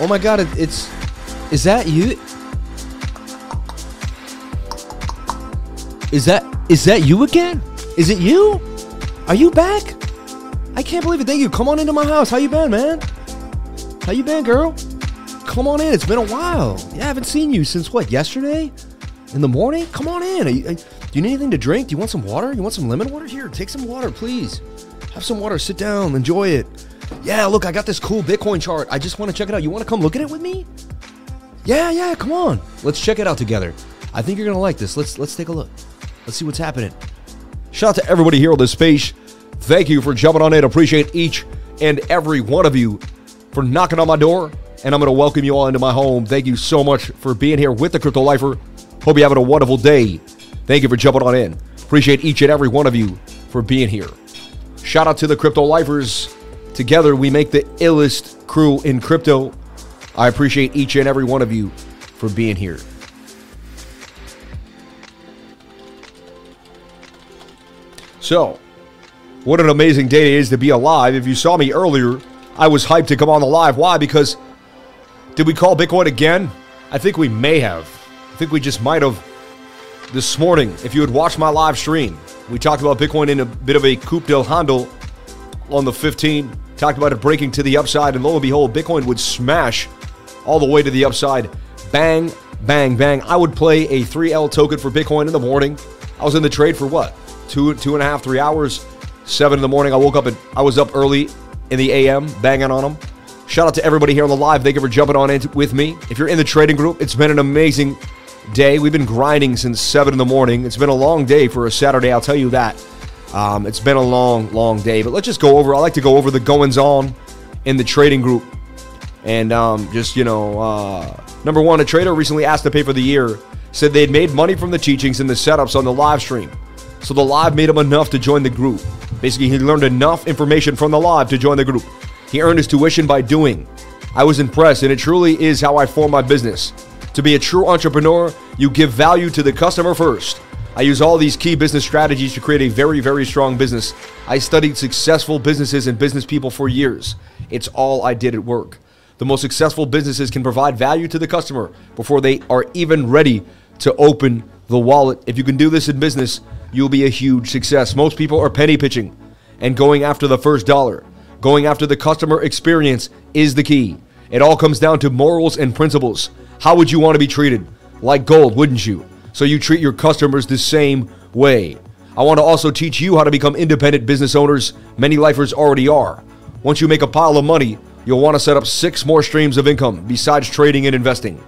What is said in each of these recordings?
Oh my god, it, it's. Is that you? Is that is that you again? Is it you? Are you back? I can't believe it. Thank you. Come on into my house. How you been, man? How you been, girl? Come on in. It's been a while. Yeah, I haven't seen you since what? Yesterday? In the morning? Come on in. Are you, are- do you need anything to drink? Do you want some water? You want some lemon water? Here, take some water, please. Have some water. Sit down. Enjoy it. Yeah, look, I got this cool Bitcoin chart. I just want to check it out. You want to come look at it with me? Yeah, yeah, come on. Let's check it out together. I think you're gonna like this. Let's let's take a look. Let's see what's happening. Shout out to everybody here on this space. Thank you for jumping on in. Appreciate each and every one of you for knocking on my door. And I'm gonna welcome you all into my home. Thank you so much for being here with the Crypto Lifer. Hope you're having a wonderful day. Thank you for jumping on in. Appreciate each and every one of you for being here. Shout out to the Crypto Lifers. Together we make the illest crew in crypto. I appreciate each and every one of you for being here. So, what an amazing day it is to be alive. If you saw me earlier, I was hyped to come on the live. Why? Because did we call Bitcoin again? I think we may have. I think we just might have this morning. If you had watched my live stream, we talked about Bitcoin in a bit of a cup and handle on the 15. Talked about it breaking to the upside, and lo and behold, Bitcoin would smash all the way to the upside. Bang, bang, bang. I would play a 3L token for Bitcoin in the morning. I was in the trade for what? Two, two and a half, three hours. Seven in the morning. I woke up and I was up early in the AM, banging on them. Shout out to everybody here on the live. Thank you for jumping on in with me. If you're in the trading group, it's been an amazing day. We've been grinding since seven in the morning. It's been a long day for a Saturday. I'll tell you that. Um, it's been a long, long day. But let's just go over. I like to go over the goings on in the trading group and um, just you know, uh, number one, a trader recently asked to pay for the year said they'd made money from the teachings and the setups on the live stream, so the live made him enough to join the group. Basically, he learned enough information from the live to join the group. He earned his tuition by doing. I was impressed, and it truly is how I form my business. To be a true entrepreneur, you give value to the customer first. I use all these key business strategies to create a very, very strong business. I studied successful businesses and business people for years. It's all I did at work. The most successful businesses can provide value to the customer before they are even ready to open the wallet. If you can do this in business, you'll be a huge success. Most people are penny pitching and going after the first dollar. Going after the customer experience is the key. It all comes down to morals and principles. How would you want to be treated? Like gold, wouldn't you? So you treat your customers the same way. I want to also teach you how to become independent business owners. Many lifers already are. Once you make a pile of money, you'll want to set up six more streams of income besides trading and investing.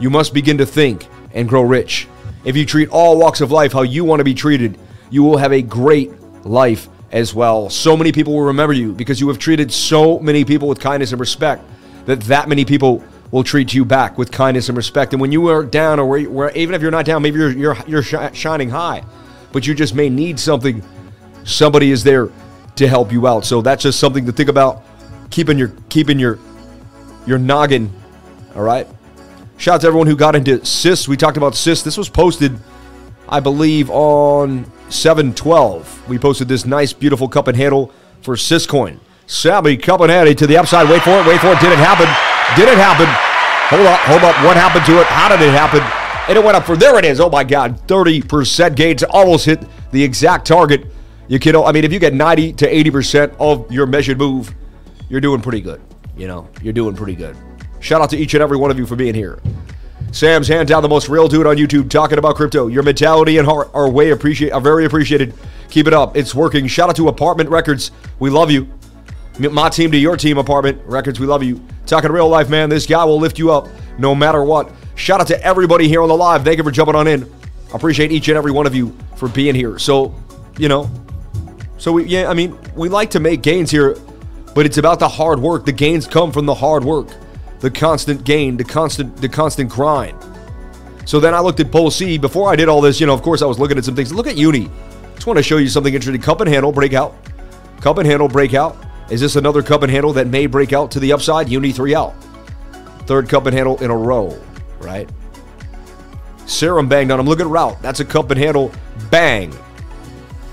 You must begin to think and grow rich. If you treat all walks of life how you want to be treated, you will have a great life as well. So many people will remember you because you have treated so many people with kindness and respect that that many people will treat you back with kindness and respect. And when you are down, or where, where even if you're not down, maybe you're you're you're shi- shining high, but you just may need something. Somebody is there to help you out. So that's just something to think about. Keeping your keeping your your noggin. All right. Shout out to everyone who got into SYS. We talked about SYS. This was posted, I believe, on 712. We posted this nice, beautiful cup and handle for Syscoin. semi cup and handle to the upside. Wait for it. Wait for it. Did it happen? Did it happen? Hold up. Hold up. What happened to it? How did it happen? And it went up for there. It is. Oh my God. 30% gains. Almost hit the exact target. You can. I mean, if you get 90 to 80% of your measured move, you're doing pretty good. You know, you're doing pretty good. Shout out to each and every one of you for being here. Sam's hand down the most real dude on YouTube talking about crypto. Your mentality and heart are way appreciate are very appreciated. Keep it up. It's working. Shout out to Apartment Records. We love you. My team to your team, Apartment Records. We love you. Talking real life, man. This guy will lift you up no matter what. Shout out to everybody here on the live. Thank you for jumping on in. I appreciate each and every one of you for being here. So, you know, so we yeah, I mean, we like to make gains here, but it's about the hard work. The gains come from the hard work, the constant gain, the constant the constant grind. So then I looked at Pole C before I did all this. You know, of course, I was looking at some things. Look at Uni. Just want to show you something interesting. Cup and handle breakout. Cup and handle breakout. Is this another cup and handle that may break out to the upside? Uni three out. Third cup and handle in a row, right? Serum banged on him. Look at route. That's a cup and handle. Bang.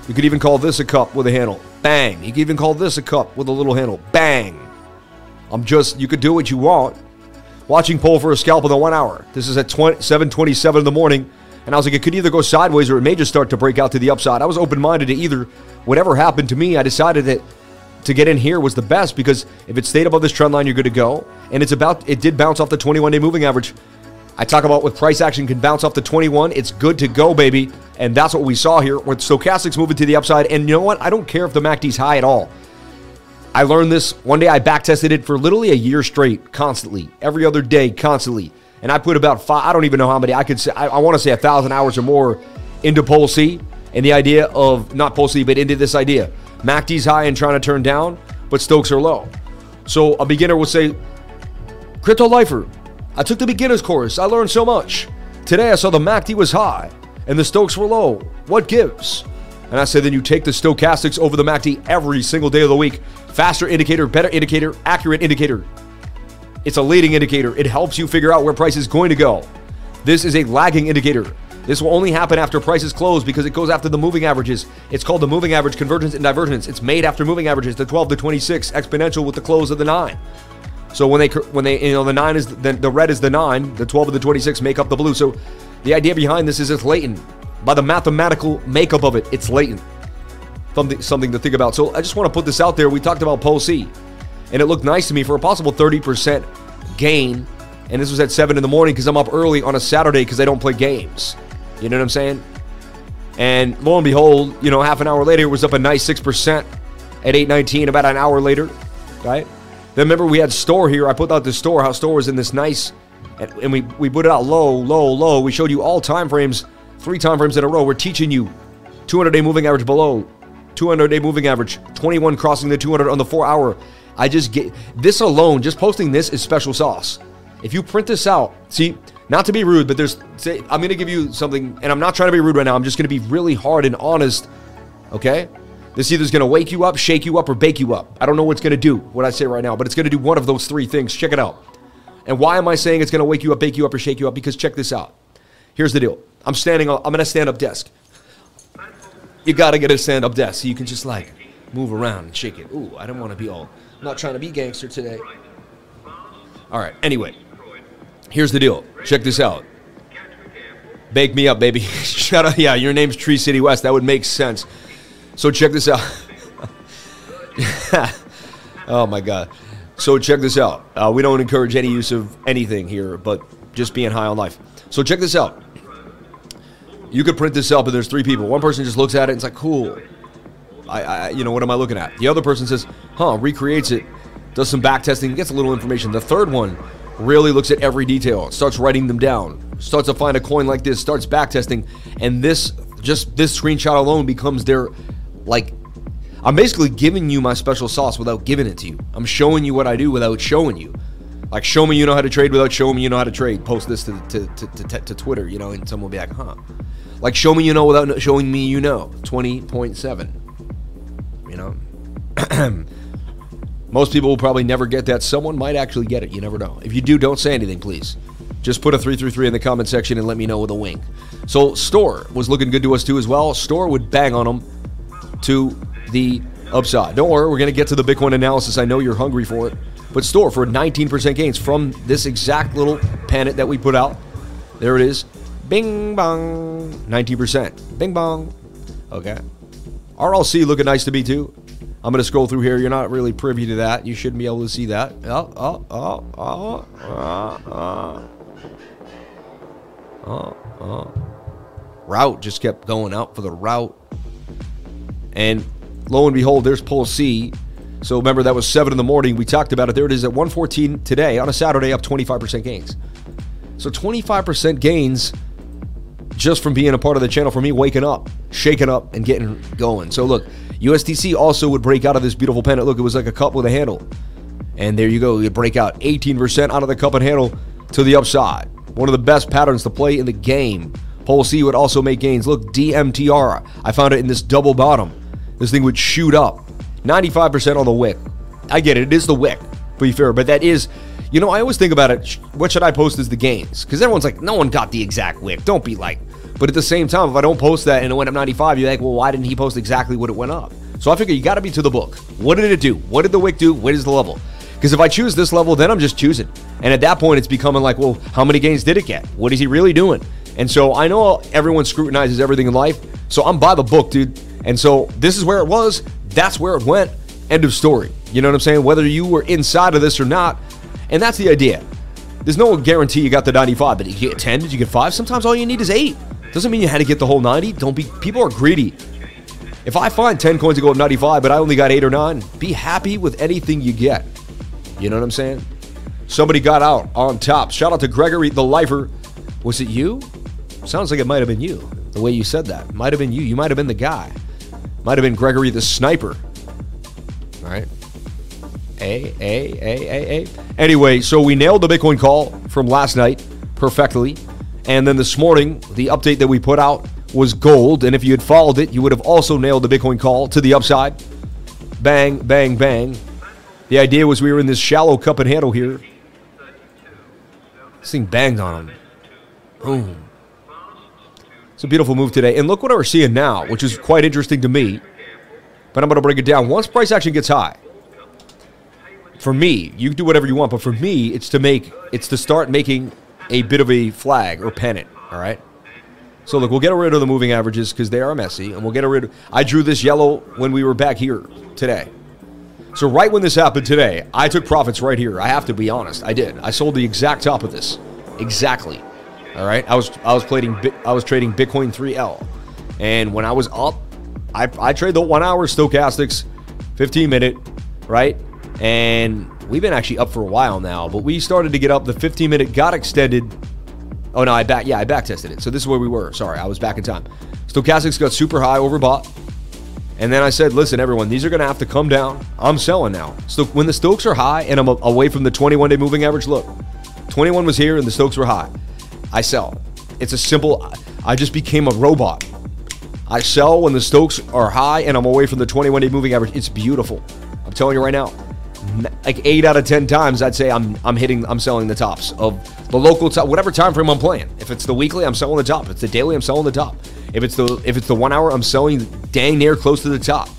You could even call this a cup with a handle. Bang. You could even call this a cup with a little handle. Bang. I'm just, you could do what you want. watching pull for a scalp in the one hour. This is at 20, 7:27 in the morning, and I was like, it could either go sideways or it may just start to break out to the upside. I was open-minded to either. Whatever happened to me, I decided that to get in here was the best because if it stayed above this trend line, you're good to go. And it's about it did bounce off the 21-day moving average. I talk about with price action can bounce off the 21. It's good to go, baby. And that's what we saw here with stochastics moving to the upside. And you know what? I don't care if the MACD's high at all. I learned this one day. I back tested it for literally a year straight, constantly, every other day, constantly. And I put about five, I don't even know how many, I could say, I, I want to say a thousand hours or more into Pole C and the idea of, not Pole C, but into this idea. MACD's high and trying to turn down, but Stokes are low. So a beginner would say, Crypto Lifer, I took the beginner's course. I learned so much. Today I saw the MACD was high and the Stokes were low. What gives? And I said, then you take the stochastics over the MACD every single day of the week. Faster indicator, better indicator, accurate indicator. It's a leading indicator. It helps you figure out where price is going to go. This is a lagging indicator. This will only happen after prices close because it goes after the moving averages. It's called the moving average convergence and divergence. It's made after moving averages, the 12 to 26 exponential with the close of the 9. So when they when they you know the 9 is the, the red is the 9, the 12 and the 26 make up the blue. So the idea behind this is it's latent. By the mathematical makeup of it, it's latent. Something something to think about. So I just want to put this out there. We talked about Pole C, and it looked nice to me for a possible 30% gain. And this was at 7 in the morning because I'm up early on a Saturday because I don't play games. You know what I'm saying? And lo and behold, you know, half an hour later, it was up a nice 6% at 819, about an hour later, right? Then remember, we had store here. I put out the store, how store was in this nice, and, we, we put it out low, low, low. We showed you all time frames, three time frames in a row. We're teaching you 200 day moving average below, 200 day moving average, 21 crossing the 200 on the four hour. I just get this alone, just posting this is special sauce. If you print this out, see, not to be rude, but there's, say, I'm going to give you something, and I'm not trying to be rude right now. I'm just going to be really hard and honest, okay? This either is going to wake you up, shake you up, or bake you up. I don't know what's going to do, what I say right now, but it's going to do one of those three things. Check it out. And why am I saying it's going to wake you up, bake you up, or shake you up? Because check this out. Here's the deal. I'm standing, I'm in a stand-up desk. You got to get a stand-up desk so you can just like move around and shake it. Ooh, I don't want to be all, I'm not trying to be gangster today. All right, anyway. Here's the deal. Check this out. Bake me up, baby. Shut up. Yeah, your name's Tree City West. That would make sense. So check this out. oh my God. So check this out. Uh, we don't encourage any use of anything here, but just being high on life. So check this out. You could print this up, and there's three people. One person just looks at it and it's like, cool. I, I, you know, what am I looking at? The other person says, huh, recreates it, does some back testing, gets a little information. The third one really looks at every detail, starts writing them down, starts to find a coin like this, starts backtesting, and this just this screenshot alone becomes their like I'm basically giving you my special sauce without giving it to you. I'm showing you what I do without showing you. Like show me you know how to trade without showing me you know how to trade. Post this to to, to, to, to Twitter, you know, and someone will be like, huh. Like show me you know without showing me you know. 20.7. You know? Most people will probably never get that. Someone might actually get it. You never know. If you do, don't say anything, please. Just put a 333 in the comment section and let me know with a wink. So, Store was looking good to us too as well. Store would bang on them to the upside. Don't worry, we're going to get to the Bitcoin analysis. I know you're hungry for it. But Store for 19% gains from this exact little pennant that we put out. There it is. Bing bong. 19%. Bing bong. Okay. RLC looking nice to me too. I'm going to scroll through here. You're not really privy to that. You shouldn't be able to see that. Oh, oh, oh, oh, oh, oh. Oh, oh. Route just kept going out for the route. And lo and behold, there's pole C. So remember, that was 7 in the morning. We talked about it. There it is at 114 today on a Saturday, up 25% gains. So 25% gains just from being a part of the channel for me, waking up, shaking up, and getting going. So look, USDC also would break out of this beautiful pennant. Look, it was like a cup with a handle. And there you go. You break out 18% out of the cup and handle to the upside. One of the best patterns to play in the game. Pole C would also make gains. Look, DMTR. I found it in this double bottom. This thing would shoot up. 95% on the wick. I get it. It is the wick, to be fair. But that is, you know, I always think about it. What should I post as the gains? Because everyone's like, no one got the exact wick. Don't be like, but at the same time, if I don't post that and it went up 95, you're like, well, why didn't he post exactly what it went up? So I figure you got to be to the book. What did it do? What did the wick do? What is the level? Because if I choose this level, then I'm just choosing. And at that point, it's becoming like, well, how many gains did it get? What is he really doing? And so I know everyone scrutinizes everything in life. So I'm by the book, dude. And so this is where it was. That's where it went. End of story. You know what I'm saying? Whether you were inside of this or not. And that's the idea. There's no guarantee you got the 95, but you get 10? Did you get 5? Sometimes all you need is 8. Doesn't mean you had to get the whole 90. Don't be people are greedy. If I find 10 coins to go up 95, but I only got 8 or 9, be happy with anything you get. You know what I'm saying? Somebody got out on top. Shout out to Gregory the Lifer. Was it you? Sounds like it might have been you. The way you said that. Might have been you. You might have been the guy. Might have been Gregory the Sniper. All right. A, A, A, A, A. Anyway, so we nailed the Bitcoin call from last night perfectly. And then this morning, the update that we put out was gold. And if you had followed it, you would have also nailed the Bitcoin call to the upside. Bang, bang, bang. The idea was we were in this shallow cup and handle here. This thing banged on him. Boom. It's a beautiful move today. And look what we're seeing now, which is quite interesting to me. But I'm going to break it down. Once price action gets high, for me, you do whatever you want, but for me, it's to make it's to start making a bit of a flag or pennant. All right. So look, we'll get rid of the moving averages because they are messy, and we'll get rid. Of, I drew this yellow when we were back here today. So right when this happened today, I took profits right here. I have to be honest, I did. I sold the exact top of this, exactly. All right, I was I was trading I was trading Bitcoin 3L, and when I was up, I I trade the one hour stochastics, 15 minute, right, and we've been actually up for a while now, but we started to get up. The 15 minute got extended Oh no, I back yeah, I back tested it. So this is where we were. Sorry, I was back in time. Stochastics got super high, overbought. And then I said, listen, everyone, these are going to have to come down. I'm selling now. So when the Stokes are high and I'm away from the 21 day moving average, look, 21 was here and the Stokes were high. I sell. It's a simple, I just became a robot. I sell when the Stokes are high and I'm away from the 21 day moving average. It's beautiful. I'm telling you right now like eight out of ten times, I'd say I'm I'm hitting I'm selling the tops of the local top, whatever time frame I'm playing. If it's the weekly, I'm selling the top. If it's the daily, I'm selling the top. If it's the if it's the one hour, I'm selling dang near close to the top.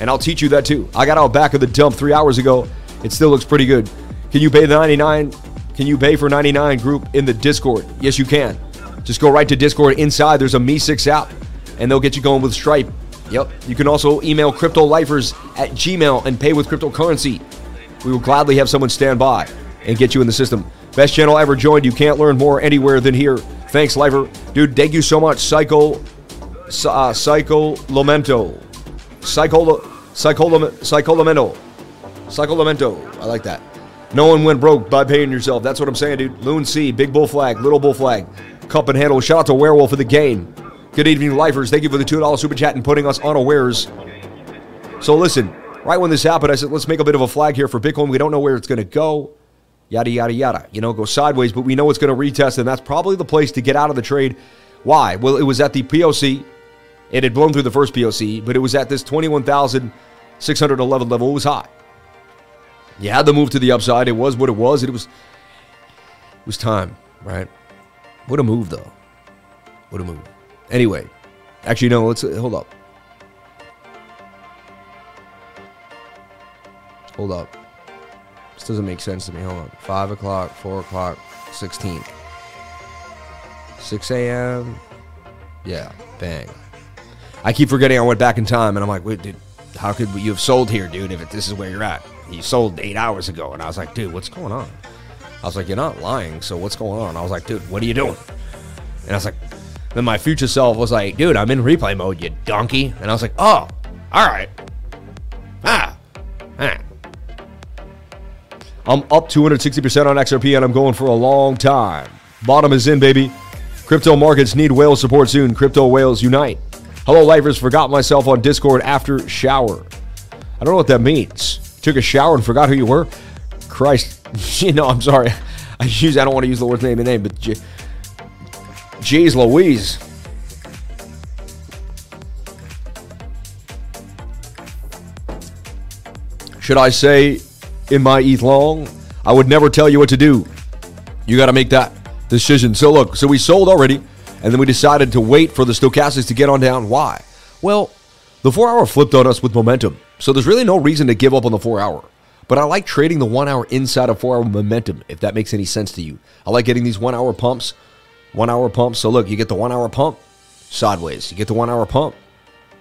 And I'll teach you that too. I got out back of the dump three hours ago. It still looks pretty good. Can you pay the 99? Can you pay for 99 group in the Discord? Yes, you can. Just go right to Discord. Inside, there's a MEE6 app, and they'll get you going with Stripe. Yep. You can also email CryptoLifers at Gmail and pay with cryptocurrency. We will gladly have someone stand by and get you in the system. Best channel ever joined. You can't learn more anywhere than here. Thanks, Lifer. Dude, thank you so much. Psycho, uh, Psycho Lamento. Psycho, Psycho, Psycho Lamento. Psycho Lamento. I like that. No one went broke by paying yourself. That's what I'm saying, dude. Loon C, Big Bull Flag, Little Bull Flag, Cup and Handle. Shout out to Werewolf for the gain. Good evening, lifers. Thank you for the $2 super chat and putting us on awares. So listen, right when this happened, I said, let's make a bit of a flag here for Bitcoin. We don't know where it's going to go. Yada, yada, yada. You know, go sideways, but we know it's going to retest, and that's probably the place to get out of the trade. Why? Well, it was at the POC. It had blown through the first POC, but it was at this 21,611 level. It was hot. You had to move to the upside. It was what it was. It was, it was time, right? What a move, though. What a move. Anyway, actually, no, let's hold up. Hold up. This doesn't make sense to me. Hold on. 5 o'clock, 4 o'clock, 16. 6 a.m. Yeah, bang. I keep forgetting I went back in time, and I'm like, wait, dude, how could you have sold here, dude, if this is where you're at? You sold eight hours ago. And I was like, dude, what's going on? I was like, you're not lying, so what's going on? I was like, dude, what are you doing? And I was like, then my future self was like, dude, I'm in replay mode, you donkey. And I was like, oh, all right. Ah, ah. I'm up 260% on XRP and I'm going for a long time. Bottom is in, baby. Crypto markets need whale support soon. Crypto whales unite. Hello, lifers. Forgot myself on Discord after shower. I don't know what that means. Took a shower and forgot who you were. Christ, you know, I'm sorry. I use I don't want to use the word name and name, but Jeez Louise. Should I say in my ETH long. I would never tell you what to do. You got to make that decision. So look, so we sold already, and then we decided to wait for the stochastics to get on down. Why? Well, the four hour flipped on us with momentum, so there's really no reason to give up on the four hour. But I like trading the one hour inside of four hour momentum, if that makes any sense to you. I like getting these one hour pumps, one hour pumps. So look, you get the one hour pump sideways. You get the one hour pump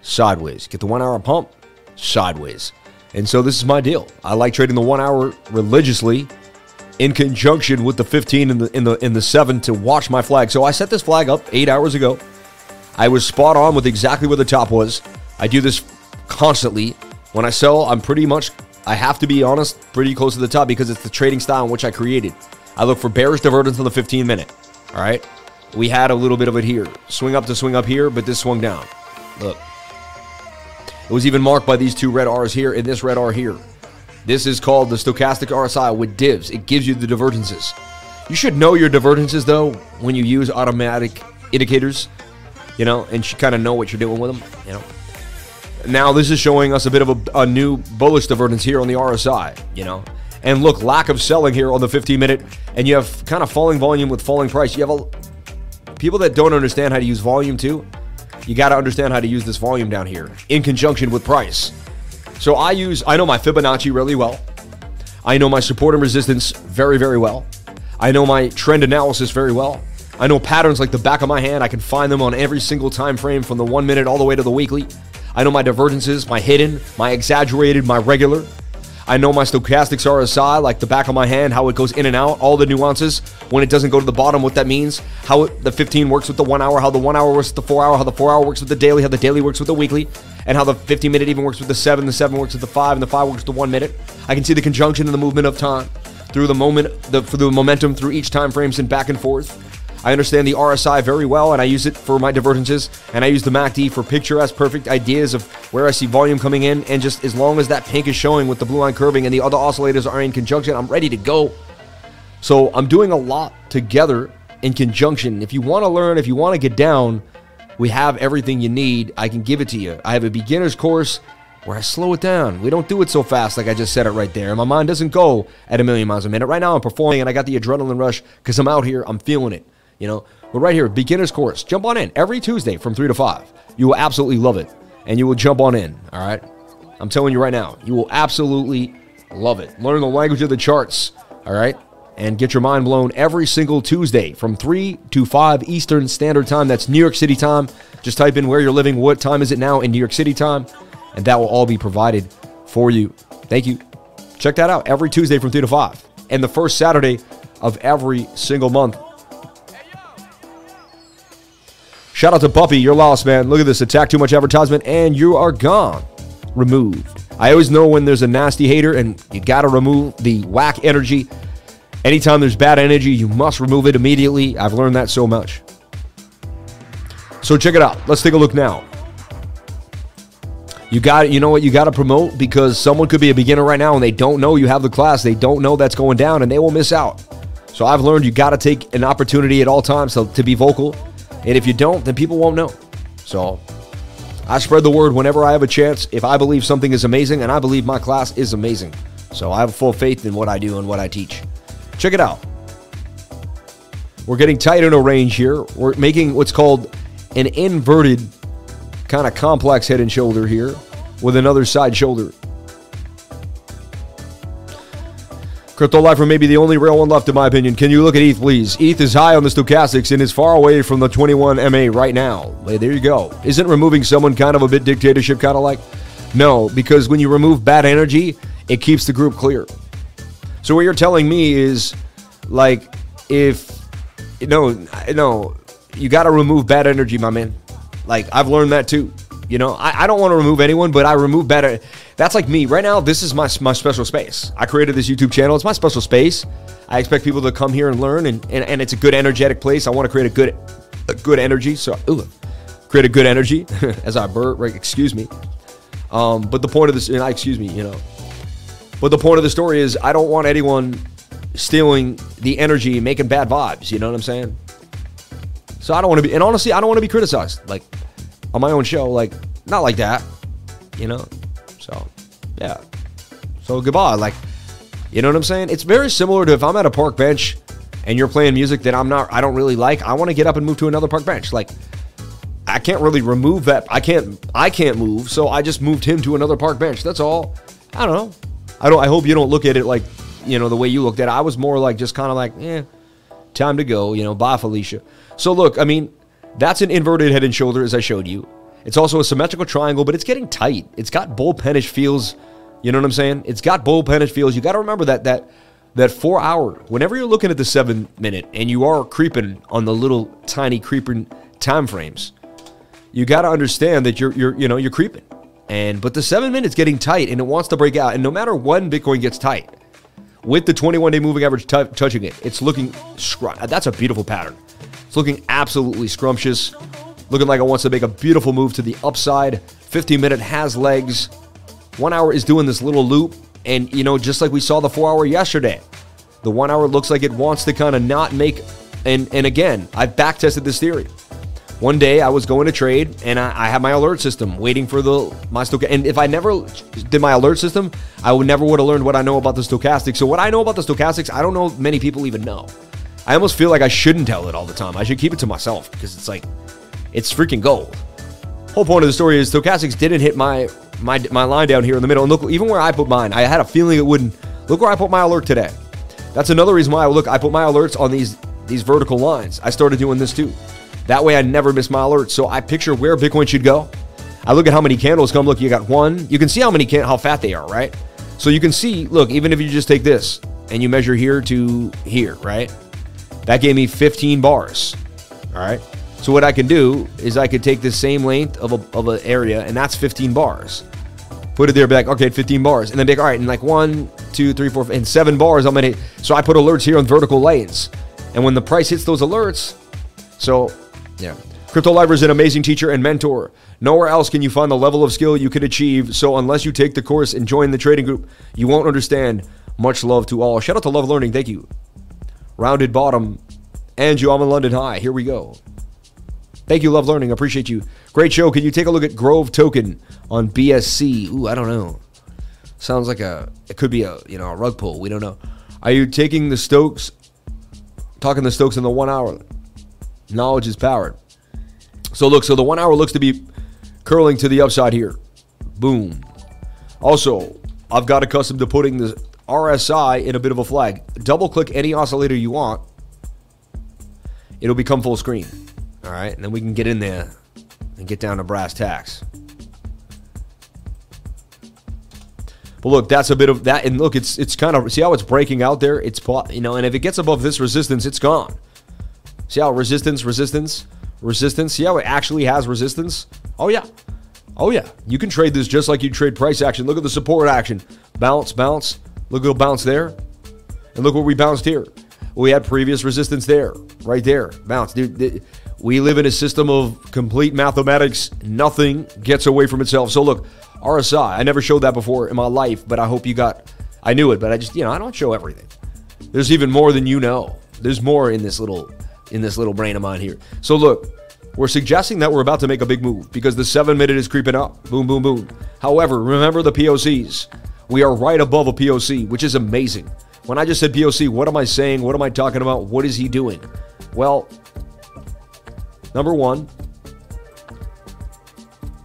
sideways. You get the one hour pump sideways. And so this is my deal. I like trading the one hour religiously in conjunction with the 15 in the in the in the seven to watch my flag. So I set this flag up eight hours ago. I was spot on with exactly where the top was. I do this constantly. When I sell, I'm pretty much I have to be honest, pretty close to the top because it's the trading style in which I created. I look for bearish divergence on the 15 minute. All right. We had a little bit of it here. Swing up to swing up here, but this swung down. Look. It was even marked by these two red R's here and this red R here. This is called the stochastic RSI with divs. It gives you the divergences. You should know your divergences though when you use automatic indicators, you know, and you kind of know what you're doing with them, you know. Now this is showing us a bit of a, a new bullish divergence here on the RSI, you know. And look, lack of selling here on the 15 minute, and you have kind of falling volume with falling price. You have a people that don't understand how to use volume too. You got to understand how to use this volume down here in conjunction with price. So I use, I know my Fibonacci really well. I know my support and resistance very, very well. I know my trend analysis very well. I know patterns like the back of my hand. I can find them on every single time frame from the one minute all the way to the weekly. I know my divergences, my hidden, my exaggerated, my regular. I know my stochastics RSI like the back of my hand, how it goes in and out, all the nuances. When it doesn't go to the bottom, what that means, how it, the 15 works with the one hour, how the one hour works with the four hour, how the four hour works with the daily, how the daily works with the weekly, and how the 15 minute even works with the seven, the seven works with the five, and the five works with the one minute. I can see the conjunction and the movement of time through the moment, the, for the momentum through each time frames and back and forth. I understand the RSI very well, and I use it for my divergences, and I use the MACD for picturesque, perfect ideas of where I see volume coming in, and just as long as that pink is showing with the blue line curving and the other oscillators are in conjunction, I'm ready to go. So I'm doing a lot together in conjunction. If you want to learn, if you want to get down, we have everything you need. I can give it to you. I have a beginner's course where I slow it down. We don't do it so fast like I just said it right there. And My mind doesn't go at a million miles a minute. Right now I'm performing and I got the adrenaline rush because I'm out here, I'm feeling it. You know, but right here, beginner's course. Jump on in every Tuesday from 3 to 5. You will absolutely love it. And you will jump on in, all right? I'm telling you right now, you will absolutely love it. Learn the language of the charts, all right? And get your mind blown every single Tuesday from 3 to 5 Eastern Standard Time. That's New York City time. Just type in where you're living, what time is it now in New York City time, and that will all be provided for you. Thank you. Check that out every Tuesday from 3 to 5. And the first Saturday of every single month Shout out to Buffy, you're lost, man. Look at this. Attack too much advertisement and you are gone. Removed. I always know when there's a nasty hater and you got to remove the whack energy. Anytime there's bad energy, you must remove it immediately. I've learned that so much. So check it out. Let's take a look now. You got you know what you got to promote because someone could be a beginner right now and they don't know you have the class. They don't know that's going down and they will miss out. So I've learned you got to take an opportunity at all times to, to be vocal and if you don't, then people won't know. So I spread the word whenever I have a chance. If I believe something is amazing, and I believe my class is amazing. So I have full faith in what I do and what I teach. Check it out. We're getting tight in a range here. We're making what's called an inverted kind of complex head and shoulder here with another side shoulder. Crypto Lifer may be the only real one left, in my opinion. Can you look at ETH, please? ETH is high on the stochastics and is far away from the 21 MA right now. Hey, there you go. Isn't removing someone kind of a bit dictatorship kind of like? No, because when you remove bad energy, it keeps the group clear. So what you're telling me is, like, if no, no, you got to remove bad energy, my man. Like I've learned that too. You know, I, I don't want to remove anyone, but I remove better. That's like me. Right now, this is my, my special space. I created this YouTube channel. It's my special space. I expect people to come here and learn, and, and, and it's a good, energetic place. I want to create a good a good energy. So, ooh, create a good energy as I burp, right? Excuse me. Um, but the point of this, and I excuse me, you know. But the point of the story is, I don't want anyone stealing the energy, making bad vibes. You know what I'm saying? So I don't want to be, and honestly, I don't want to be criticized. Like, on my own show. Like, not like that, you know? So, yeah. So goodbye. Like, you know what I'm saying? It's very similar to if I'm at a park bench and you're playing music that I'm not, I don't really like, I want to get up and move to another park bench. Like, I can't really remove that. I can't, I can't move. So I just moved him to another park bench. That's all. I don't know. I don't. I hope you don't look at it like you know the way you looked at it. I was more like just kind of like, eh, time to go. You know, bye, Felicia. So look, I mean, that's an inverted head and shoulder as I showed you. It's also a symmetrical triangle, but it's getting tight. It's got bullpenish feels. You know what I'm saying? It's got bullpenish feels. You got to remember that that that four hour. Whenever you're looking at the seven minute and you are creeping on the little tiny creeping time frames, you got to understand that you're you're you know you're creeping. And but the seven minutes getting tight and it wants to break out. And no matter when Bitcoin gets tight, with the 21 day moving average t- touching it, it's looking. That's a beautiful pattern. Looking absolutely scrumptious. Looking like it wants to make a beautiful move to the upside. 15 minute has legs. One hour is doing this little loop. And, you know, just like we saw the four hour yesterday, the one hour looks like it wants to kind of not make. And, and again, I've back tested this theory. One day I was going to trade and I, I had my alert system waiting for the my stochastic. And if I never did my alert system, I would never would have learned what I know about the stochastic. So what I know about the stochastics, I don't know many people even know. I almost feel like I shouldn't tell it all the time. I should keep it to myself because it's like it's freaking gold. Whole point of the story is stochastics didn't hit my my my line down here in the middle. And look, even where I put mine, I had a feeling it wouldn't. Look where I put my alert today. That's another reason why I look. I put my alerts on these these vertical lines. I started doing this too. That way I never miss my alerts. So I picture where Bitcoin should go. I look at how many candles come. Look, you got one. You can see how many can how fat they are, right? So you can see, look, even if you just take this and you measure here to here, right? That gave me 15 bars. All right. So what I can do is I could take the same length of a of an area, and that's 15 bars. Put it there, be like, okay, 15 bars, and then be like, all right, and like one, two, three, four, and seven bars. I'm gonna. So I put alerts here on vertical lanes, and when the price hits those alerts, so yeah. Crypto Lifer is an amazing teacher and mentor. Nowhere else can you find the level of skill you could achieve. So unless you take the course and join the trading group, you won't understand. Much love to all. Shout out to Love Learning. Thank you. Rounded bottom. And you, I'm in London High. Here we go. Thank you, Love Learning. Appreciate you. Great show. Can you take a look at Grove Token on BSC? Ooh, I don't know. Sounds like a it could be a you know a rug pull. We don't know. Are you taking the Stokes? Talking the Stokes in the one hour. Knowledge is power. So look, so the one hour looks to be curling to the upside here. Boom. Also, I've got accustomed to putting the RSI in a bit of a flag. Double click any oscillator you want. It'll become full screen. All right, and then we can get in there and get down to brass tacks. But look, that's a bit of that, and look, it's it's kind of see how it's breaking out there. It's you know, and if it gets above this resistance, it's gone. See how resistance, resistance, resistance. See how it actually has resistance? Oh, yeah. Oh, yeah. You can trade this just like you trade price action. Look at the support action. Bounce, bounce. Look at the bounce there. And look where we bounced here. We had previous resistance there, right there. Bounce. Dude, we live in a system of complete mathematics. Nothing gets away from itself. So look, RSI. I never showed that before in my life, but I hope you got. I knew it, but I just, you know, I don't show everything. There's even more than you know. There's more in this little in this little brain of mine here. So look, we're suggesting that we're about to make a big move because the seven minute is creeping up. Boom, boom, boom. However, remember the POCs. We are right above a POC, which is amazing. When I just said POC, what am I saying? What am I talking about? What is he doing? Well, number one,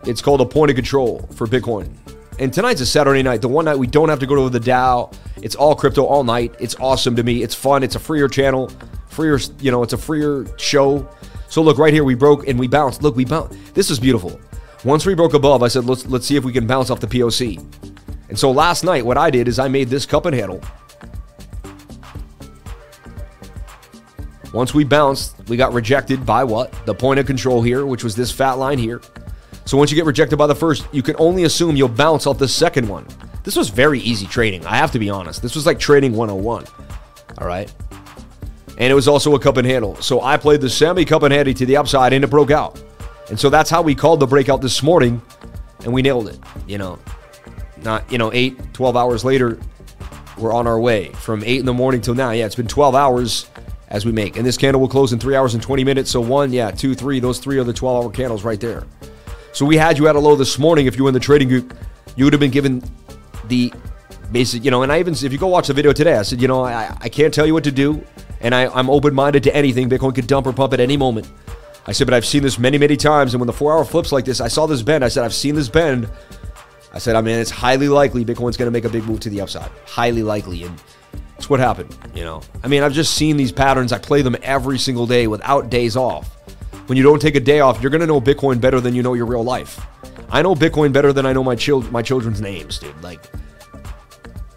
it's called a point of control for Bitcoin. And tonight's a Saturday night, the one night we don't have to go to the DAO. It's all crypto all night. It's awesome to me. It's fun. It's a freer channel freer, you know, it's a freer show. So look right here, we broke and we bounced. Look, we bounced. This is beautiful. Once we broke above, I said, let's let's see if we can bounce off the POC. And so last night, what I did is I made this cup and handle. Once we bounced, we got rejected by what? The point of control here, which was this fat line here. So once you get rejected by the first, you can only assume you'll bounce off the second one. This was very easy trading. I have to be honest. This was like trading 101. All right and it was also a cup and handle. So I played the semi cup and handle to the upside, and it broke out. And so that's how we called the breakout this morning, and we nailed it. You know, not you know eight, 12 hours later, we're on our way from eight in the morning till now. Yeah, it's been 12 hours as we make, and this candle will close in three hours and 20 minutes. So one, yeah, two, three. Those three are the 12 hour candles right there. So we had you at a low this morning. If you were in the trading group, you would have been given the basic, you know. And I even, if you go watch the video today, I said, you know, I, I can't tell you what to do and I, I'm open minded to anything. Bitcoin could dump or pump at any moment. I said, but I've seen this many, many times. And when the four hour flips like this, I saw this bend. I said, I've seen this bend I said, oh, I mean, it's highly likely Bitcoin's going to make a big move to the upside. Highly likely. And it's what happened, you know. I mean, I've just seen these patterns. I play them every single day without days off. When you don't take a day off, you're going to know Bitcoin better than you know your real life. I know Bitcoin better than I know my my children's names, dude. Like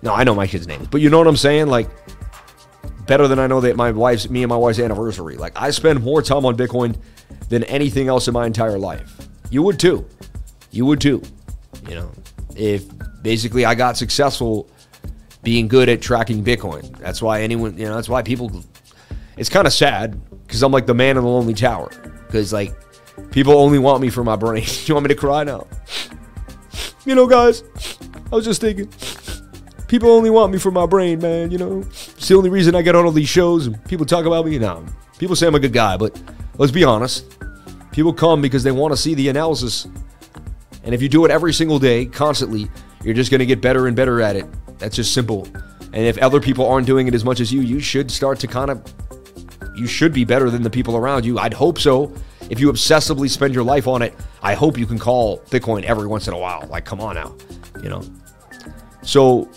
No, I know my kids' names. But you know what I'm saying? Like better than I know that my wife's me and my wife's anniversary. Like I spend more time on Bitcoin than anything else in my entire life. You would too. You would too. You know, if basically I got successful being good at tracking Bitcoin. That's why anyone, you know, that's why people it's kind of sad because I'm like the man in the lonely tower. Because like people only want me for my brain. you want me to cry now? You know, guys, I was just thinking. People only want me for my brain, man. You know, it's the only reason I get on all these shows and people talk about me. Now, people say I'm a good guy, but let's be honest. People come because they want to see the analysis. And if you do it every single day, constantly, you're just going to get better and better at it. That's just simple. And if other people aren't doing it as much as you, you should start to kind of you should be better than the people around you. I'd hope so. If you obsessively spend your life on it, I hope you can call Bitcoin every once in a while. Like, come on now, you know. So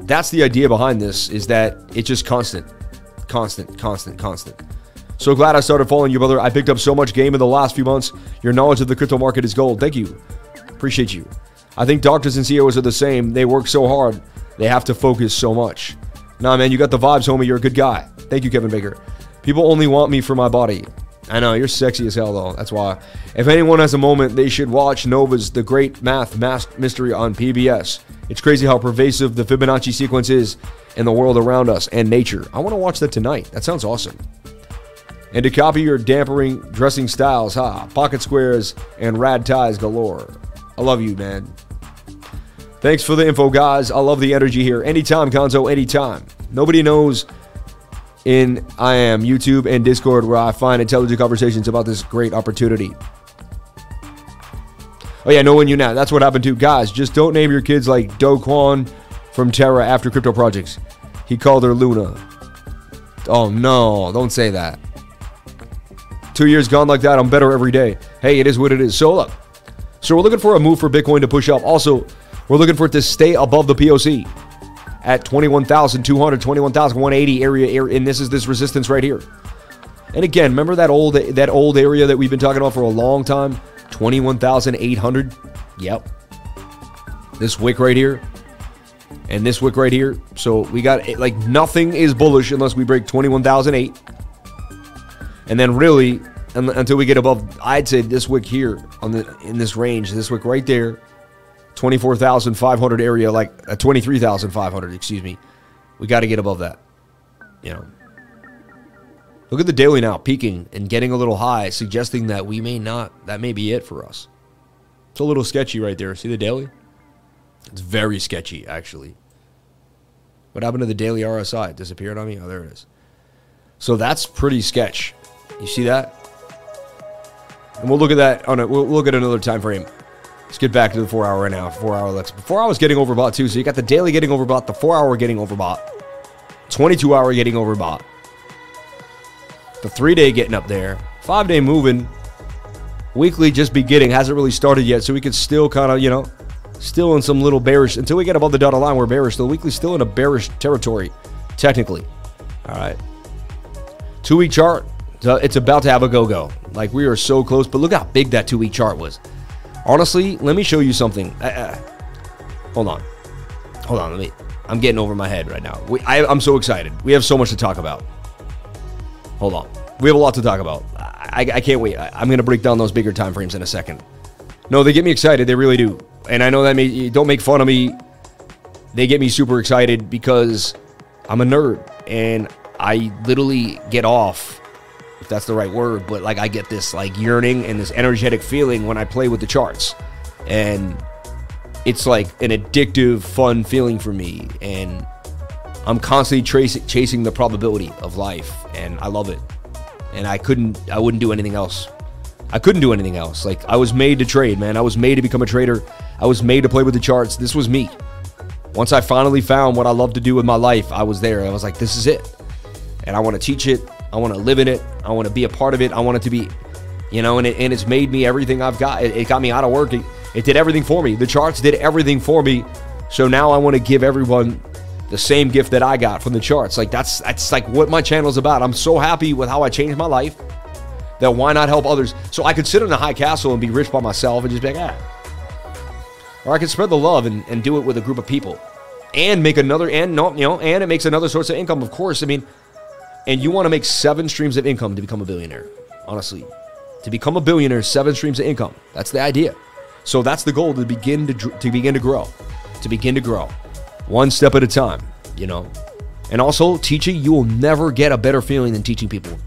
that's the idea behind this is that it's just constant, constant, constant, constant. So glad I started following you, brother. I picked up so much game in the last few months. Your knowledge of the crypto market is gold. Thank you. Appreciate you. I think doctors and CEOs are the same. They work so hard, they have to focus so much. Nah, man, you got the vibes, homie. You're a good guy. Thank you, Kevin Baker. People only want me for my body. I know, you're sexy as hell, though. That's why. If anyone has a moment, they should watch Nova's The Great Math Mystery on PBS. It's crazy how pervasive the Fibonacci sequence is in the world around us and nature. I want to watch that tonight. That sounds awesome. And to copy your dampering dressing styles, ha, pocket squares and rad ties galore. I love you, man. Thanks for the info, guys. I love the energy here. Anytime, Gonzo, anytime. Nobody knows in I am YouTube and Discord where I find intelligent conversations about this great opportunity. Oh yeah, knowing you now. That's what happened to guys. Just don't name your kids like Do Kwon from Terra after crypto projects. He called her Luna. Oh no, don't say that. Two years gone like that, I'm better every day. Hey, it is what it is. So look, so we're looking for a move for Bitcoin to push up. Also, we're looking for it to stay above the POC at 21,200, 21,180 area, and this is this resistance right here. And again, remember that old that old area that we've been talking about for a long time, 21,800. Yep. This wick right here, and this wick right here. So we got like nothing is bullish unless we break 21,008, and then really until we get above, I'd say this wick here on the in this range, this wick right there 24,500 area, like a uh, 23,500, excuse me. We got to get above that. You know. Look at the daily now, peaking and getting a little high, suggesting that we may not, that may be it for us. It's a little sketchy right there. See the daily? It's very sketchy, actually. What happened to the daily RSI? It disappeared on me? Oh, there it is. So that's pretty sketch. You see that? And we'll look at that on a, we'll look at another time frame. Let's get back to the four hour right now. Four hour let's four hours getting overbought too. So you got the daily getting overbought, the four hour getting overbought, 22 hour getting overbought, the three day getting up there, five day moving, weekly just beginning, hasn't really started yet. So we could still kind of, you know, still in some little bearish until we get above the dotted line. We're bearish. The weekly still in a bearish territory, technically. All right. Two week chart. It's about to have a go go. Like we are so close, but look how big that two week chart was. Honestly, let me show you something. Uh, uh, hold on. Hold on. Let me. I'm getting over my head right now. We, I, I'm so excited. We have so much to talk about. Hold on. We have a lot to talk about. I, I can't wait. I, am going to break down those bigger time frames in a second. No, they get me excited. They really do. And I know that may, don't make fun of me. They get me super excited because I'm a nerd and I literally get off that's the right word, but like I get this like yearning and this energetic feeling when I play with the charts. And it's like an addictive, fun feeling for me. And I'm constantly tracing, chasing the probability of life, and I love it. And I couldn't, I wouldn't do anything else. I couldn't do anything else. Like I was made to trade, man. I was made to become a trader. I was made to play with the charts. This was me. Once I finally found what I love to do with my life, I was there. I was like, this is it. And I want to teach it. I want to live in it. I want to be a part of it. I want it to be, you know, and, it, and it's made me everything I've got. It, it got me out of work. It, It did everything for me. The charts did everything for me. So now I want to give everyone the same gift that I got from the charts. Like that's that's like what my channel is about. I'm so happy with how I changed my life that why not help others? So I could sit in a high castle and be rich by myself and just be like, ah. Or I could spread the love and, and do it with a group of people. And make another and no, you know, and it makes another source of income, of course. I mean, and you want to make seven streams of income to become a billionaire. Honestly. To become a billionaire, seven streams of income. That's the idea. So that's the goal to begin to, to begin to grow. To begin to grow one step at a time, you know. And also, teaching, you will never get a better feeling than teaching people.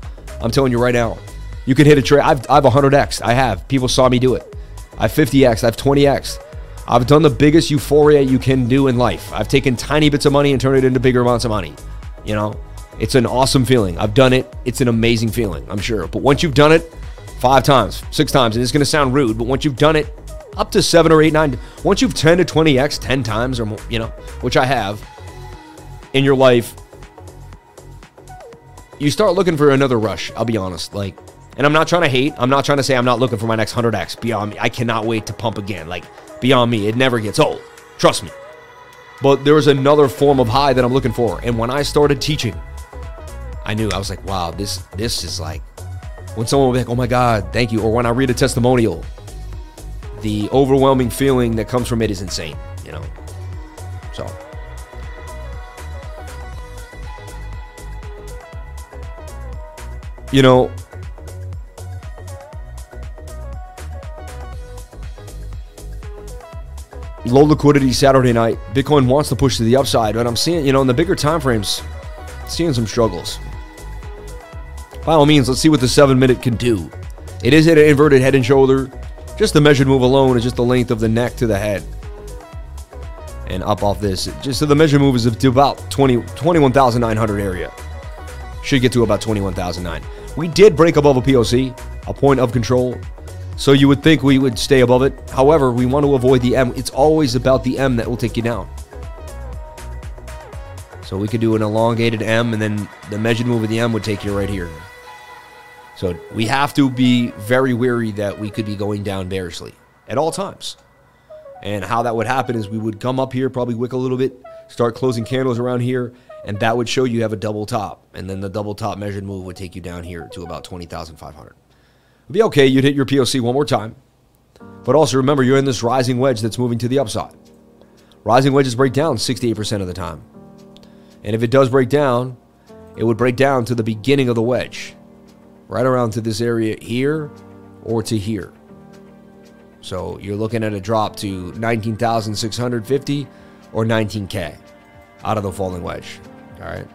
I'm telling you right now. You can hit a trade. I've, I've 100x. I have. People saw me do it. I have 50x. I have 20x. I've done the biggest euphoria you can do in life. I've taken tiny bits of money and turned it into bigger amounts of money. You know, it's an awesome feeling. I've done it. It's an amazing feeling, I'm sure. But once you've done it five times, six times, and it's going to sound rude, but once you've done it up to seven or eight, nine. Once you've 10 to 20x 10 times or more, you know, which I have in your life, you start looking for another rush. I'll be honest. Like, and I'm not trying to hate. I'm not trying to say I'm not looking for my next 100x beyond me. I cannot wait to pump again. Like, beyond me. It never gets old. Trust me. But there is another form of high that I'm looking for. And when I started teaching, I knew I was like, wow, this this is like when someone will be like, oh my God, thank you. Or when I read a testimonial the overwhelming feeling that comes from it is insane, you know. So you know, low liquidity Saturday night. Bitcoin wants to push to the upside, but I'm seeing, you know, in the bigger time frames, seeing some struggles. By all means, let's see what the seven minute can do. It is an inverted head and shoulder. Just the measured move alone is just the length of the neck to the head. And up off this. Just so the measured move is to about 20, 21,900 area. Should get to about 21,009. We did break above a POC, a point of control. So you would think we would stay above it. However, we want to avoid the M. It's always about the M that will take you down. So we could do an elongated M and then the measured move of the M would take you right here. So we have to be very wary that we could be going down bearishly at all times. And how that would happen is we would come up here, probably wick a little bit, start closing candles around here, and that would show you have a double top. And then the double top measured move would take you down here to about 20,500. It'd be okay. You'd hit your POC one more time. But also remember, you're in this rising wedge that's moving to the upside. Rising wedges break down 68% of the time. And if it does break down, it would break down to the beginning of the wedge right around to this area here or to here. So you're looking at a drop to 19,650 or 19K out of the falling wedge. All right.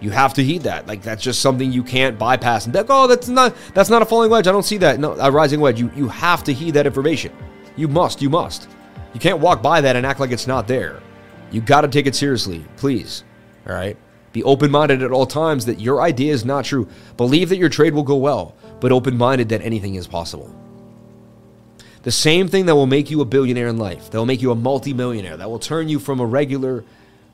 You have to heed that. Like that's just something you can't bypass and think, oh, that's not that's not a falling wedge. I don't see that. No, a rising wedge. You you have to heed that information. You must. You must. You can't walk by that and act like it's not there. You got to take it seriously, please. All right. Be open minded at all times that your idea is not true. Believe that your trade will go well, but open minded that anything is possible. The same thing that will make you a billionaire in life, that will make you a multimillionaire, that will turn you from a regular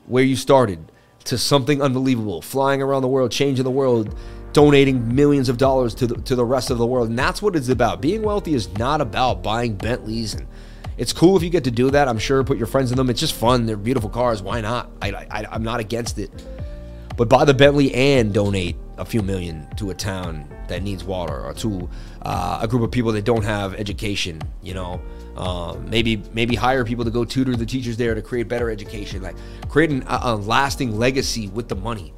where you started to something unbelievable, flying around the world, changing the world, donating millions of dollars to the, to the rest of the world. And that's what it's about. Being wealthy is not about buying Bentleys and it's cool if you get to do that. I'm sure put your friends in them. It's just fun. They're beautiful cars. Why not? I, I, I'm not against it. But buy the Bentley and donate a few million to a town that needs water or to uh, a group of people that don't have education. You know, uh, maybe maybe hire people to go tutor the teachers there to create better education, like creating a, a lasting legacy with the money.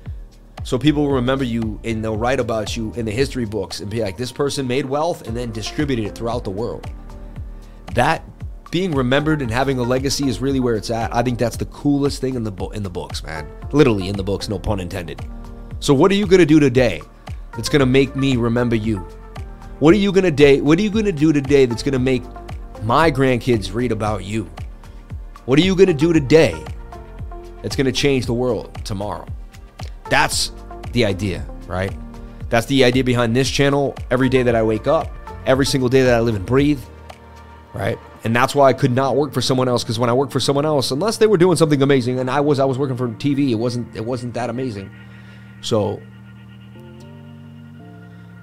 So people will remember you and they'll write about you in the history books and be like, this person made wealth and then distributed it throughout the world. That being remembered and having a legacy is really where it's at. I think that's the coolest thing in the bo- in the books, man. Literally in the books, no pun intended. So what are you gonna do today that's gonna make me remember you? What are you gonna day? What are you gonna do today that's gonna make my grandkids read about you? What are you gonna do today that's gonna change the world tomorrow? That's the idea, right? That's the idea behind this channel. Every day that I wake up, every single day that I live and breathe, right? And that's why I could not work for someone else because when I worked for someone else, unless they were doing something amazing, and I was I was working for TV, it wasn't it wasn't that amazing. So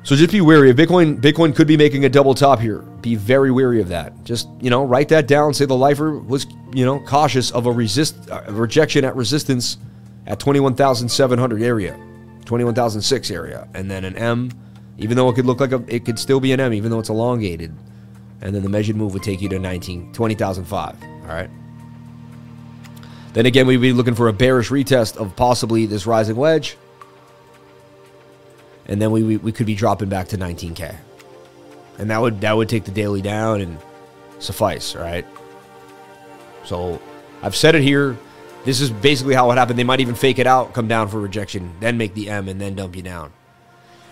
So just be wary of Bitcoin. Bitcoin could be making a double top here. Be very wary of that. Just you know, write that down. Say the lifer was you know cautious of a resist a rejection at resistance at 21,700 area, 21,006 area, and then an M. Even though it could look like a, it could still be an M, even though it's elongated, and then the measured move would take you to 19, 20,005. All right. Then again, we'd be looking for a bearish retest of possibly this rising wedge. And then we, we, we could be dropping back to 19k and that would that would take the daily down and suffice right? So i've said it here. This is basically how it happened. They might even fake it out come down for rejection then make the m and then dump you down.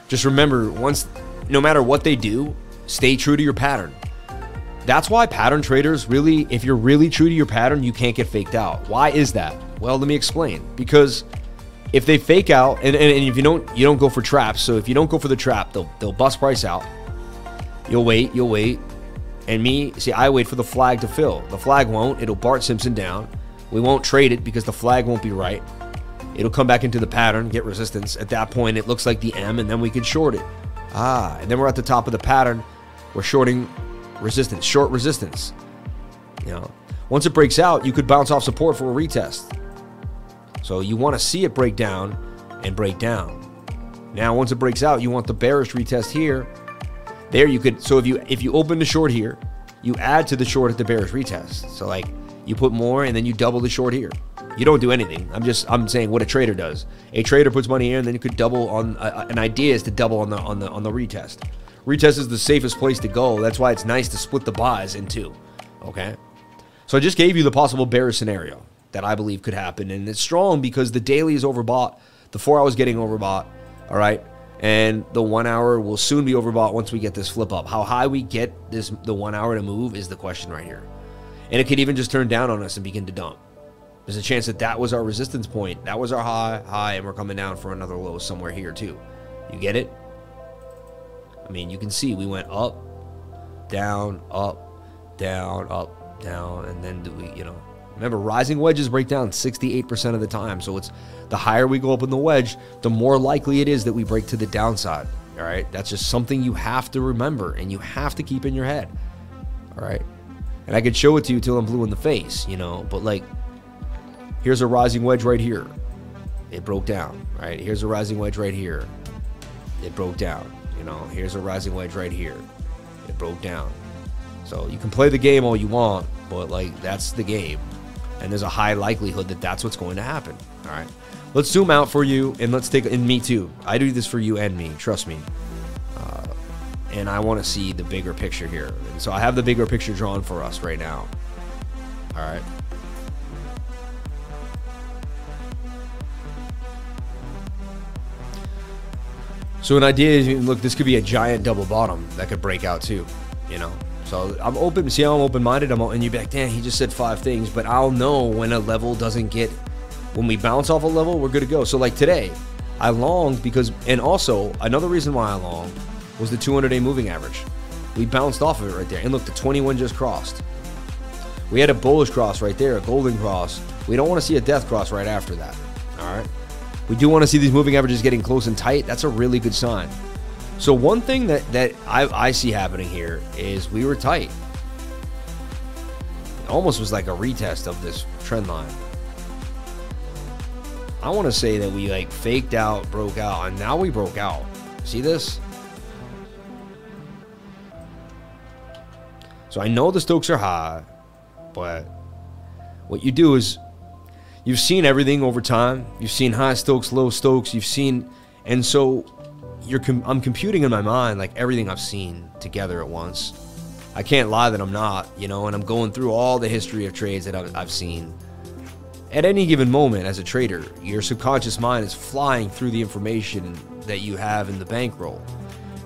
Just remember once no matter what they do stay true to your pattern that's why pattern traders really if you're really true to your pattern you can't get faked out. Why is that? Well let me explain. Because if they fake out and, and, and, if you don't you don't go for traps. So if you don't go for the trap they'll they'll bust price out. You'll wait you'll wait. And me see i wait for the flag to fill. The flag won't. It'll bart simpson down. We won't trade it because the flag won't be right. It'll come back into the pattern get resistance. At that point it looks like the m and then we can short it. Ah and then we're at the top of the pattern. We're shorting resistance short resistance you know once it breaks out you could bounce off support for a retest so you want to see it break down and break down. Now, once it breaks out, you want the bearish retest here. There you could, so if you if you open the short here, you add to the short at the bearish retest. So like you put more and then you double the short here. You don't do anything. I'm just I'm saying what a trader does. A trader puts money here and then you could double on uh, an idea is to double on the on the on the retest. Retest is the safest place to go. That's why it's nice to split the buys in two. Okay? So I just gave you the possible bearish scenario that I believe could happen. And it's strong because the daily is overbought. The four hours getting overbought. All right. And the one hour will soon be overbought once we get this flip up. How high we get this the one hour to move is the question right here. And it could even just turn down on us and begin to dump. There's a chance that that was our resistance point. That was our high, high, and we're coming down for another low somewhere here too. You get it? I mean, you can see we went up, down, up, down, up, down, and then do we, you know, Remember, rising wedges break down 68% of the time. So it's the higher we go up in the wedge, the more likely it is that we break to the downside. All right. That's just something you have to remember and you have to keep in your head. All right. And I could show it to you till I'm blue in the face, you know, but like, here's a rising wedge right here. It broke down, right? Here's a rising wedge right here. It broke down. You know, here's a rising wedge right here. It broke down. So you can play the game all you want, but like, that's the game and there's a high likelihood that that's what's going to happen. All right. Let's zoom out for you and let's take, and me too. I do this for you and me, trust me. Uh, and I want to see the bigger picture here. And so I have the bigger picture drawn for us right now. All right. So an idea is, look, this could be a giant double bottom that could break out too, you know. So I'm open. See how I'm open-minded. I'm and you be like, damn, he just said five things, but I'll know when a level doesn't get. When we bounce off a level, we're good to go. So like today, I longed because, and also another reason why I longed was the 200-day moving average. We bounced off of it right there, and look, the 21 just crossed. We had a bullish cross right there, a golden cross. We don't want to see a death cross right after that. All right. We do want to see these moving averages getting close and tight. That's a really good sign. So one thing that that I, I see happening here is we were tight. It almost was like a retest of this trend line. I want to say that we like faked out, broke out, and now we broke out. See this? So I know the Stokes are high, but what you do is you've seen everything over time. You've seen high Stokes, low Stokes. You've seen, and so you're com- I'm computing in my mind like everything I've seen together at once. I can't lie that I'm not, you know, and I'm going through all the history of trades that I've, I've seen. At any given moment, as a trader, your subconscious mind is flying through the information that you have in the bankroll.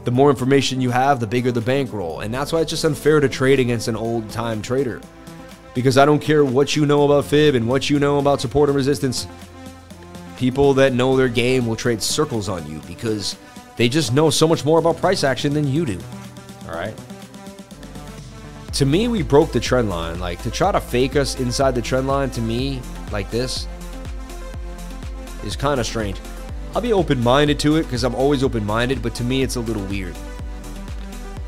The more information you have, the bigger the bankroll. And that's why it's just unfair to trade against an old time trader. Because I don't care what you know about fib and what you know about support and resistance. People that know their game will trade circles on you because they just know so much more about price action than you do. All right. To me, we broke the trend line. Like to try to fake us inside the trend line to me, like this, is kind of strange. I'll be open-minded to it because I'm always open-minded, but to me it's a little weird.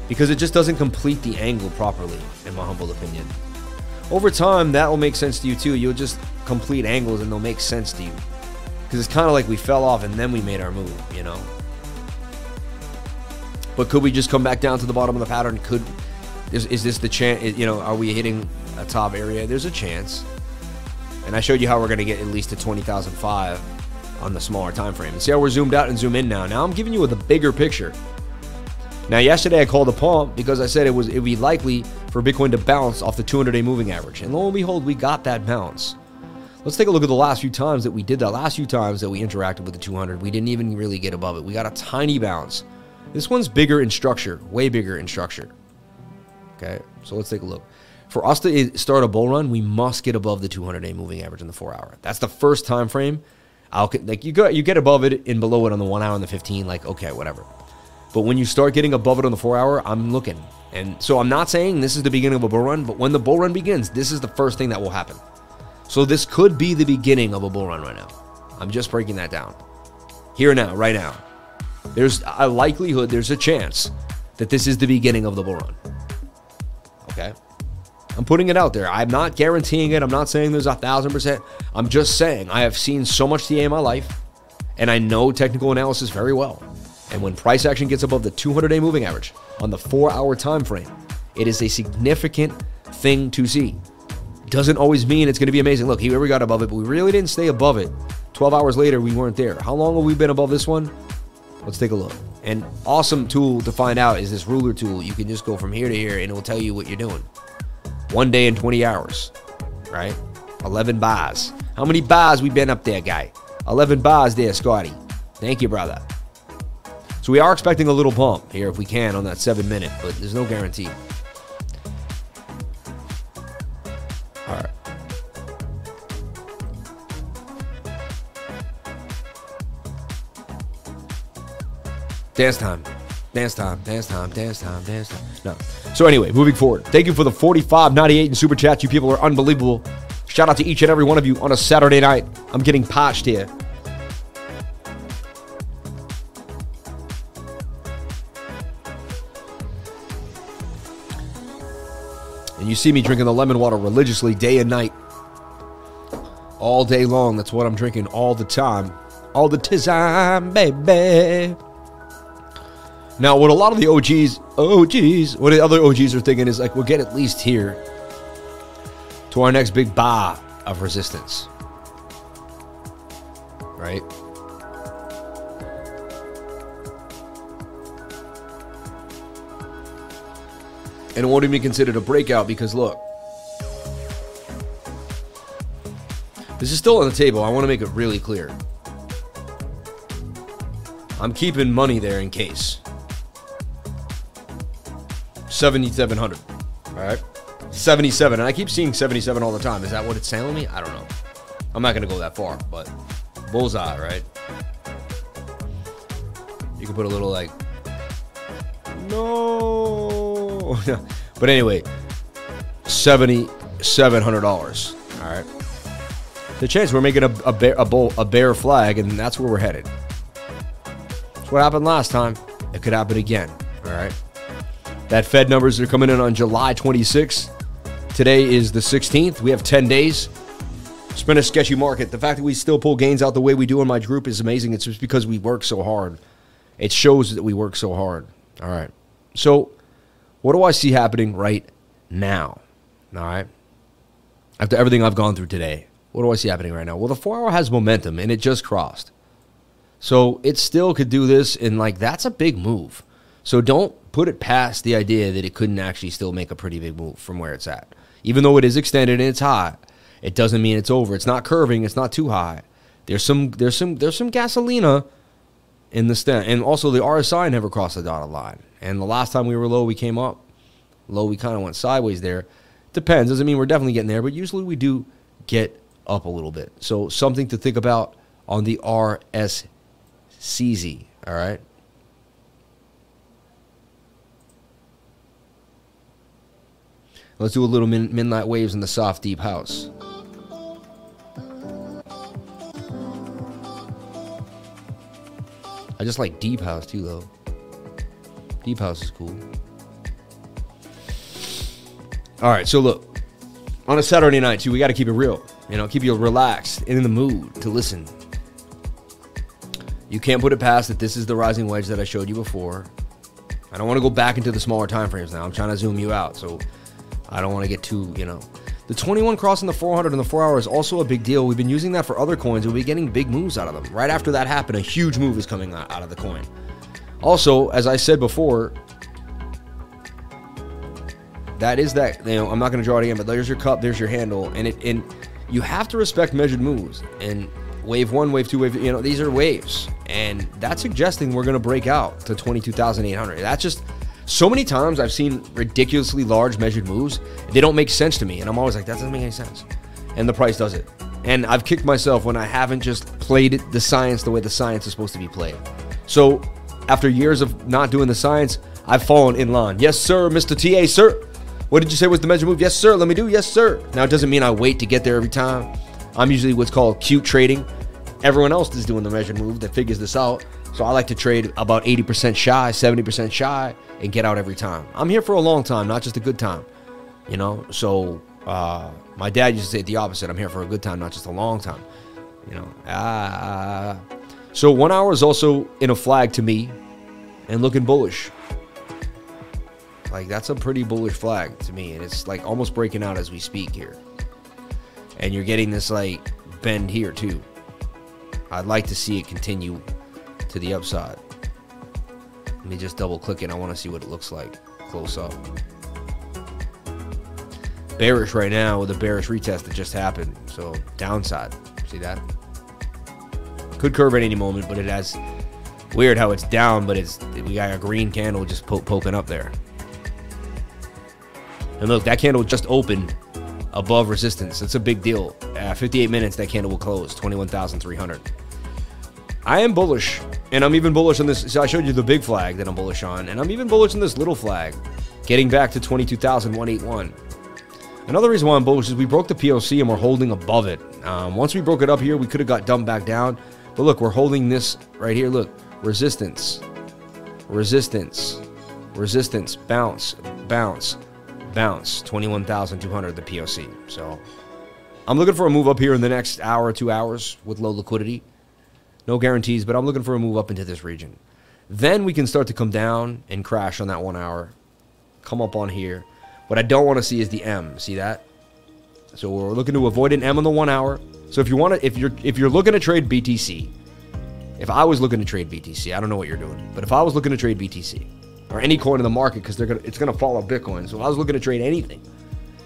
Because it just doesn't complete the angle properly, in my humble opinion. Over time, that will make sense to you too. You'll just complete angles and they'll make sense to you. Because it's kind of like we fell off and then we made our move, you know? But could we just come back down to the bottom of the pattern? Could is, is this the chance? You know, are we hitting a top area? There's a chance. And I showed you how we're going to get at least to 20,005 on the smaller time frame. And see how we're zoomed out and zoom in now. Now I'm giving you the bigger picture. Now yesterday I called a pump because I said it was it would be likely for Bitcoin to bounce off the 200-day moving average. And lo and behold, we got that bounce. Let's take a look at the last few times that we did that. Last few times that we interacted with the 200, we didn't even really get above it. We got a tiny bounce. This one's bigger in structure, way bigger in structure. Okay, so let's take a look. For us to start a bull run, we must get above the 200-day moving average in the four hour. That's the first time frame. I'll like you go, you get above it and below it on the one hour and the 15. Like okay, whatever. But when you start getting above it on the four hour, I'm looking. And so I'm not saying this is the beginning of a bull run, but when the bull run begins, this is the first thing that will happen. So this could be the beginning of a bull run right now. I'm just breaking that down. Here now, right now. There's a likelihood, there's a chance that this is the beginning of the bull run. Okay? I'm putting it out there. I'm not guaranteeing it. I'm not saying there's a thousand percent. I'm just saying I have seen so much TA in my life, and I know technical analysis very well. And when price action gets above the 200 day moving average on the four hour time frame, it is a significant thing to see. Doesn't always mean it's going to be amazing. Look, here we got above it, but we really didn't stay above it. 12 hours later, we weren't there. How long have we been above this one? Let's take a look. An awesome tool to find out is this ruler tool. You can just go from here to here and it will tell you what you're doing. One day and 20 hours, right? 11 bars. How many bars we been up there, guy? 11 bars there, Scotty. Thank you, brother. So we are expecting a little bump here if we can on that seven minute, but there's no guarantee. All right. Dance time. Dance time, dance time, dance time, dance time. No. So anyway, moving forward. Thank you for the 45.98 in super chats. You people are unbelievable. Shout out to each and every one of you on a Saturday night. I'm getting patched here. And you see me drinking the lemon water religiously day and night. All day long. That's what I'm drinking all the time. All the time, baby. Now, what a lot of the OGs, OGs, what the other OGs are thinking is like, we'll get at least here to our next big bar of resistance. Right? And it won't even be considered a breakout because look, this is still on the table. I want to make it really clear. I'm keeping money there in case. 7,700. All right. 77. And I keep seeing 77 all the time. Is that what it's telling me? I don't know. I'm not going to go that far, but bullseye, right? You can put a little like, no. but anyway, seventy-seven hundred dollars. All right. The chance we're making a, a bear a, bull, a bear flag, and that's where we're headed. That's what happened last time. It could happen again. All right. That Fed numbers are coming in on July 26th. Today is the 16th. We have 10 days. It's been a sketchy market. The fact that we still pull gains out the way we do in my group is amazing. It's just because we work so hard. It shows that we work so hard. All right. So what do I see happening right now? All right. After everything I've gone through today, what do I see happening right now? Well, the four hour has momentum and it just crossed. So it still could do this, and like that's a big move. So don't put it past the idea that it couldn't actually still make a pretty big move from where it's at. Even though it is extended and it's hot, it doesn't mean it's over. It's not curving, it's not too high. There's some there's some there's some gasolina in the stem. And also the RSI never crossed the dotted line. And the last time we were low, we came up. Low, we kind of went sideways there. Depends. Doesn't mean we're definitely getting there, but usually we do get up a little bit. So something to think about on the RSCZ. All right. Let's do a little midnight waves in the soft deep house. Just like Deep House too, though. Deep House is cool. All right, so look, on a Saturday night too, we got to keep it real. You know, keep you relaxed and in the mood to listen. You can't put it past that this is the rising wedge that I showed you before. I don't want to go back into the smaller time frames now. I'm trying to zoom you out, so I don't want to get too, you know. The 21 crossing the 400 in the 4 hour is also a big deal. We've been using that for other coins. We'll be getting big moves out of them. Right after that happened, a huge move is coming out of the coin. Also, as I said before, that is that. You know, I'm not going to draw it again, but there's your cup, there's your handle, and it and you have to respect measured moves. And wave one, wave two, wave you know these are waves, and that's suggesting we're going to break out to 22,800. That's just so many times I've seen ridiculously large measured moves. They don't make sense to me, and I'm always like, that doesn't make any sense. And the price does it. And I've kicked myself when I haven't just played the science the way the science is supposed to be played. So after years of not doing the science, I've fallen in line. Yes, sir, Mr. TA, sir. What did you say was the measure move? Yes, sir. Let me do. Yes, sir. Now it doesn't mean I wait to get there every time. I'm usually what's called cute trading. Everyone else is doing the measure move that figures this out. So I like to trade about 80% shy, 70% shy, and get out every time. I'm here for a long time, not just a good time. You know, so uh, my dad used to say the opposite. I'm here for a good time, not just a long time. You know, ah. So one hour is also in a flag to me, and looking bullish. Like that's a pretty bullish flag to me, and it's like almost breaking out as we speak here. And you're getting this like bend here too. I'd like to see it continue to the upside. Let me just double click it. I want to see what it looks like close up. Bearish right now with a bearish retest that just happened. So downside. See that? Could curve at any moment, but it has weird how it's down, but it's we got a green candle just po poking up there. And look, that candle just opened above resistance. It's a big deal. At 58 minutes, that candle will close 21,300. I am bullish, and I'm even bullish on this. So I showed you the big flag that I'm bullish on, and I'm even bullish on this little flag, getting back to 22,181. Another reason why I'm bullish is we broke the POC and we're holding above it. Um, once we broke it up here, we could have got dumped back down. But look, we're holding this right here. Look, resistance, resistance, resistance, bounce, bounce, bounce. 21,200 the POC. So I'm looking for a move up here in the next hour or two hours with low liquidity. No guarantees, but I'm looking for a move up into this region. Then we can start to come down and crash on that one hour. Come up on here. What I don't want to see is the M. See that? So we're looking to avoid an M on the one hour. So if you want to, if you're if you're looking to trade BTC, if I was looking to trade BTC, I don't know what you're doing, but if I was looking to trade BTC or any coin in the market, because they're gonna it's gonna follow Bitcoin. So if I was looking to trade anything,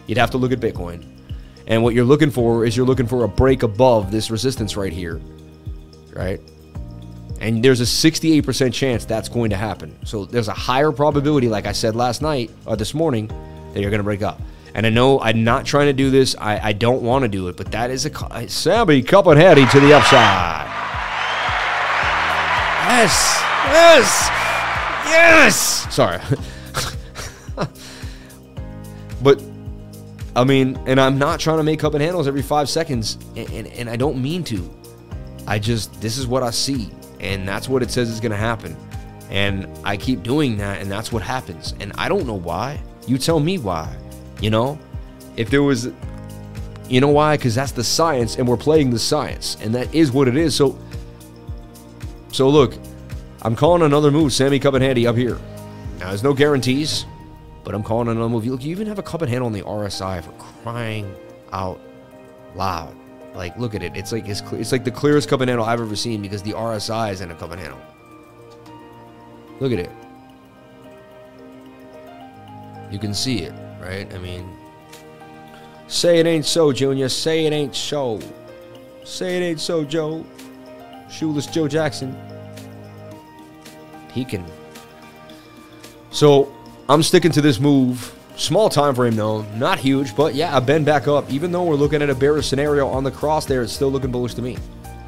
you'd have to look at Bitcoin. And what you're looking for is you're looking for a break above this resistance right here, right? And there's a 68% chance that's going to happen. So there's a higher probability, like I said last night or this morning, that you're going to break up. And I know I'm not trying to do this. I, I don't want to do it, but that is a semi cup and heading to the upside. Yes, yes, yes. Sorry, but I mean, and I'm not trying to make cup and handles every five seconds, and, and, and I don't mean to. I just this is what I see, and that's what it says is going to happen, and I keep doing that, and that's what happens, and I don't know why. You tell me why. You know, if there was, you know why? Because that's the science, and we're playing the science, and that is what it is. So, so look, I'm calling another move, semi cup and handle up here. Now, there's no guarantees, but I'm calling another move. Look, you even have a cup and handle on the RSI for crying out loud. Like, look at it. It's like it's, it's like the clearest cup and handle I've ever seen because the RSI is in a cup and handle. Look at it. You can see it, right? I mean, say it ain't so, Junior. Say it ain't so. Say it ain't so, Joe. Shoeless Joe Jackson. He can. So I'm sticking to this move. Small time frame though, not huge, but yeah, a bend back up. Even though we're looking at a bearish scenario on the cross there, it's still looking bullish to me.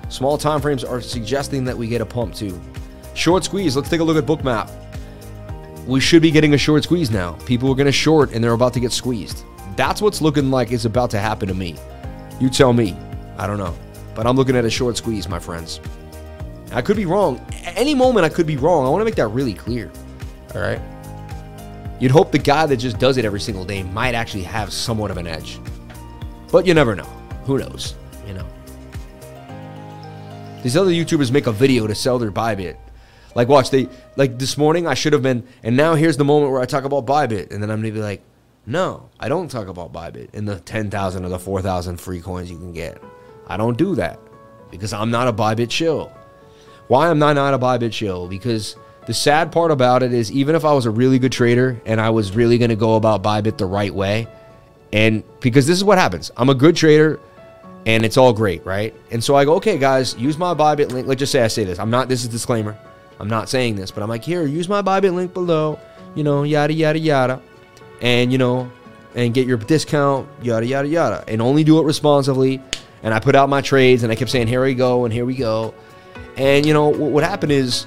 Small time frames are suggesting that we get a pump too. Short squeeze. Let's take a look at bookmap we should be getting a short squeeze now. People are going to short and they're about to get squeezed. That's what's looking like is about to happen to me. You tell me. I don't know. But I'm looking at a short squeeze, my friends. I could be wrong. Any moment, I could be wrong. I want to make that really clear. All right. You'd hope the guy that just does it every single day might actually have somewhat of an edge. But you never know. Who knows? You know. These other YouTubers make a video to sell their Bybit. Like, watch, they, like this morning, I should have been, and now here's the moment where I talk about Bybit. And then I'm to be like, no, I don't talk about Bybit and the 10,000 or the 4,000 free coins you can get. I don't do that because I'm not a Bybit chill. Why am I not a Bybit chill? Because the sad part about it is even if I was a really good trader and I was really going to go about Bybit the right way, and because this is what happens. I'm a good trader and it's all great, right? And so I go, okay, guys, use my Bybit link. Let's just say I say this. I'm not, this is disclaimer. I'm not saying this, but I'm like, here, use my Bybit link below, you know, yada, yada, yada. And, you know, and get your discount, yada, yada, yada. And only do it responsibly. And I put out my trades and I kept saying, here we go and here we go. And, you know, what, what happened is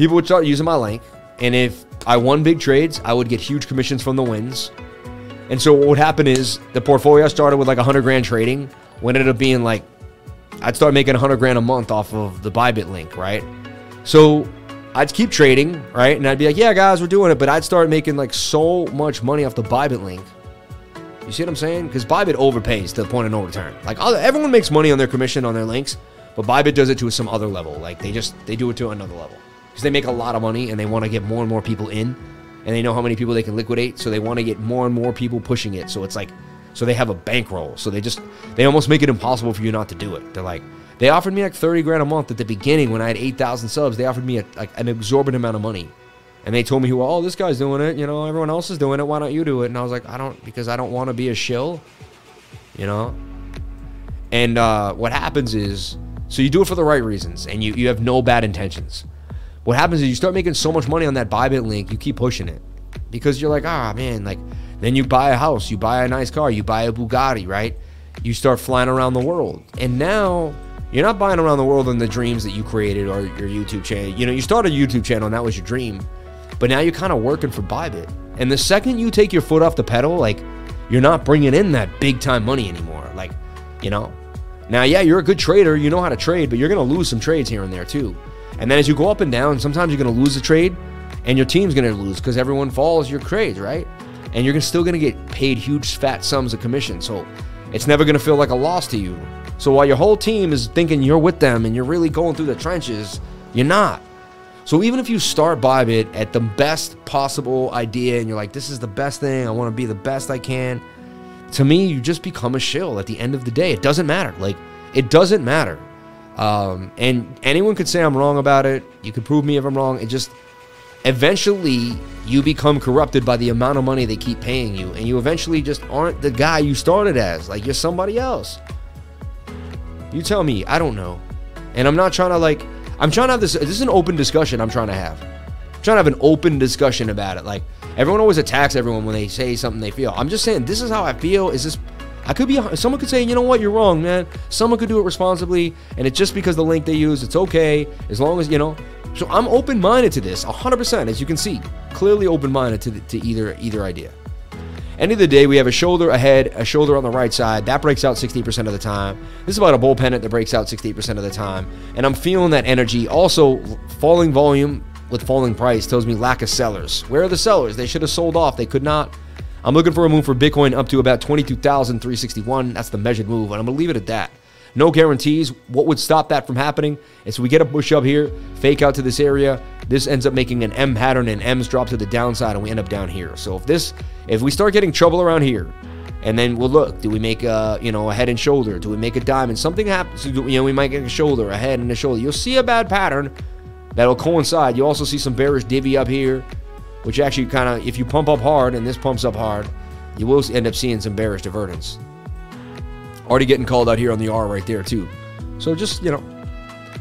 people would start using my link. And if I won big trades, I would get huge commissions from the wins. And so what would happen is the portfolio I started with like 100 grand trading, what ended up being like, I'd start making 100 grand a month off of the Bybit link, right? So I'd keep trading, right? And I'd be like, yeah, guys, we're doing it. But I'd start making like so much money off the Bybit link. You see what I'm saying? Because Bybit overpays to the point of no return. Like everyone makes money on their commission on their links, but Bybit does it to some other level. Like they just, they do it to another level. Because they make a lot of money and they want to get more and more people in and they know how many people they can liquidate, so they want to get more and more people pushing it. So it's like, so they have a bankroll. So they just, they almost make it impossible for you not to do it. They're like, they offered me like 30 grand a month at the beginning when I had 8,000 subs. They offered me a, like an exorbitant amount of money. And they told me, well, oh, this guy's doing it. You know, everyone else is doing it. Why don't you do it? And I was like, I don't, because I don't want to be a shill, you know? And uh, what happens is, so you do it for the right reasons and you, you have no bad intentions. What happens is you start making so much money on that Bybit link, you keep pushing it because you're like, ah, man, like then you buy a house, you buy a nice car, you buy a Bugatti, right? You start flying around the world, and now you're not buying around the world in the dreams that you created or your YouTube channel. You know, you started a YouTube channel and that was your dream, but now you're kind of working for Bybit. And the second you take your foot off the pedal, like you're not bringing in that big time money anymore. Like, you know, now yeah, you're a good trader, you know how to trade, but you're gonna lose some trades here and there too. And then as you go up and down, sometimes you're going to lose a trade and your team's going to lose because everyone follows your trades, right? And you're still going to get paid huge fat sums of commission. So it's never going to feel like a loss to you. So while your whole team is thinking you're with them and you're really going through the trenches, you're not. So even if you start Bybit at the best possible idea and you're like, this is the best thing, I want to be the best I can, to me, you just become a shill at the end of the day. It doesn't matter. Like, it doesn't matter. Um, and anyone could say I'm wrong about it. You could prove me if I'm wrong. It just eventually you become corrupted by the amount of money they keep paying you, and you eventually just aren't the guy you started as. Like you're somebody else. You tell me. I don't know. And I'm not trying to like. I'm trying to have this. This is an open discussion. I'm trying to have. I'm trying to have an open discussion about it. Like everyone always attacks everyone when they say something they feel. I'm just saying this is how I feel. Is this I could be, someone could say, you know what, you're wrong, man. Someone could do it responsibly, and it's just because the link they use, it's okay, as long as, you know. So I'm open minded to this, 100%, as you can see. Clearly open minded to, to either, either idea. End of the day, we have a shoulder ahead, a shoulder on the right side. That breaks out 60% of the time. This is about a bull pennant that breaks out 60% of the time. And I'm feeling that energy. Also, falling volume with falling price tells me lack of sellers. Where are the sellers? They should have sold off. They could not. I'm looking for a move for Bitcoin up to about 22,361. That's the measured move, and I'm going to leave it at that. No guarantees. What would stop that from happening is we get a push up here, fake out to this area. This ends up making an M pattern, and M's drop to the downside, and we end up down here. So if this, if we start getting trouble around here, and then we'll look. Do we make a you know a head and shoulder? Do we make a diamond? Something happens. You know we might get a shoulder, a head, and a shoulder. You'll see a bad pattern that'll coincide. You also see some bearish divvy up here which actually kind of, if you pump up hard and this pumps up hard, you will end up seeing some bearish divergence. Already getting called out here on the R right there, too. So just, you know.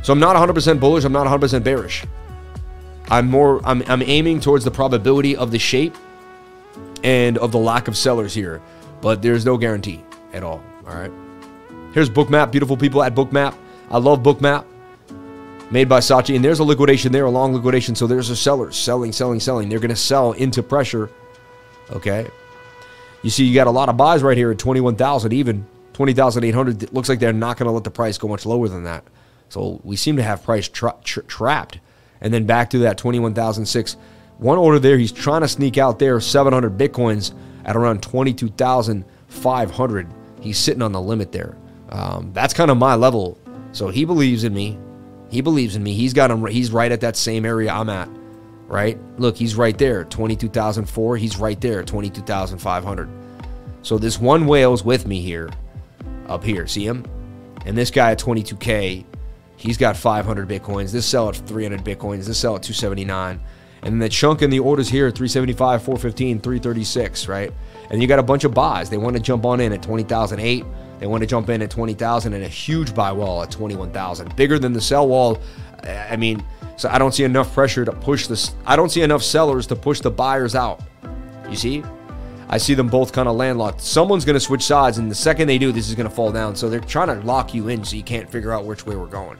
So I'm not 100% bullish. I'm not 100% bearish. I'm more, I'm, I'm aiming towards the probability of the shape and of the lack of sellers here. But there's no guarantee at all. All right. Here's Bookmap. Beautiful people at Bookmap. I love Bookmap made by Saatchi, and there's a liquidation there, a long liquidation. So there's a seller selling, selling, selling. They're going to sell into pressure. Okay. You see, you got a lot of buys right here at 21,000, even 20,800. It looks like they're not going to let the price go much lower than that. So we seem to have price tra- tra- trapped. And then back to that 21,006. One order there, he's trying to sneak out there 700 Bitcoins at around 22,500. He's sitting on the limit there. Um, that's kind of my level. So he believes in me. He believes in me. He's got him. He's right at that same area I'm at. Right? Look, he's right there. 22,004. He's right there. 22,500. So this one whale's with me here, up here. See him? And this guy at 22K, he's got 500 Bitcoins. This sell at 300 Bitcoins. This sell at 279. And then the chunk in the orders here 375, 415, 336, right? And you got a bunch of buys. They want to jump on in at 20,008. They want to jump in at 20,000 and a huge buy wall at 21,000. Bigger than the sell wall. I mean, so I don't see enough pressure to push this. I don't see enough sellers to push the buyers out. You see? I see them both kind of landlocked. Someone's going to switch sides, and the second they do, this is going to fall down. So they're trying to lock you in so you can't figure out which way we're going.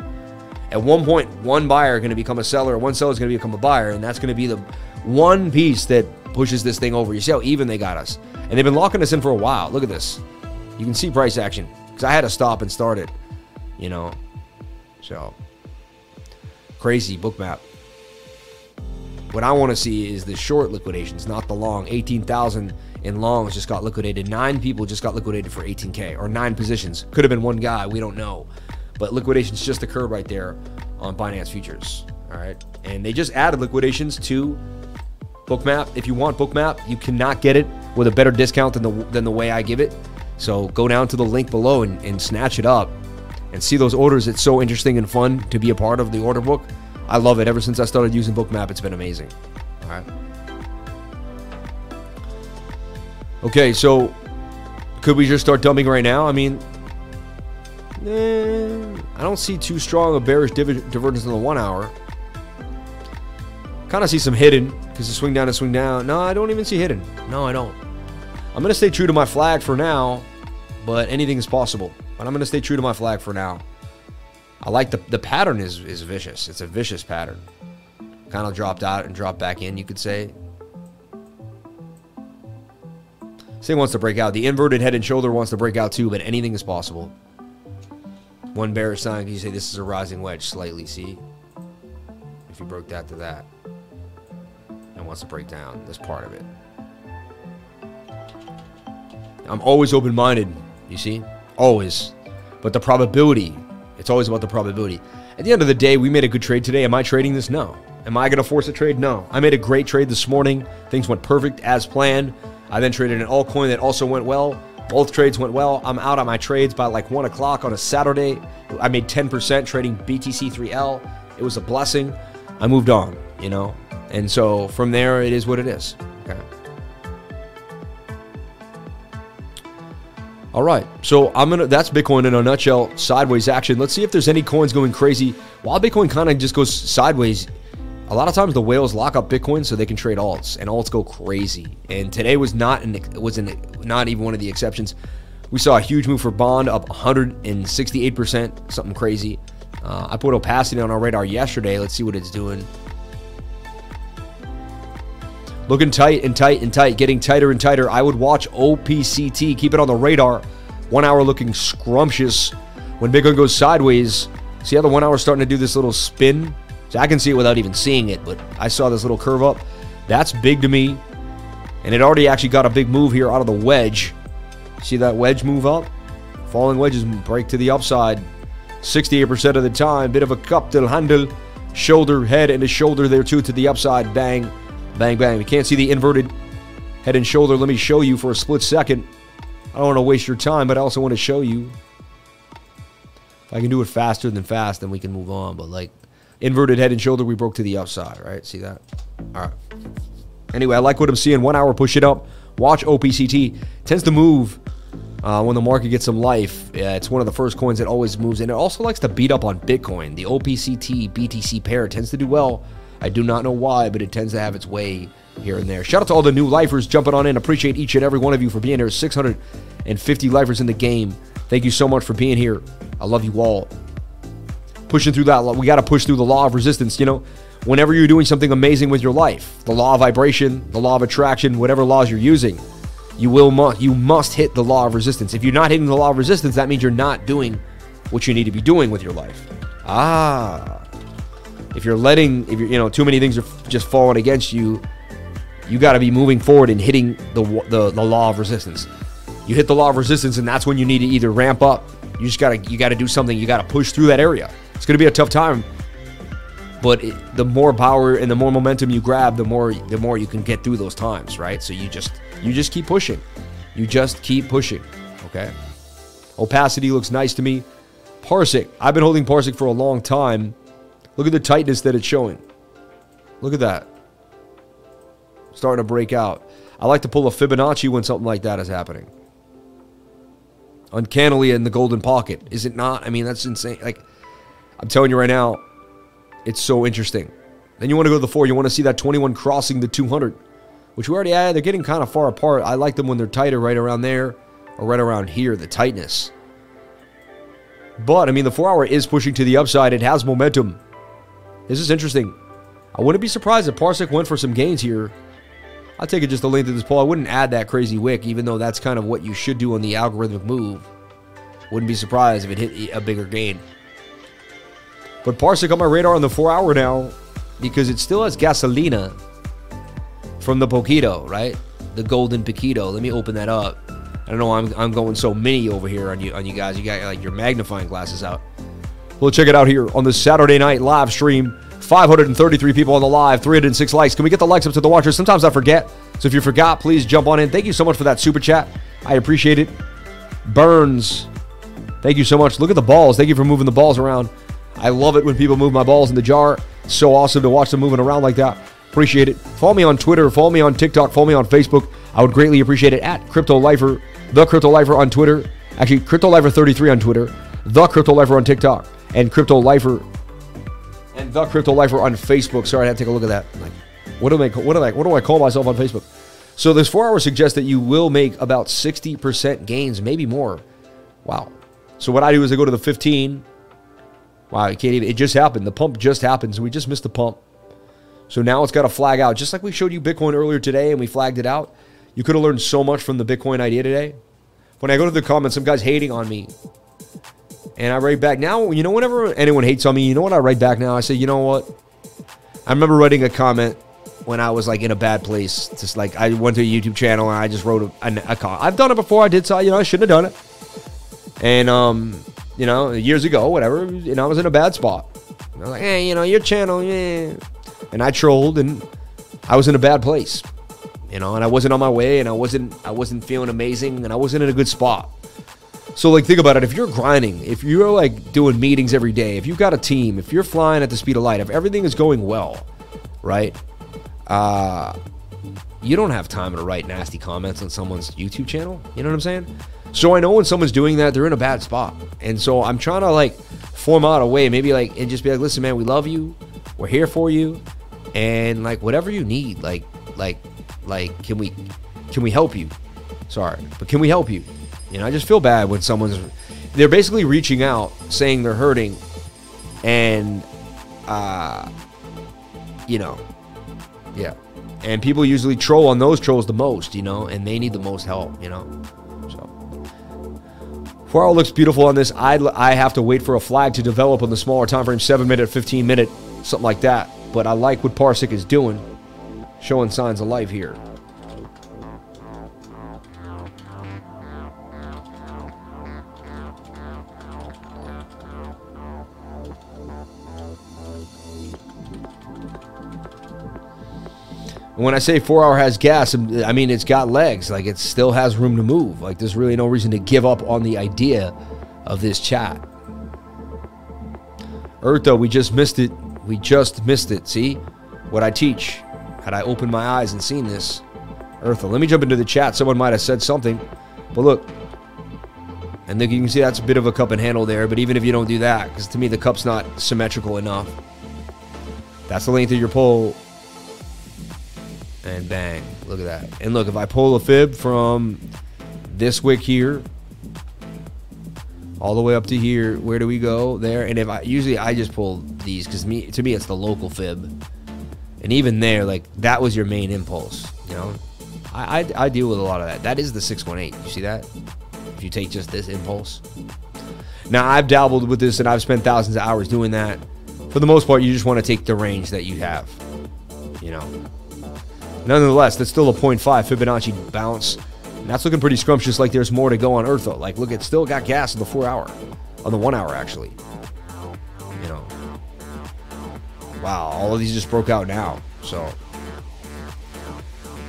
At one point, one buyer is going to become a seller, one seller is going to become a buyer, and that's going to be the one piece that pushes this thing over. You see how even they got us? And they've been locking us in for a while. Look at this. You can see price action because I had to stop and start it, you know. So crazy bookmap. What I want to see is the short liquidations, not the long. 18,000 in longs just got liquidated. Nine people just got liquidated for 18K, or nine positions. Could have been one guy. We don't know. But liquidations just occurred right there on Binance Futures. All right. And they just added liquidations to Bookmap. If you want Bookmap, you cannot get it with a better discount than the, than the way I give it. So go down to the link below and, and snatch it up and see those orders. It's so interesting and fun to be a part of the order book. I love it. Ever since I started using Bookmap, it's been amazing. All right. Okay, so could we just start dumping right now? I mean, eh, I don't see too strong a bearish div- divergence in the one hour. Kind of see some hidden because the swing down and swing down. No, I don't even see hidden. No, I don't. I'm going to stay true to my flag for now, but anything is possible. But I'm going to stay true to my flag for now. I like the the pattern is is vicious. It's a vicious pattern. Kind of dropped out and dropped back in, you could say. Say wants to break out. The inverted head and shoulder wants to break out too, but anything is possible. One bearish sign, you say this is a rising wedge slightly, see? If you broke that to that. And wants to break down this part of it. I'm always open minded, you see? Always. But the probability, it's always about the probability. At the end of the day, we made a good trade today. Am I trading this? No. Am I going to force a trade? No. I made a great trade this morning. Things went perfect as planned. I then traded an altcoin that also went well. Both trades went well. I'm out on my trades by like 1 o'clock on a Saturday. I made 10% trading BTC3L. It was a blessing. I moved on, you know? And so from there, it is what it is. Okay. All right, so I'm gonna. That's Bitcoin in a nutshell. Sideways action. Let's see if there's any coins going crazy. While Bitcoin kind of just goes sideways, a lot of times the whales lock up Bitcoin so they can trade alts, and alts go crazy. And today was not an was an, not even one of the exceptions. We saw a huge move for Bond up 168 percent, something crazy. Uh, I put opacity on our radar yesterday. Let's see what it's doing. Looking tight and tight and tight, getting tighter and tighter. I would watch OPCT, keep it on the radar. One hour looking scrumptious. When Bitcoin goes sideways, see how the one hour starting to do this little spin? So I can see it without even seeing it, but I saw this little curve up. That's big to me. And it already actually got a big move here out of the wedge. See that wedge move up? Falling wedges break to the upside. 68% of the time, bit of a cup to handle. Shoulder, head, and a shoulder there too to the upside. Bang. Bang, bang. We can't see the inverted head and shoulder. Let me show you for a split second. I don't want to waste your time, but I also want to show you. If I can do it faster than fast, then we can move on. But like inverted head and shoulder, we broke to the upside, right? See that? All right. Anyway, I like what I'm seeing. One hour, push it up. Watch OPCT. Tends to move uh, when the market gets some life. Yeah, it's one of the first coins that always moves. And it also likes to beat up on Bitcoin. The OPCT BTC pair tends to do well I do not know why, but it tends to have its way here and there. Shout out to all the new lifers jumping on in. Appreciate each and every one of you for being here. 650 lifers in the game. Thank you so much for being here. I love you all. Pushing through that, we got to push through the law of resistance. You know, whenever you're doing something amazing with your life, the law of vibration, the law of attraction, whatever laws you're using, you will must you must hit the law of resistance. If you're not hitting the law of resistance, that means you're not doing what you need to be doing with your life. Ah. If you're letting, if you're, you know, too many things are just falling against you, you got to be moving forward and hitting the, the the law of resistance. You hit the law of resistance, and that's when you need to either ramp up. You just gotta you gotta do something. You gotta push through that area. It's gonna be a tough time, but it, the more power and the more momentum you grab, the more the more you can get through those times, right? So you just you just keep pushing. You just keep pushing. Okay. Opacity looks nice to me. Parsec. I've been holding Parsec for a long time. Look at the tightness that it's showing. Look at that. Starting to break out. I like to pull a Fibonacci when something like that is happening. Uncannily in the golden pocket. Is it not? I mean, that's insane. Like, I'm telling you right now, it's so interesting. Then you want to go to the four. You want to see that 21 crossing the 200, which we already had. They're getting kind of far apart. I like them when they're tighter right around there or right around here, the tightness. But, I mean, the four hour is pushing to the upside. It has momentum. This is interesting. I wouldn't be surprised if Parsec went for some gains here. I'll take it just the length of this pole. I wouldn't add that crazy wick, even though that's kind of what you should do on the algorithmic move. Wouldn't be surprised if it hit a bigger gain. But Parsec on my radar on the four hour now because it still has gasolina from the Poquito, right? The golden Poquito. Let me open that up. I don't know. I'm, I'm going so mini over here on you on you guys. You got like your magnifying glasses out. Well, check it out here on this Saturday night live stream. 533 people on the live, 306 likes. Can we get the likes up to the watchers? Sometimes I forget. So if you forgot, please jump on in. Thank you so much for that super chat. I appreciate it. Burns, thank you so much. Look at the balls. Thank you for moving the balls around. I love it when people move my balls in the jar. So awesome to watch them moving around like that. Appreciate it. Follow me on Twitter. Follow me on TikTok. Follow me on Facebook. I would greatly appreciate it at Crypto Lifer, the Crypto Lifer on Twitter. Actually, Crypto Lifer 33 on Twitter, the Crypto Lifer on TikTok, and Crypto Lifer and the Crypto Lifer on Facebook. Sorry, I had to take a look at that. Like, what do I what do I what do I call myself on Facebook? So this four hour suggests that you will make about 60% gains, maybe more. Wow. So what I do is I go to the 15. Wow, I can't even it just happened. The pump just happened. So we just missed the pump. So now it's got to flag out. Just like we showed you Bitcoin earlier today and we flagged it out. You could have learned so much from the Bitcoin idea today. When I go to the comments, some guys hating on me and I write back now. You know, whenever anyone hates on me, you know what I write back now? I say, you know what? I remember writing a comment when I was like in a bad place. Just like I went to a YouTube channel and I just wrote a, a, a comment. I've done it before. I did so. You know, I shouldn't have done it. And um, you know, years ago, whatever. You know, I was in a bad spot. I was like, hey, you know, your channel, yeah. And I trolled and I was in a bad place. You know, and I wasn't on my way, and I wasn't I wasn't feeling amazing, and I wasn't in a good spot. So like think about it. If you're grinding, if you're like doing meetings every day, if you've got a team, if you're flying at the speed of light, if everything is going well, right? Uh you don't have time to write nasty comments on someone's YouTube channel. You know what I'm saying? So I know when someone's doing that, they're in a bad spot. And so I'm trying to like form out a way, maybe like and just be like, listen, man, we love you. We're here for you. And like whatever you need, like like like can we can we help you? Sorry, but can we help you? You know, I just feel bad when someone's they're basically reaching out saying they're hurting and uh you know, yeah. And people usually troll on those trolls the most, you know, and they need the most help, you know. So Four looks beautiful on this. I I have to wait for a flag to develop on the smaller time frame, 7 minute, 15 minute, something like that. But I like what Parsec is doing, showing signs of life here. When I say four hour has gas, um, I mean it's got legs. Like it still has room to move. Like there's really no reason to give up on the idea of this chat. Eartha, we just missed it. We just missed it. See what I teach. Had I opened my eyes and seen this, Eartha, let me jump into the chat. Someone might have said something, but look. And then you can see that's a bit of a cup and handle there. But even if you don't do that, because to me the cup's not symmetrical enough. That's the length of your pole and bang, look at that. And look, if I pull a fib from this wick here all the way up to here, where do we go? There. And if I usually I just pull these because me to me it's the local fib. And even there, like that was your main impulse, you know. I, I, I deal with a lot of that. That is the 618. You see that? If you take just this impulse. Now, I've dabbled with this and I've spent thousands of hours doing that. For the most part, you just want to take the range that you have. You know. Nonetheless, that's still a 0.5 Fibonacci bounce. And that's looking pretty scrumptious like there's more to go on Earth, though. Like, look, it still got gas on the four hour. On the one hour, actually. You know. Wow, all of these just broke out now. So.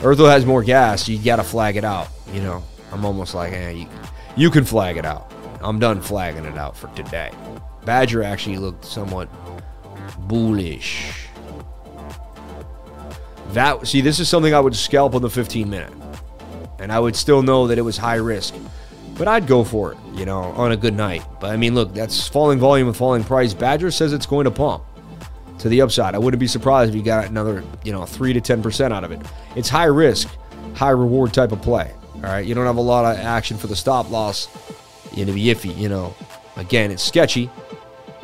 Eartho has more gas. You got to flag it out. You know. I'm almost like, eh, you, you can flag it out. I'm done flagging it out for today. Badger actually looked somewhat bullish. That see, this is something I would scalp on the 15 minute, and I would still know that it was high risk, but I'd go for it, you know, on a good night. But I mean, look, that's falling volume and falling price. Badger says it's going to pump to the upside. I wouldn't be surprised if you got another, you know, three to 10 percent out of it. It's high risk, high reward type of play. All right, you don't have a lot of action for the stop loss. You're gonna be iffy, you know. Again, it's sketchy,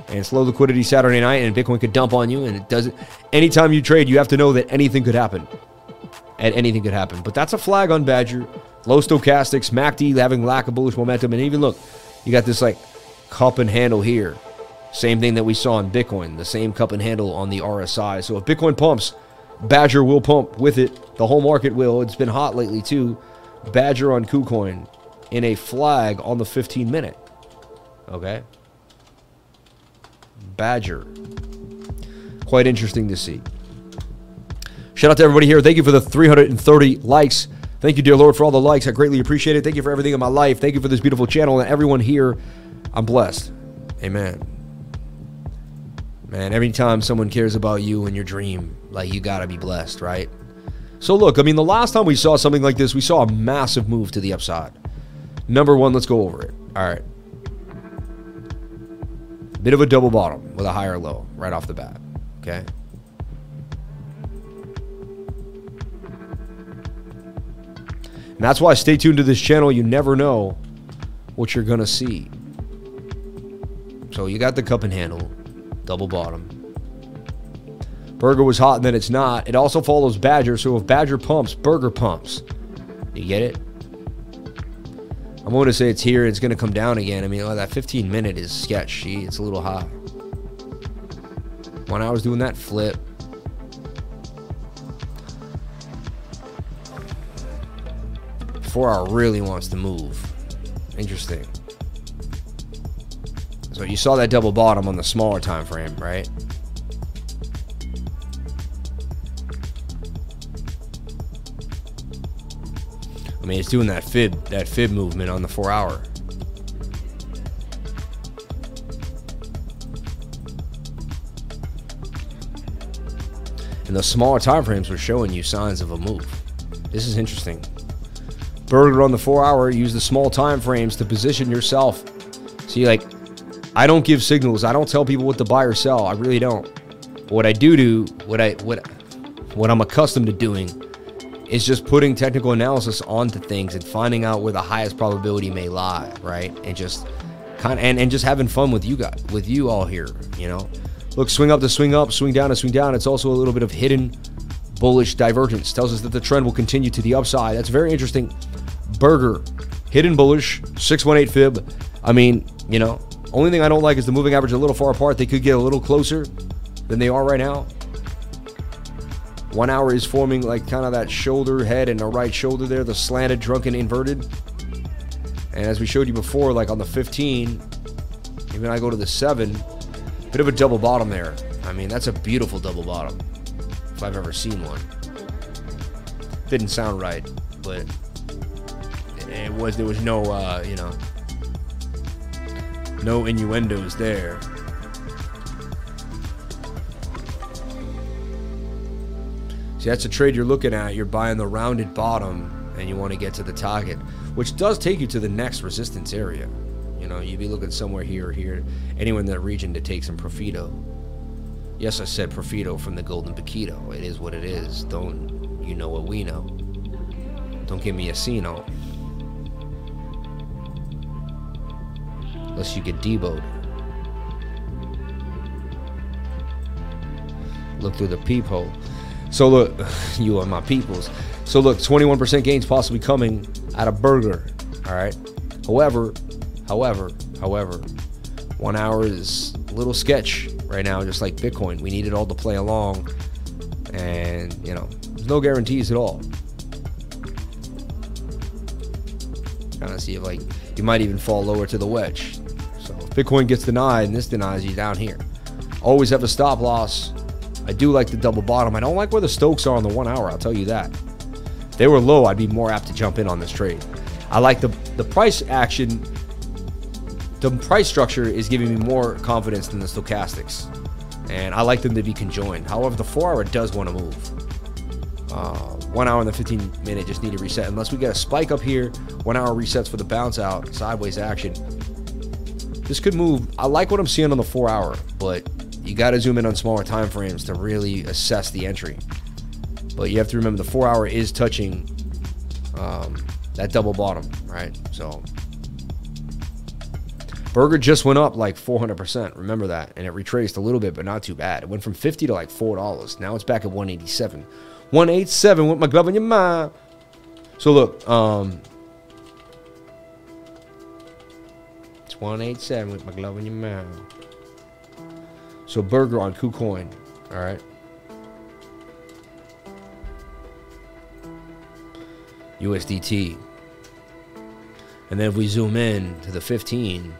and it's low liquidity Saturday night, and Bitcoin could dump on you, and it doesn't. Anytime you trade, you have to know that anything could happen, and anything could happen. But that's a flag on Badger. Low stochastics, MACD having lack of bullish momentum, and even look, you got this like cup and handle here. Same thing that we saw in Bitcoin, the same cup and handle on the RSI. So if Bitcoin pumps, Badger will pump with it. The whole market will. It's been hot lately too. Badger on KuCoin in a flag on the 15 minute. Okay. Badger. Quite interesting to see. Shout out to everybody here. Thank you for the 330 likes. Thank you, dear Lord, for all the likes. I greatly appreciate it. Thank you for everything in my life. Thank you for this beautiful channel and everyone here. I'm blessed. Amen. Man, every time someone cares about you and your dream, like you gotta be blessed, right? So look, I mean, the last time we saw something like this, we saw a massive move to the upside. Number one, let's go over it. All right. Bit of a double bottom with a higher low right off the bat. Okay. And that's why stay tuned to this channel. You never know what you're going to see. So you got the cup and handle, double bottom. Burger was hot and then it's not. It also follows Badger. So if Badger pumps, Burger pumps. You get it? I'm going to say it's here. It's going to come down again. I mean, oh, that 15 minute is sketchy. It's a little high. One hour's doing that flip. Four hour really wants to move. Interesting. So you saw that double bottom on the smaller time frame, right? I mean, it's doing that fib, that fib movement on the four hour. And the smaller time frames were showing you signs of a move. This is interesting. Burger on the four hour, use the small time frames to position yourself. See, like, I don't give signals. I don't tell people what to buy or sell. I really don't. What I do do, what I what what I'm accustomed to doing is just putting technical analysis onto things and finding out where the highest probability may lie, right? And just kind of, and, and just having fun with you guys, with you all here, you know. Look, swing up to swing up, swing down to swing down. It's also a little bit of hidden bullish divergence. Tells us that the trend will continue to the upside. That's very interesting. Burger, hidden bullish, 618 fib. I mean, you know, only thing I don't like is the moving average a little far apart. They could get a little closer than they are right now. One hour is forming like kind of that shoulder head and the right shoulder there, the slanted, drunken, inverted. And as we showed you before, like on the 15, even I go to the 7, bit of a double bottom there. I mean, that's a beautiful double bottom, if I've ever seen one. Didn't sound right, but it was there was no uh, you know no innuendos there. See, that's a trade you're looking at. You're buying the rounded bottom and you want to get to the target, which does take you to the next resistance area. You know, you'd be looking somewhere here or here, anywhere in that region to take some profito. Yes, I said profito from the golden paquito. It is what it is. Don't you know what we know? Don't give me a Sino. Unless you get deboed. Look through the peephole. So look, you are my peoples. So look, 21% gains possibly coming out of Burger. All right. However, however, however, One hour is a little sketch right now, just like Bitcoin. We need it all to play along. And, you know, there's no guarantees at all. Kind of see if, like, you might even fall lower to the wedge. So if Bitcoin gets denied and this denies you down here, always have a stop loss. I do like the double bottom. I don't like where the Stokes are on the one hour, I'll tell you that. If they were low, I'd be more apt to jump in on this trade. I like the the price action. The price structure is giving me more confidence than the stochastics, and I like them to be conjoined. However, the four hour does want to move. Uh, one hour and the 15 minute just need to reset. Unless we get a spike up here, one hour resets for the bounce out, sideways action. This could move. I like what I'm seeing on the four hour, but you got to zoom in on smaller time frames to really assess the entry. But you have to remember the four hour is touching um, that double bottom, right? So Burger just went up like 400%. Remember that. And it retraced a little bit, but not too bad. It went from 50 to like $4. Now it's back at 187. 187 with my glove in your mind. So look, um, it's 187 with my glove in your mind. So Burger on KuCoin, all right. USDT. And then if we zoom in to the 15,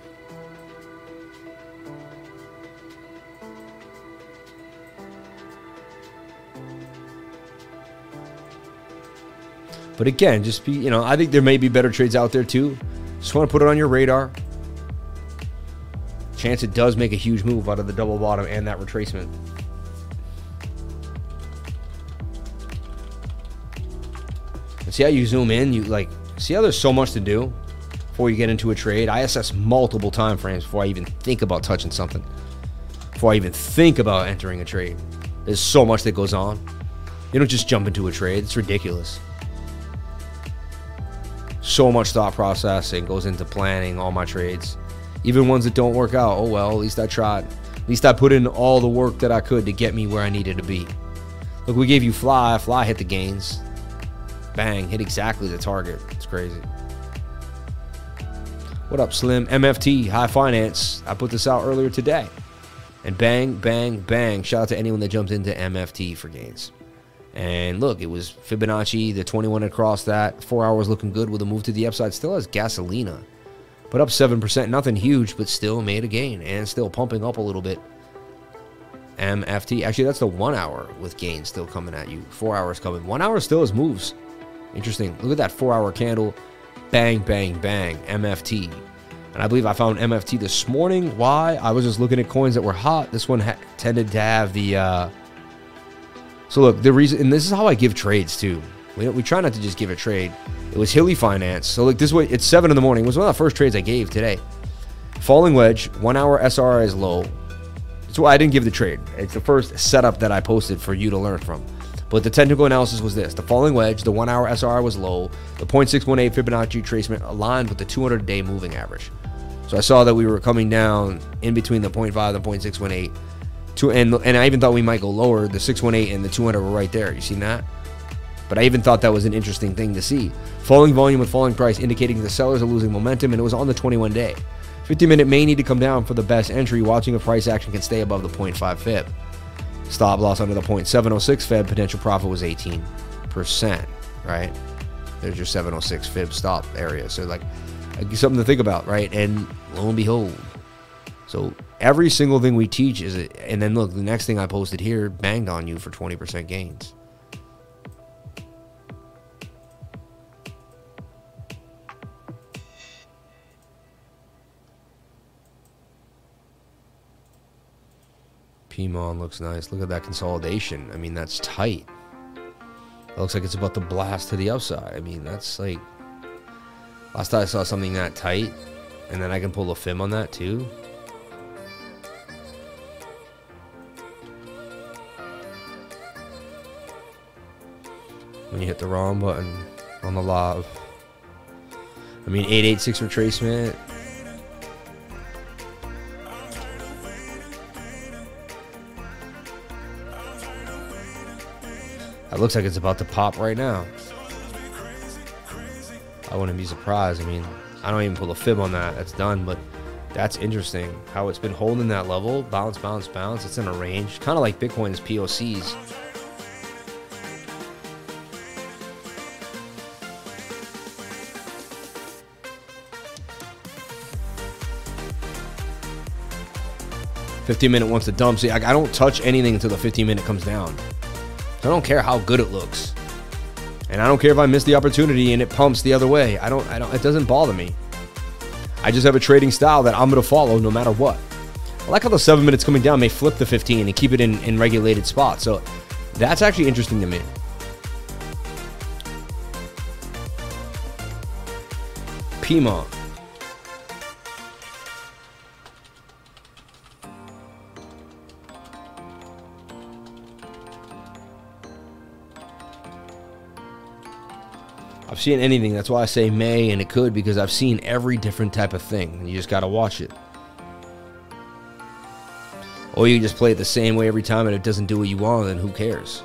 But again, just be, you know, I think there may be better trades out there too. Just want to put it on your radar. Chance it does make a huge move out of the double bottom and that retracement. And see how you zoom in, you like see how there's so much to do before you get into a trade. I assess multiple time frames before I even think about touching something. Before I even think about entering a trade. There's so much that goes on. You don't just jump into a trade. It's ridiculous. So much thought processing goes into planning all my trades. Even ones that don't work out. Oh well, at least I tried. At least I put in all the work that I could to get me where I needed to be. Look, we gave you fly. Fly hit the gains. Bang, hit exactly the target. It's crazy. What up, Slim? MFT, Hifi Finance. I put this out earlier today. And bang, bang, bang. Shout out to anyone that jumped into MFT for gains. And look, it was Fibonacci, the 21 across that. Four hours looking good with a move to the upside. Still has Gasolina. But up 7%. Nothing huge, but still made a gain. And still pumping up a little bit. MFT. Actually, that's the one hour with gains still coming at you. Four hours coming. One hour still has moves. Interesting. Look at that four hour candle. Bang, bang, bang. MFT. And I believe I found MFT this morning. Why? I was just looking at coins that were hot. This one tended to have the. Uh... So look, the reason, and this is how I give trades too. We, we try not to just give a trade. It was Hifi Finance. So look, this way, it's seven in the morning. It was one of the first trades I gave today. Falling wedge, one hour SRI is low. That's why I didn't give the trade. It's the first setup that I posted for you to learn from. But the technical analysis was this. The falling wedge, the one hour SR was low. The 0.618 Fibonacci tracement aligned with the 200 day moving average. So I saw that we were coming down in between the 0.5 and the 0.618. To, and, and I even thought we might go lower. The 618 and the 200 were right there. You seen that? But I even thought that was an interesting thing to see. Falling volume with falling price indicating the sellers are losing momentum, and it was on the 21 day. 50 minute may need to come down for the best entry. Watching a price action can stay above the 0.5 fib. Stop loss under the 0.706 fib potential profit was 18%, right? There's your 706 fib stop area. So like something to think about, right? And lo and behold, so every single thing we teach is, it, and then look, the next thing I posted here banged on you for 20% gains. PMON looks nice. Look at that consolidation. I mean, that's tight. It looks like it's about to blast to the upside. I mean, that's like last time I saw something that tight, and then I can pull a fib on that too. When you hit the wrong button on the live. I mean, 886 retracement. It looks like it's about to pop right now. I wouldn't be surprised. I mean, I don't even pull a fib on that. That's done, but That's interesting. How it's been holding that level, bounce, bounce, bounce. It's in a range, kind of like Bitcoin's POCs. Fifteen minute wants to dump. See, I, I don't touch anything until the fifteen minute comes down. I don't care how good it looks, and I don't care if I miss the opportunity and it pumps the other way. I don't. I don't. It doesn't bother me. I just have a trading style that I'm going to follow no matter what. I like how the seven minutes coming down may flip the 15 and keep it in, in regulated spots. So that's actually interesting to me. Pima. I've seen anything. That's why I say may and it could because I've seen every different type of thing. You just got to watch it. Or you just play it the same way every time and it doesn't do what you want, then who cares?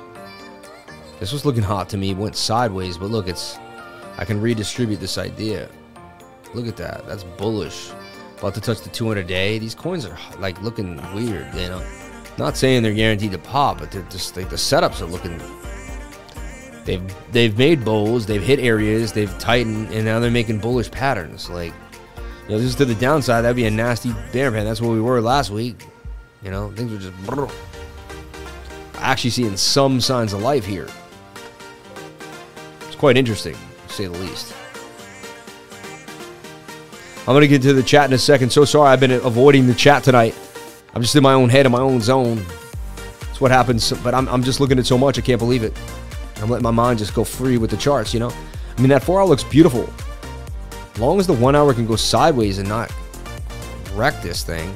This was looking hot to me. It went sideways, but look, it's. I can redistribute this idea. Look at that. That's bullish. About to touch the 200 day. These coins are like looking weird, you know. Not saying they're guaranteed to pop, but they're just like the setups are looking They've they've made bowls, they've hit areas, they've tightened, and now they're making bullish patterns. Like, you know, this is to the downside. That'd be a nasty bear pan. That's where we were last week. You know, things were just brrr. actually seeing some signs of life here. It's quite interesting, to say the least. I'm gonna get to the chat in a second. So sorry, I've been avoiding the chat tonight. I'm just in my own head, in my own zone. That's what happens. But I'm, I'm just looking at so much, I can't believe it. I'm letting my mind just go free with the charts, you know? I mean, that four hour looks beautiful. As long as the one hour can go sideways and not wreck this thing.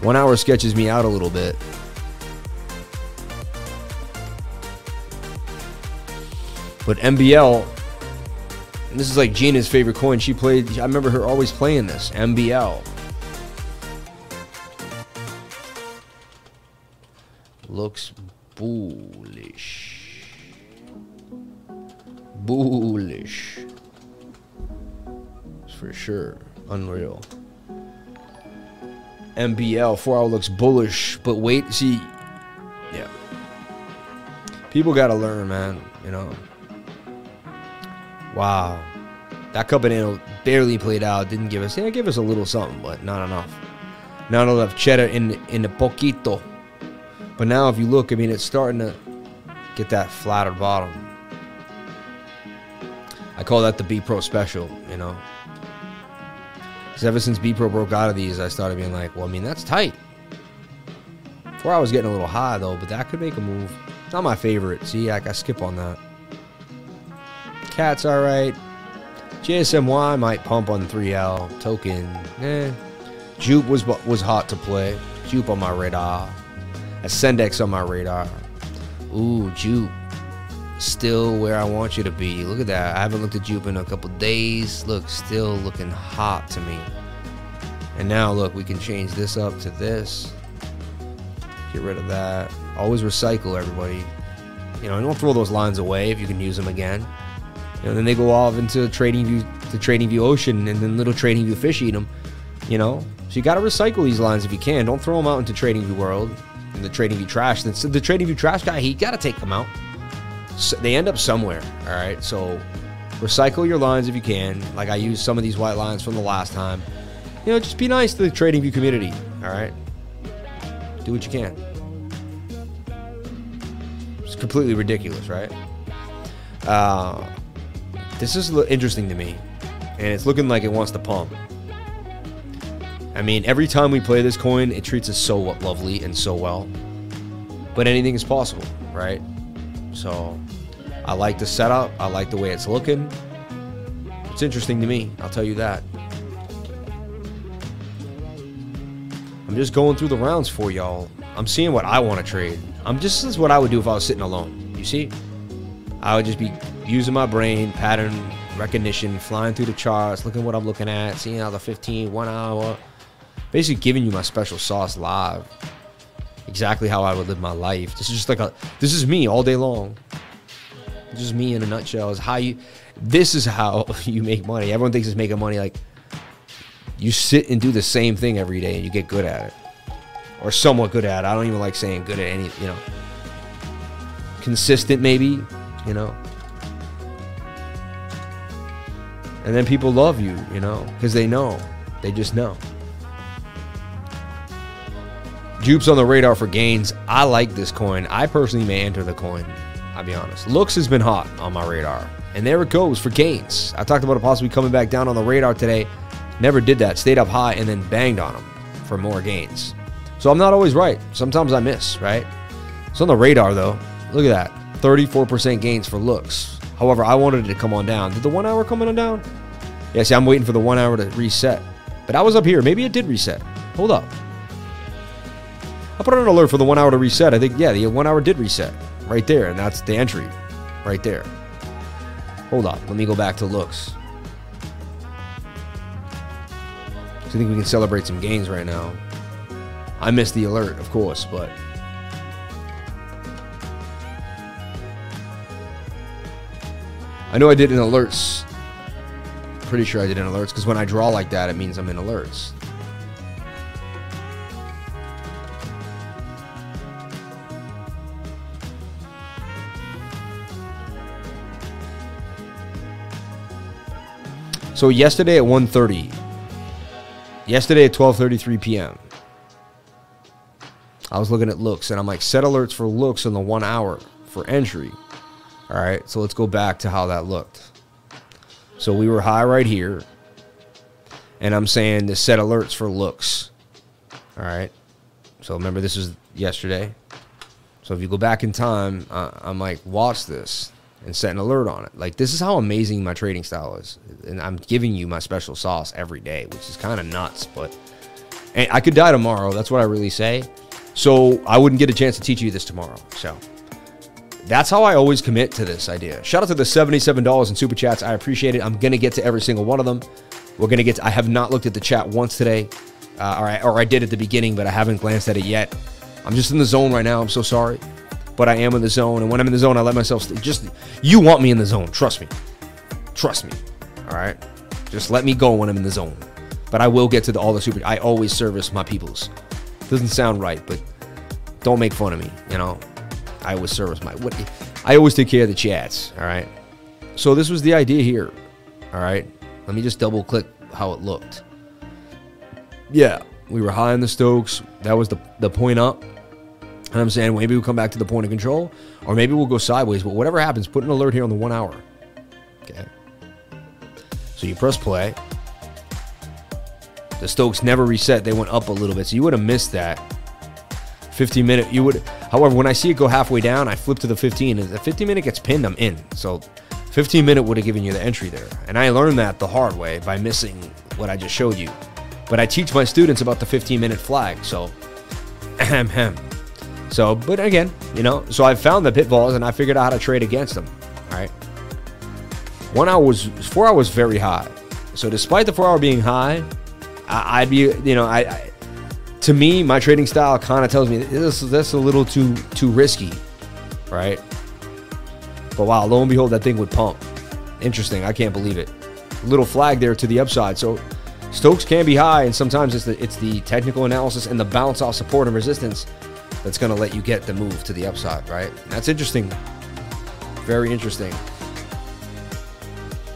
One hour sketches me out a little bit. But MBL, this is like Gina's favorite coin. She played, I remember her always playing this. MBL. Looks bullish. Bullish. For sure. Unreal. MBL, 4 hour looks bullish, but wait, see, yeah. People gotta learn, man, you know. Wow. That cup Cabanero barely played out, didn't give us, yeah, give us a little something, but not enough. Not enough cheddar in, in the poquito. But now if you look, I mean, it's starting to get that flatter bottom. I call that the B Pro special, you know. Because ever since B Pro broke out of these, I started being like, well, I mean, that's tight. Before I was getting a little high though, but that could make a move. Not my favorite. See, I, I skip on that. Cat's all right. JASMY might pump on 3L. Token, eh. Jupe was was hot to play. Jupe on my radar. Ascendex on my radar. Ooh, Jupe. Still where I want you to be. Look at that. I haven't looked at Jupe in a couple days. Look, still looking hot to me. And now, look, we can change this up to this. Get rid of that. Always recycle, everybody. You know, don't throw those lines away if you can use them again. You know, then they go off into TradingView, the TradingView Ocean, and then little TradingView fish eat them. You know, so you got to recycle these lines if you can. Don't throw them out into TradingView World the TradingView Trash. Then the TradingView Trash guy, he got to take them out. So they end up somewhere. All right, so recycle your lines if you can. Like I used some of these white lines from the last time. You know, just be nice to the TradingView community. All right, do what you can. It's completely ridiculous, right? Uh, this is interesting to me, and it's looking like it wants to pump. I mean, every time we play this coin, it treats us so lovely and so well. But anything is possible, right? So, I like the setup. I like the way it's looking. It's interesting to me, I'll tell you that. I'm just going through the rounds for y'all. I'm seeing what I want to trade. I'm just this is what I would do if I was sitting alone. You see? I would just be using my brain, pattern recognition, flying through the charts, looking what I'm looking at, seeing how the 15, one hour, basically giving you my special sauce live. Exactly how I would live my life. This is just like a this is me all day long. This is me in a nutshell. Is how you this is how you make money. Everyone thinks it's making money like You sit and do the same thing every day and you get good at it. Or somewhat good at it. I don't even like saying good at any, you know. Consistent, maybe, you know. And then people love you, you know, because they know. They just know. Jupes on the radar for gains. I like this coin. I personally may enter the coin. I'll be honest. Looks has been hot on my radar. And there it goes for gains. I talked about it possibly coming back down on the radar today. Never did that. Stayed up high and then banged on them for more gains. So I'm not always right. Sometimes I miss, right? It's on the radar though. Look at that. 34% gains for looks. However, I wanted it to come on down. Did the one hour come on down? Yeah, see, I'm waiting for the one hour to reset. But I was up here. Maybe it did reset. Hold up. I put on an alert for the one hour to reset. I think, yeah, the one hour did reset right there. And that's the entry right there. Hold up. Let me go back to looks. So I think we can celebrate some gains right now. I missed the alert, of course, but I know I did in alerts. Pretty sure I did in alerts because when I draw like that, it means I'm in alerts. So yesterday at 1:30, yesterday at 12:33 p.m. I was looking at looks and I'm like set alerts for looks in the 1 hour for entry. All right, so let's go back to how that looked. So we were high right here, and I'm saying to set alerts for looks. All right, so remember this is yesterday. So if you go back in time, uh, I'm like, watch this and set an alert on it. Like this is how amazing my trading style is, and I'm giving you my special sauce every day, which is kind of nuts. But and I could die tomorrow. That's what I really say. So I wouldn't get a chance to teach you this tomorrow. So that's how I always commit to this idea. Shout out to the $77 in super chats. I appreciate it. I'm to get to every single one of them. We're to get to, I have not looked at the chat once today, uh, or, I, or I did at the beginning, but I haven't glanced at it yet. I'm just in the zone right now. I'm so sorry. But I am in the zone. And when I'm in the zone, I let myself st- just, you want me in the zone. Trust me. Trust me. All right. Just let me go when I'm in the zone. But I will get to the, all the super, I always service my peoples. Doesn't sound right, but don't make fun of me, you know? I always service my what I always take care of the chats, all right? So this was the idea here. All right? Let me just double click how it looked. Yeah, we were high in the Stokes. That was the the point up. And I'm saying maybe we'll come back to the point of control, or maybe we'll go sideways. But whatever happens, put an alert here on the one hour. Okay. So you press play. The Stokes never reset. They went up a little bit. So you would have missed that. 15 minute, you would. However, when I see it go halfway down, I flip to the 15. And the 15 minute gets pinned, I'm in. So 15 minute would have given you the entry there. And I learned that the hard way by missing what I just showed you. But I teach my students about the 15 minute flag. So, ahem, ahem. So, but again, you know, so I found the pitfalls and I figured out how to trade against them. All right. One hour was, four hours very high. So, despite the four hour being high, I, would be, you know, I, I to me, my trading style kind of tells me this that's a little too too risky, right? But wow, lo and behold, that thing would pump. Interesting. I can't believe it. Little flag there to the upside. So Stokes can be high, and sometimes it's the it's the technical analysis and the bounce off support and resistance that's going to let you get the move to the upside, right? That's interesting. Very interesting.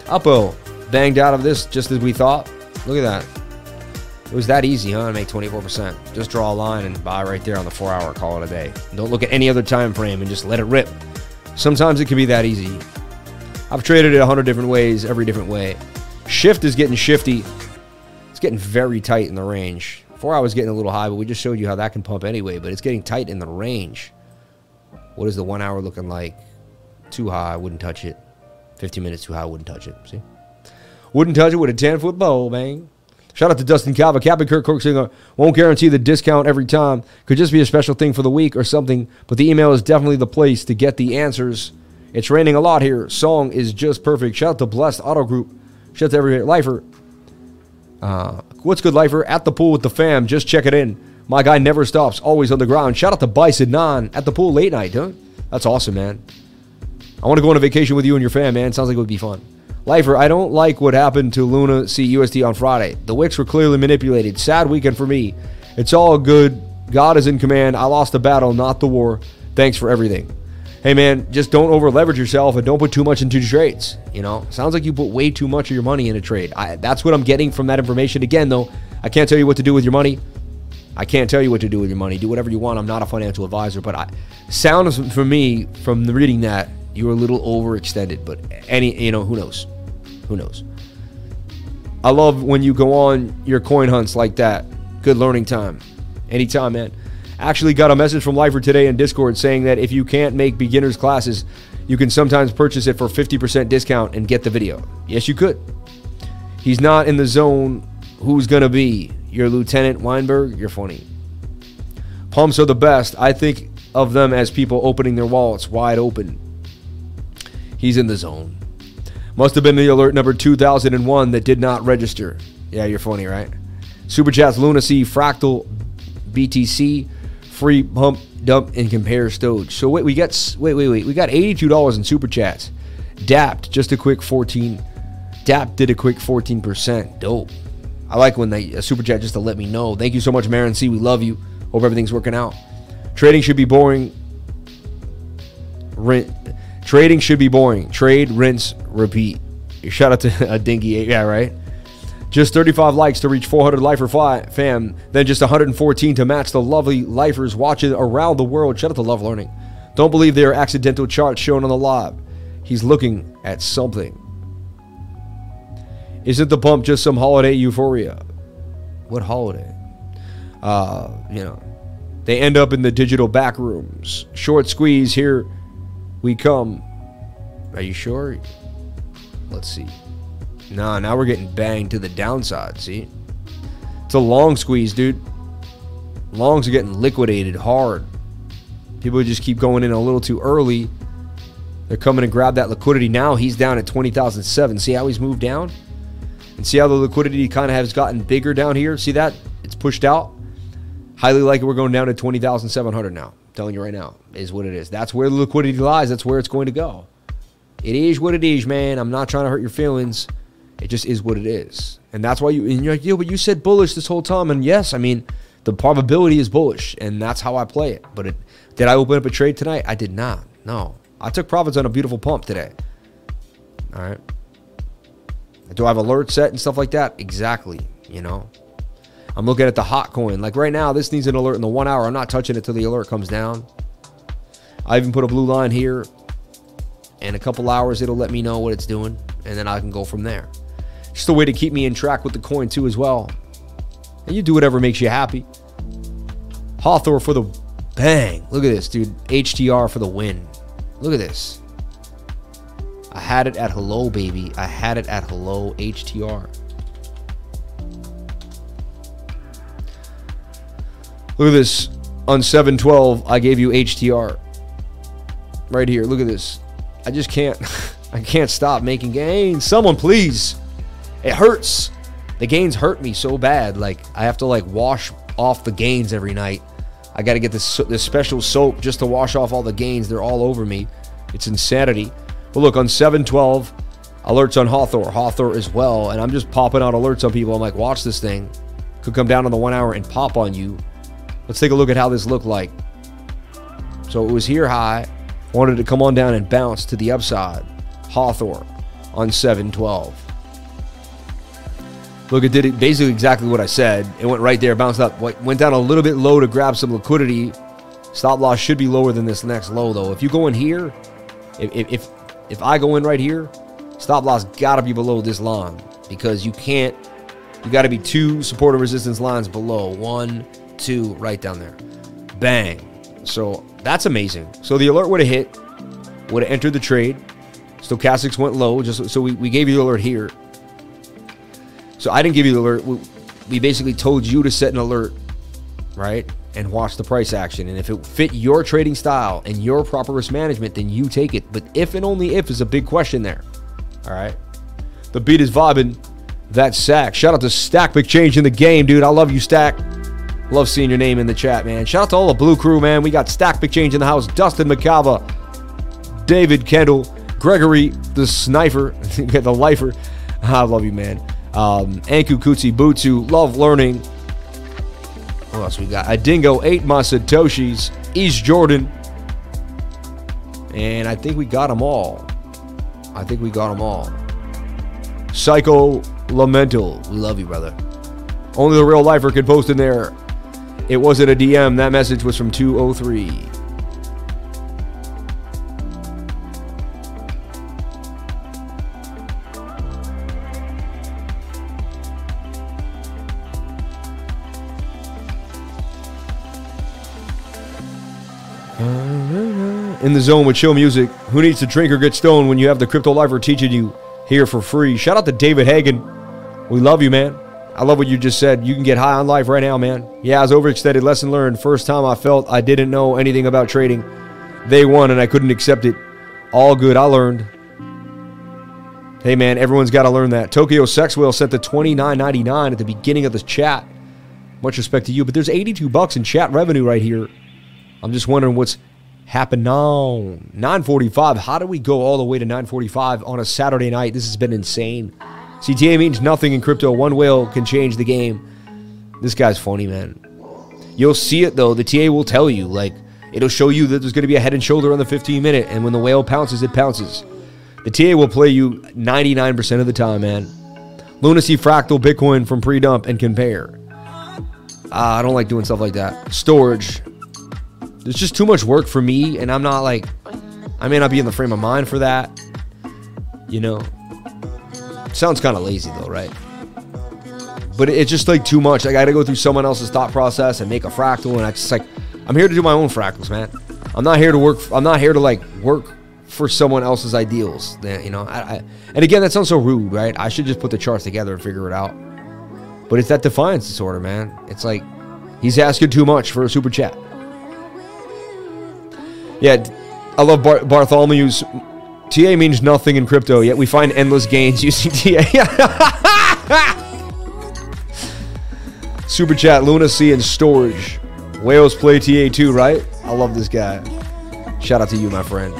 Uppo banged out of this just as we thought. Look at that. It was that easy, huh? Make 24%. Just draw a line and buy right there on the four hour, call it a day. Don't look at any other time frame and just let it rip. Sometimes it can be that easy. I've traded it a hundred different ways, every different way. Shift is getting shifty. It's getting very tight in the range. Four hours getting a little high, but we just showed you how that can pump anyway. But it's getting tight in the range. What is the one hour looking like? Too high, I wouldn't touch it. 15 minutes too high, I wouldn't touch it. See? Wouldn't touch it with a 10 foot bowl, bang. Shout out to Dustin Calva. Captain Kirk Corksinger uh, won't guarantee the discount every time. Could just be a special thing for the week or something, but the email is definitely the place to get the answers. It's raining a lot here. Song is just perfect. Shout out to Blessed Auto Group. Shout out to every lifer. Uh, what's good, lifer? At the pool with the fam. Just check it in. My guy never stops. Always on the ground. Shout out to Bison Non at the pool late night, huh? That's awesome, man. I want to go on a vacation with you and your fam, man. Sounds like it would be fun. Lifer, I don't like what happened to Luna CUSD on Friday. The wicks were clearly manipulated. Sad weekend for me. It's all good. God is in command. I lost the battle, not the war. Thanks for everything. Hey man, just don't over leverage yourself and don't put too much into trades. You know, sounds like you put way too much of your money in a trade. I, that's what I'm getting from that information. Again, though, I can't tell you what to do with your money. I can't tell you what to do with your money. Do whatever you want. I'm not a financial advisor, but I sounds for me from reading that you were a little overextended. But any, you know, who knows? Who knows? I love when you go on your coin hunts like that. Good learning time. Anytime, man. Actually, got a message from Lifer today in Discord saying that if you can't make beginners classes, you can sometimes purchase it for 50% discount and get the video. Yes, you could. He's not in the zone. Who's going to be? Your Lieutenant Weinberg? You're funny. Pumps are the best. I think of them as people opening their wallets wide open. He's in the zone. Must have been the alert number 2001 that did not register. Yeah, you're funny, right? Super Chats Lunacy Fractal BTC free pump dump and compare Stoge. So wait, we got wait wait wait we got eighty two dollars in super chats. Dapt just a quick fourteen. Dapt did a quick fourteen percent. Dope. I like when they a super chat just to let me know. Thank you so much, Marin C. We love you. Hope everything's working out. Trading should be boring. Rent. Trading should be boring. Trade, rinse, repeat. Shout out to a dinky. Yeah, right. Just 35 likes to reach 400 Lifer fam, then just 114 to match the lovely Lifers watching around the world. Shout out to Love Learning. Don't believe they are accidental charts shown on the live. He's looking at something. Isn't the pump just some holiday euphoria? What holiday? Uh, you know, they end up in the digital back rooms. Short squeeze, here we come. Are you sure? Let's see. Nah, now we're getting banged to the downside, see? It's a long squeeze, dude. Longs are getting liquidated hard. People just keep going in a little too early. They're coming to grab that liquidity. Now he's down at 20,007. See how he's moved down? And see how the liquidity kind of has gotten bigger down here? See that? It's pushed out. Highly likely we're going down to 20,700 now. I'm telling you right now, is what it is. That's where the liquidity lies. That's where it's going to go. It is what it is, man. I'm not trying to hurt your feelings. It just is what it is. And that's why you, and you're like, yeah, but you said bullish this whole time. And yes, I mean, the probability is bullish, and that's how I play it. But it, did I open up a trade tonight? I did not. No. I took profits on a beautiful pump today. All right. Do I have alert set and stuff like that? Exactly. You know, I'm looking at the hot coin. Like right now, this needs an alert in the one hour. I'm not touching it till the alert comes down. I even put a blue line here. In a couple hours, it'll let me know what it's doing, and then I can go from there. Just a way to keep me in track with the coin too as well. And you do whatever makes you happy. Hathor for the bang. Look at this, dude. HTR for the win. Look at this. I had it at hello, baby. I had it at hello, HTR. Look at this. On 712, I gave you HTR. Right here. Look at this. I just can't. I can't stop making gains. Someone, please. It hurts. The gains hurt me so bad. Like I have to like wash off the gains every night. I got to get this this special soap just to wash off all the gains. They're all over me. It's insanity. But look on 712, alerts on Hathor, Hathor as well, and I'm just popping out alerts on people. I'm like, watch this thing. Could come down on the one hour and pop on you. Let's take a look at how this looked like. So it was here high, wanted to come on down and bounce to the upside. Hathor on 712. Look, it did it basically exactly what I said. It went right there, bounced up, went down a little bit low to grab some liquidity. Stop loss should be lower than this next low, though. If you go in here, if if if I go in right here, stop loss got to be below this line because you can't. You got to be two support and resistance lines below. One, two, right down there. Bang. So that's amazing. So the alert would have hit, would have entered the trade. Stochastics went low, just so we, we gave you the alert here. So I didn't give you the alert. We, basically told you to set an alert, right? And watch the price action. And if it fit your trading style and your proper risk management, then you take it. But if and only if is a big question there. All right. The beat is vibing. That sack. Shout out to Stack Big Change in the game, dude. I love you, Stack. Love seeing your name in the chat, man. Shout out to all the blue crew, man. We got Stack Big Change in the house. Dustin McCava, David Kendall, Gregory, the sniper, the lifer. I love you, man. Um, Anku Kutsi Butsu, love learning. What else we got? A Dingo, eight Masatoshis, East Jordan. And I think we got them all. I think we got them all. Psycho Lamental, we love you, brother. Only the real lifer could post in there. It wasn't a DM. That message was from 203. The zone with chill music. Who needs to drink or get stoned when you have the crypto lifer teaching you here for free? Shout out to David Hagen. We love you, man. I love what you just said. You can get high on life right now, man. Yeah, I was overextended. Lesson learned. First time I felt I didn't know anything about trading. They won and I couldn't accept it. All good. I learned. Hey, man, everyone's got to learn that. Tokyo Sex Whale sent the twenty nine ninety nine at the beginning of this chat. Much respect to you, but there's 82 bucks in chat revenue right here. I'm just wondering what's happened now. 945. How do we go all the way to 945 on a Saturday night? This has been insane. CTA means nothing in crypto. One whale can change the game. This guy's funny, man. You'll see it though. The TA will tell you, like, it'll show you that there's going to be a head and shoulder on the 15 minute, and when the whale pounces, it pounces. The TA will play you 99% of the time, man. Lunacy Fractal Bitcoin from pre dump and compare. Uh, I don't like doing stuff like that. Storj. There's just too much work for me, and I'm not like, I may not be in the frame of mind for that. You know, sounds kind of lazy though, right? But it's just like too much. I got to go through someone else's thought process and make a fractal, and I just like, I'm here to do my own fractals, man. I'm not here to work. I'm not here to like work for someone else's ideals. You know, I, I, and again, that sounds so rude, right? I should just put the charts together and figure it out. But it's that defiance disorder, man. It's like he's asking too much for a super chat. Yeah, I love Bar- Bartholomew's. TA means nothing in crypto, yet we find endless gains using TA. Super chat, Lunacy and Storj. Whales play TA too, right? I love this guy. Shout out to you, my friend.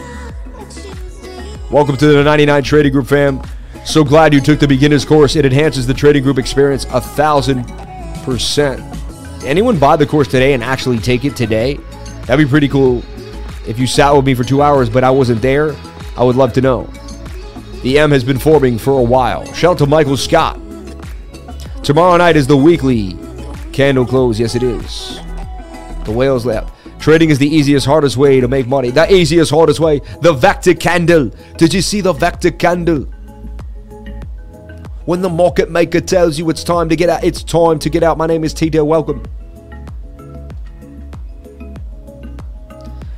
Welcome to the 99 Trading Group fam. So glad you took the beginner's course. It enhances the trading group experience a thousand percent. Anyone buy the course today and actually take it today? That'd be pretty cool if you sat with me for two hours, but I wasn't there, I would love to know. The M has been forming for a while. Shout out to Michael Scott. Tomorrow night is the weekly candle close. Yes, it is. The whales lap. Trading is the easiest, hardest way to make money. The easiest, hardest way. The vector candle. Did you see the vector candle? When the market maker tells you it's time to get out, it's time to get out. My name is Tito. Welcome.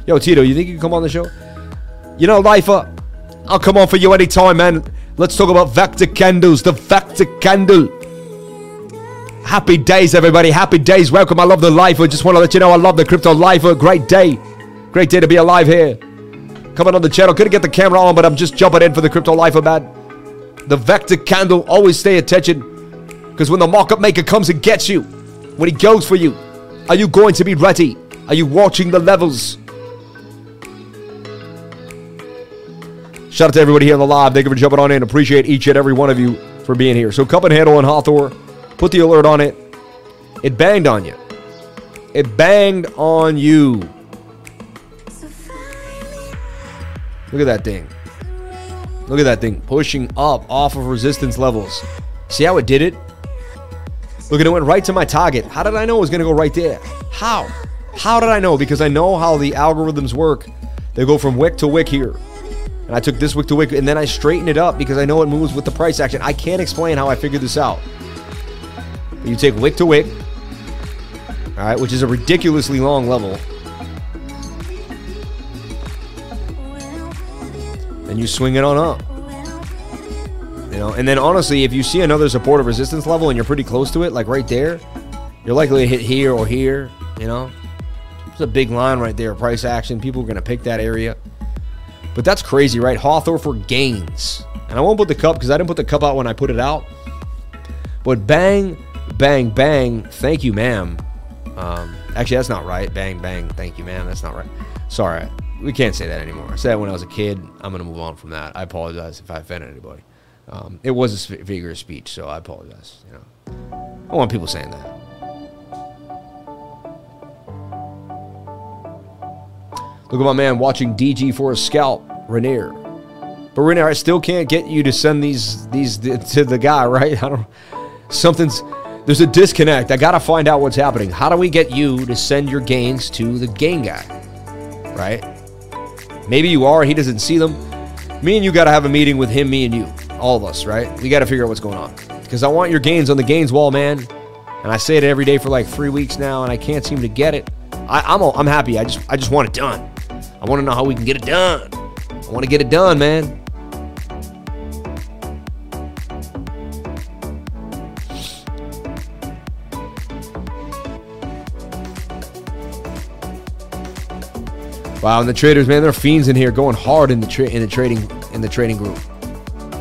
Yo, Tito, you think you can come on the show? You know, Lifer, I'll come on for you anytime, man. Let's talk about Vector Candles, the Vector Candle. Happy days, everybody. Happy days. Welcome. I love the Lifer. Just want to let you know I love the Crypto Lifer. Great day. Great day to be alive here. Coming on the channel. Couldn't get the camera on, but I'm just jumping in for the Crypto Lifer, man. The Vector Candle. Always stay attention. Because when the market maker comes and gets you, when he goes for you, are you going to be ready? Are you watching the levels? Shout out to everybody here on the live. Thank you for jumping on in. Appreciate each and every one of you for being here. So cup and handle on Hathor. Put the alert on it. It banged on you. It banged on you. Look at that thing. Look at that thing pushing up off of resistance levels. See how it did it? Look, at it went right to my target. How did I know it was going to go right there? How? How did I know? Because I know how the algorithms work. They go from wick to wick here. And I took this wick to wick, and then I straightened it up because I know it moves with the price action. I can't explain how I figured this out. You take wick to wick, all right, which is a ridiculously long level. And you swing it on up. You know, and then honestly, if you see another supportive resistance level and you're pretty close to it, like right there, you're likely to hit here or here, you know. It's a big line right there, price action. People are going to pick that area. But that's crazy, right? Hathor for gains. And I won't put the cup because I didn't put the cup out when I put it out. But bang, bang, bang. Thank you, ma'am. Um, actually, that's not right. Bang, bang. Thank you, ma'am. That's not right. Sorry. we can't say that anymore. I said that when I was a kid. I'm gonna move on from that. I apologize if I offended anybody. Um, it was a figure of speech, so I apologize. You know, I want people saying that. Look at my man watching DG for a scalp, Rainier. But Rainier, I still can't get you to send these these to the guy, right? I don't. Something's there's a disconnect. I gotta find out what's happening. How do we get you to send your gains to the gain guy, right? Maybe you are. He doesn't see them. Me and you gotta have a meeting with him, me and you, all of us, right? We gotta figure out what's going on because I want your gains on the gains wall, man. And I say it every day for like three weeks now, and I can't seem to get it. I, I'm I'm happy. I just I just want it done. I want to know how we can get it done. I want to get it done, man. Wow, and the traders, man, they're fiends in here, going hard in the tra- in the trading in the trading group.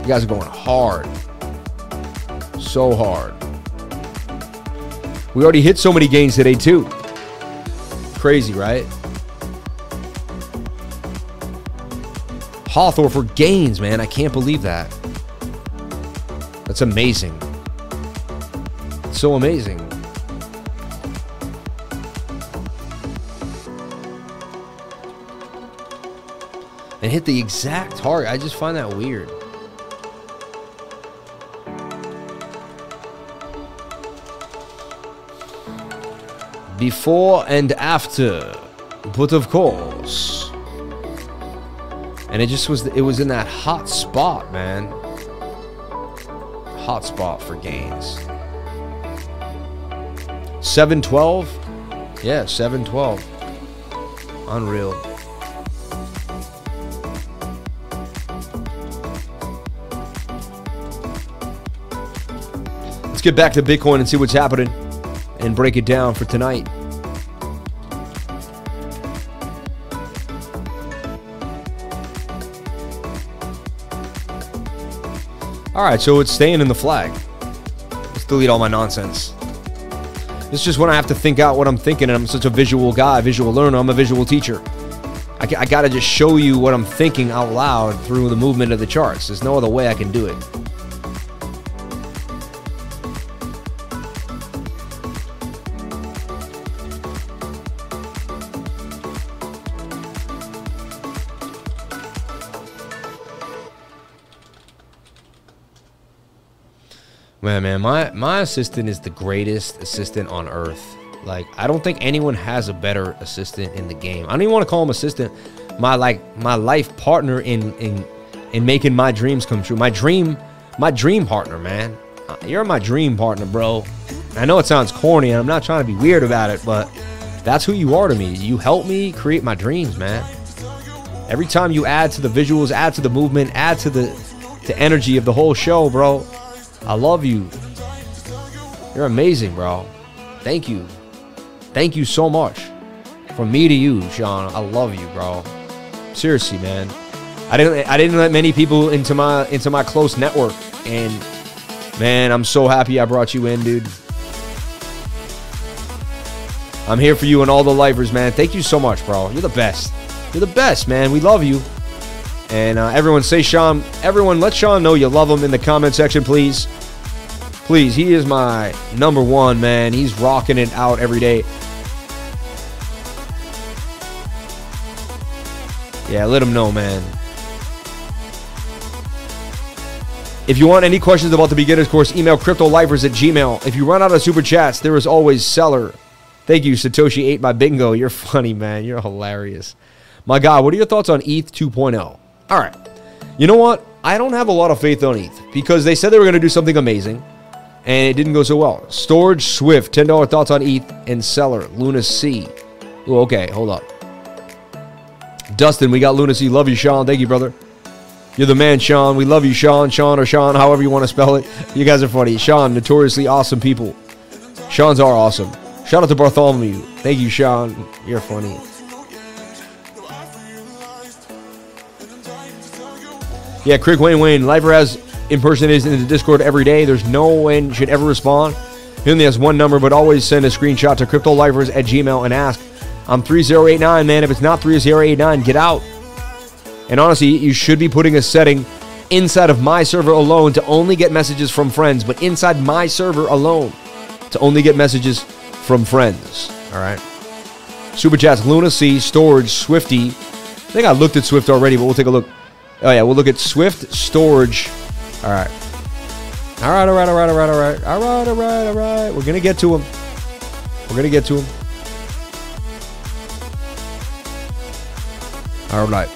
You guys are going hard, so hard. We already hit so many gains today too. Crazy, right? Hathor for gains, man. I can't believe that. That's amazing. It's so amazing. And hit the exact target. I just find that weird. Before and after. But of course. And it just was, it was in that hot spot, man. Hot spot for gains. 712? Yeah, 712. Unreal. Let's get back to Bitcoin and see what's happening and break it down for tonight. All right, so it's staying in the flag. Let's delete all my nonsense. It's just when I have to think out what I'm thinking, and I'm such a visual guy, visual learner. I'm a visual teacher. I, I got to just show you what I'm thinking out loud through the movement of the charts. There's no other way I can do it. Man, man, my my assistant is the greatest assistant on earth. Like, I don't think anyone has a better assistant in the game. I don't even want to call him assistant. My like my life partner in in in making my dreams come true. My dream, my dream partner, man. Uh, You're my dream partner, bro. I know it sounds corny, and I'm not trying to be weird about it, but that's who you are to me. You help me create my dreams, man. Every time you add to the visuals, add to the movement, add to the to energy of the whole show, bro. I love you. You're amazing, bro. Thank you. Thank you so much. From me to you, Sean. I love you, bro. Seriously, man. I didn't I didn't let many people into my into my close network and man, I'm so happy I brought you in, dude. I'm here for you and all the lifers, man. Thank you so much, bro. You're the best. You're the best, man. We love you. And uh, everyone say Sean, everyone let Sean know you love him in the comment section, please. Please, he is my number one, man. He's rocking it out every day. Yeah, let him know, man. If you want any questions about the beginner's course, email cryptolifers at gmail. If you run out of super chats, there is always Celer. Thank you, Satoshi ate my bingo. You're funny, man. You're hilarious. My God, what are your thoughts on ETH 2.0? All right. You know what? I don't have a lot of faith on ETH because they said they were going to do something amazing and it didn't go so well. Storj Swift, $10 thoughts on ETH and Celer, Luna C. Ooh, okay, hold up. Dustin, we got Luna C. Love you, Sean. Thank you, brother. You're the man, Sean. We love you, Sean, Sean, or Sean, however you want to spell it. You guys are funny. Sean, notoriously awesome people. Sean's are awesome. Shout out to Bartholomew. Thank you, Sean. You're funny. Yeah, Crick Wayne Wayne. Lifer has impersonators in the Discord every day. There's no one should ever respond. He only has one number, but always send a screenshot to CryptoLifers at Gmail and ask I'm 3089, man. If it's not 3089, get out. And honestly, you should be putting a setting inside of my server alone to only get messages from friends, but inside my server alone to only get messages from friends. All right. Super Chats, Luna C, Storj, Swifty. I think I looked at Swift already, but we'll take a look. Oh, yeah, we'll look at Swift, Storj. All right. All right, all right, all right, all right, all right. All right, all right, all right. We're going to get to him. We're going to get to him. All right.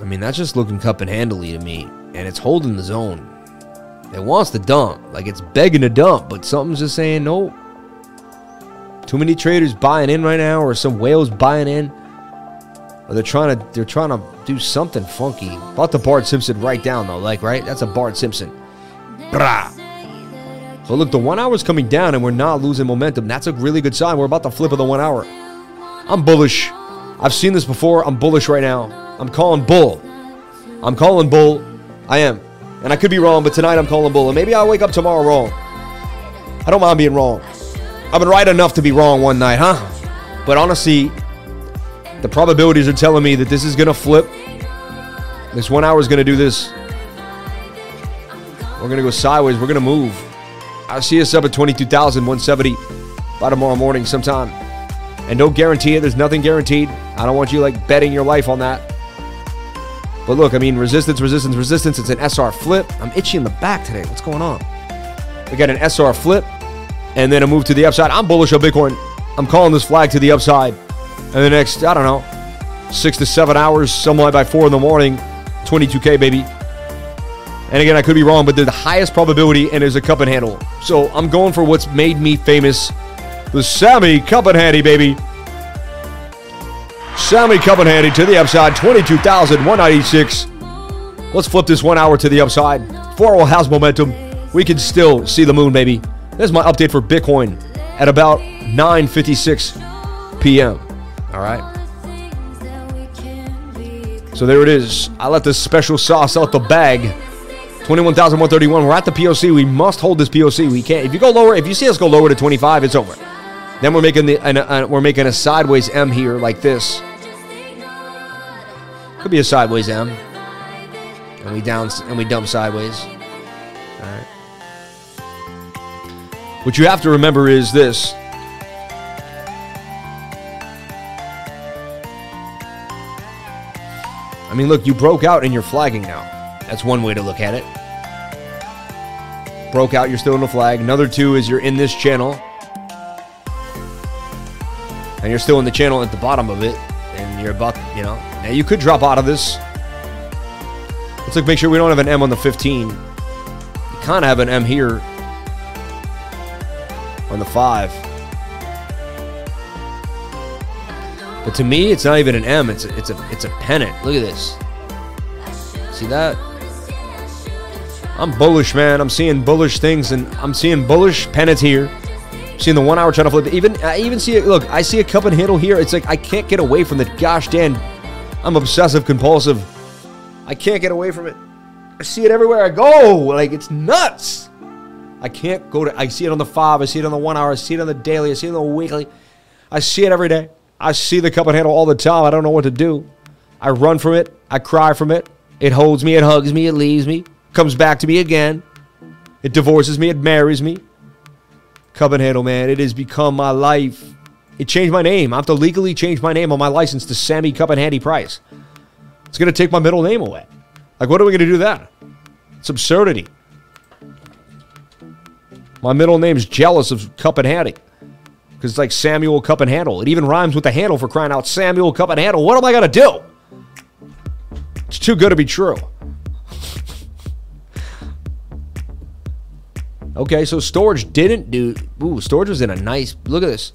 I mean, that's just looking cup and handily to me. And it's holding the zone. It wants to dump. Like it's begging to dump, but something's just saying nope. Too many traders buying in right now, or some whales buying in. Or they're trying to they're trying to do something funky. Bought the Bart Simpson right down though, like right? That's a Bart Simpson. Brah. But look, the one hour is coming down and we're not losing momentum. That's a really good sign. We're about to flip of the one hour. I'm bullish. I've seen this before. I'm bullish right now. I'm calling bull. I'm calling bull. I am. And I could be wrong, but tonight I'm calling bull. And maybe I'll wake up tomorrow wrong. I don't mind being wrong. I've been right enough to be wrong one night, huh? But honestly, the probabilities are telling me that this is going to flip. This one hour is going to do this. We're going to go sideways. We're going to move. I see us up at 22,170 by tomorrow morning sometime. And don't guarantee it. There's nothing guaranteed. I don't want you like betting your life on that. But look, I mean, resistance, resistance, resistance. It's an SR flip. I'm itchy in the back today. What's going on? We got an SR flip and then a move to the upside. I'm bullish on Bitcoin. I'm calling this flag to the upside. And the next, I don't know, six to seven hours, somewhere by four in the morning, 22K, baby. And again, I could be wrong, but they're the highest probability and there's a cup and handle. So I'm going for what's made me famous the Sammy Cup and Handy, baby. Sammy Cup and Handy to the upside, 22,196. Let's flip this one hour to the upside. Hour has momentum. We can still see the moon, baby. There's my update for Bitcoin at about 9.56 p.m. All right. So there it is. I let this special sauce out the bag. 21,131. We're at the POC. We must hold this POC. We can't. If you go lower, if you see us go lower to 25, it's over. Then we're making the an, an, we're making a sideways M here like this. Could be a sideways M. And we down and we dump sideways. What you have to remember is this. I mean, look, you broke out and you're flagging now. That's one way to look at it. Broke out, you're still in the flag. Another two is you're in this channel. And you're still in the channel at the bottom of it. And you're about, you know. Now you could drop out of this. Let's look, make sure we don't have an M on the 15. You kind of have an M here on the 5. But to me, it's not even an M. It's a, it's a it's a pennant. Look at this. See that? I'm bullish, man. I'm seeing bullish things, and I'm seeing bullish pennants here. I'm seeing the one hour channel flip. Even I even see it. Look, I see a cup and handle here. It's like I can't get away from the gosh damn. I'm obsessive compulsive. I can't get away from it. I see it everywhere I go. Like it's nuts. I can't go to. I see it on the five. I see it on the one hour. I see it on the daily. I see it on the weekly. I see it every day. I see the cup and handle all the time. I don't know what to do. I run from it. I cry from it. It holds me. It hugs me. It leaves me. Comes back to me again. It divorces me. It marries me. Cup and handle, man. It has become my life. It changed my name. I have to legally change my name on my license to Sammy Cup and Handy Price. It's going to take my middle name away. Like, what are we going to do that? It's absurdity. My middle name's jealous of Cup and Handy because it's like Samuel Cup and Handle. It even rhymes with the handle for crying out Samuel Cup and Handle. What am I going to do? It's too good to be true. okay, so Storj didn't do. Ooh, Storj was in a nice. Look at this.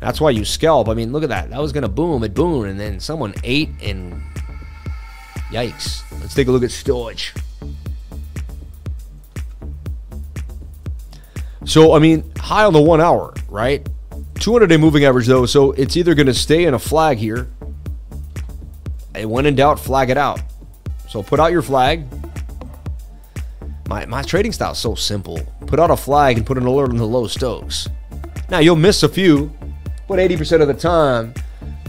That's why you scalp. I mean, look at that. That was going to boom. It boomed. And then someone ate and. Yikes. Let's take a look at Storj. So, I mean, high on the one hour, right? 200 day moving average though, so it's either going to stay in a flag here. And when in doubt, flag it out. So put out your flag. My, my trading style is so simple. Put out a flag and put an alert on the low Stokes. Now you'll miss a few, but 80% of the time,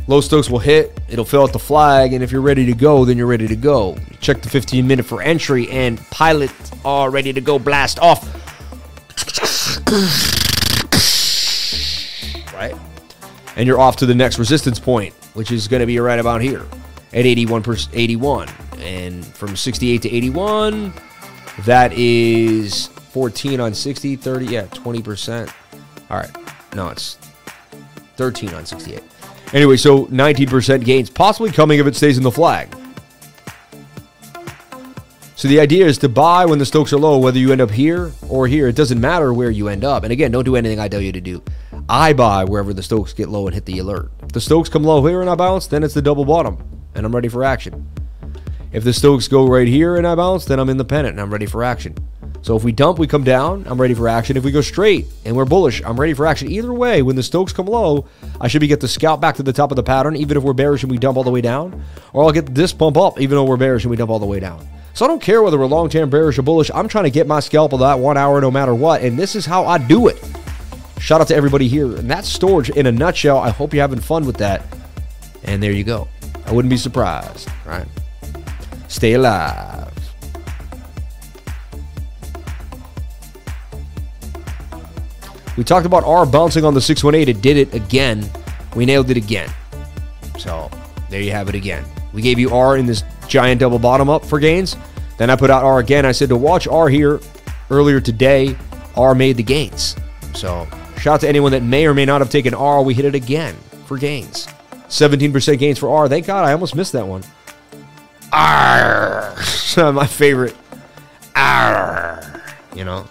low Stokes will hit. It'll fill out the flag, and if you're ready to go, then you're ready to go. Check the 15 minute for entry, and pilot are ready to go blast off. Right? And you're off to the next resistance point, which is going to be right about here at 81 per 81. And from 68 to 81, that is 14 on 60, 30, yeah, 20%. All right. No, it's 13 on 68. Anyway, so 19% gains, possibly coming if it stays in the flag. So the idea is to buy when the Stokes are low, whether you end up here or here. It doesn't matter where you end up. And again, don't do anything I tell you to do. I buy wherever the Stokes get low and hit the alert. If the Stokes come low here and I bounce, then it's the double bottom, and I'm ready for action. If the Stokes go right here and I bounce, then I'm in the pennant and I'm ready for action. So if we dump, we come down, I'm ready for action. If we go straight and we're bullish, I'm ready for action. Either way, when the Stokes come low, I should be get the scalp back to the top of the pattern, even if we're bearish and we dump all the way down. Or I'll get this pump up, even though we're bearish and we dump all the way down. So I don't care whether we're long-term bearish or bullish. I'm trying to get my scalp of that one hour no matter what. And this is how I do it. Shout out to everybody here. And that's Storj in a nutshell. I hope you're having fun with that. And there you go. I wouldn't be surprised, right? Stay alive. We talked about R bouncing on the 618. It did it again. We nailed it again. So there you have it again. We gave you R in this giant double bottom up for gains. Then I put out R again. I said to watch R here earlier today. R made the gains. So shout out to anyone that may or may not have taken R. We hit it again for gains. 17% gains for R. Thank God I almost missed that one. R. My favorite. R. You know?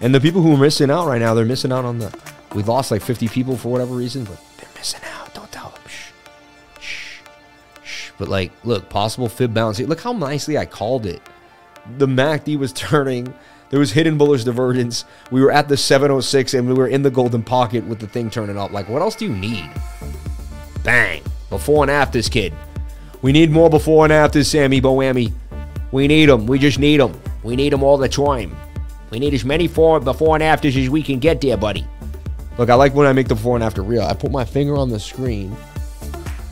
And the people who are missing out right now, they're missing out on the. We lost like 50 people for whatever reason, but they're missing out. Don't But like, look, possible fib bounce. Look how nicely I called it. The MACD was turning. There was hidden bullish divergence. We were at the 706 and we were in the golden pocket with the thing turning up. Like, what else do you need? Bang. Before and afters, kid. We need more before and afters, Sammy Boami. We need them. We just need them. We need them all the time. We need as many for before and afters as we can get there, buddy. Look, I like when I make the before and after real. I put my finger on the screen,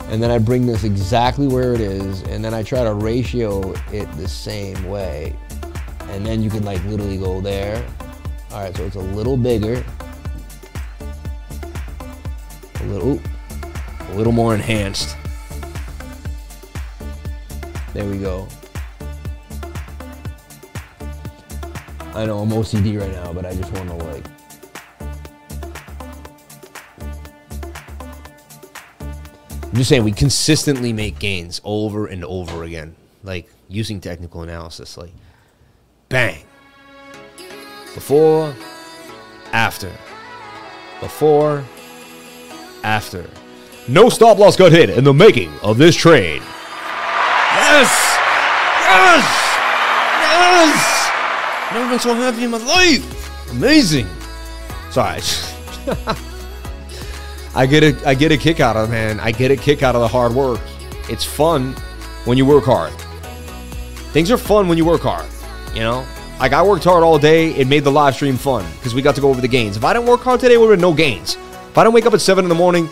and then I bring this exactly where it is, and then I try to ratio it the same way. And then you can like literally go there. All right, so it's a little bigger. A little, a little more enhanced. There we go. I know I'm OCD right now, but I just want to like. I'm just saying we consistently make gains over and over again, like using technical analysis, like bang, before, after, before, after. No stop loss got hit in the making of this trade. Yes! Yes! Yes! Never been so happy in my life. Amazing. Sorry. I get a I get a kick out of it, man. I get a kick out of the hard work. It's fun when you work hard. Things are fun when you work hard. You know, like I worked hard all day. It made the live stream fun because we got to go over the gains. If I didn't work hard today, we would have no gains. If I didn't wake up at seven in the morning,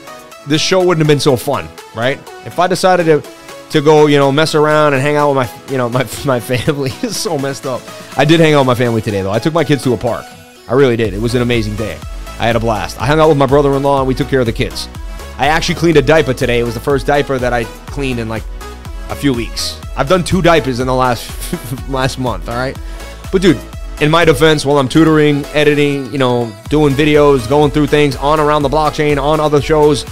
this show wouldn't have been so fun, right? If I decided to to go, you know, mess around and hang out with my, you know, my my family is so messed up. I did hang out with my family today though. I took my kids to a park. I really did. It was an amazing day. I had a blast. I hung out with my brother-in-law and we took care of the kids. I actually cleaned a diaper today. It was the first diaper that I cleaned in like a few weeks. I've done two diapers in the last last month, all right? But dude, in my defense, while I'm tutoring, editing, you know, doing videos, going through things on around the blockchain, on other shows,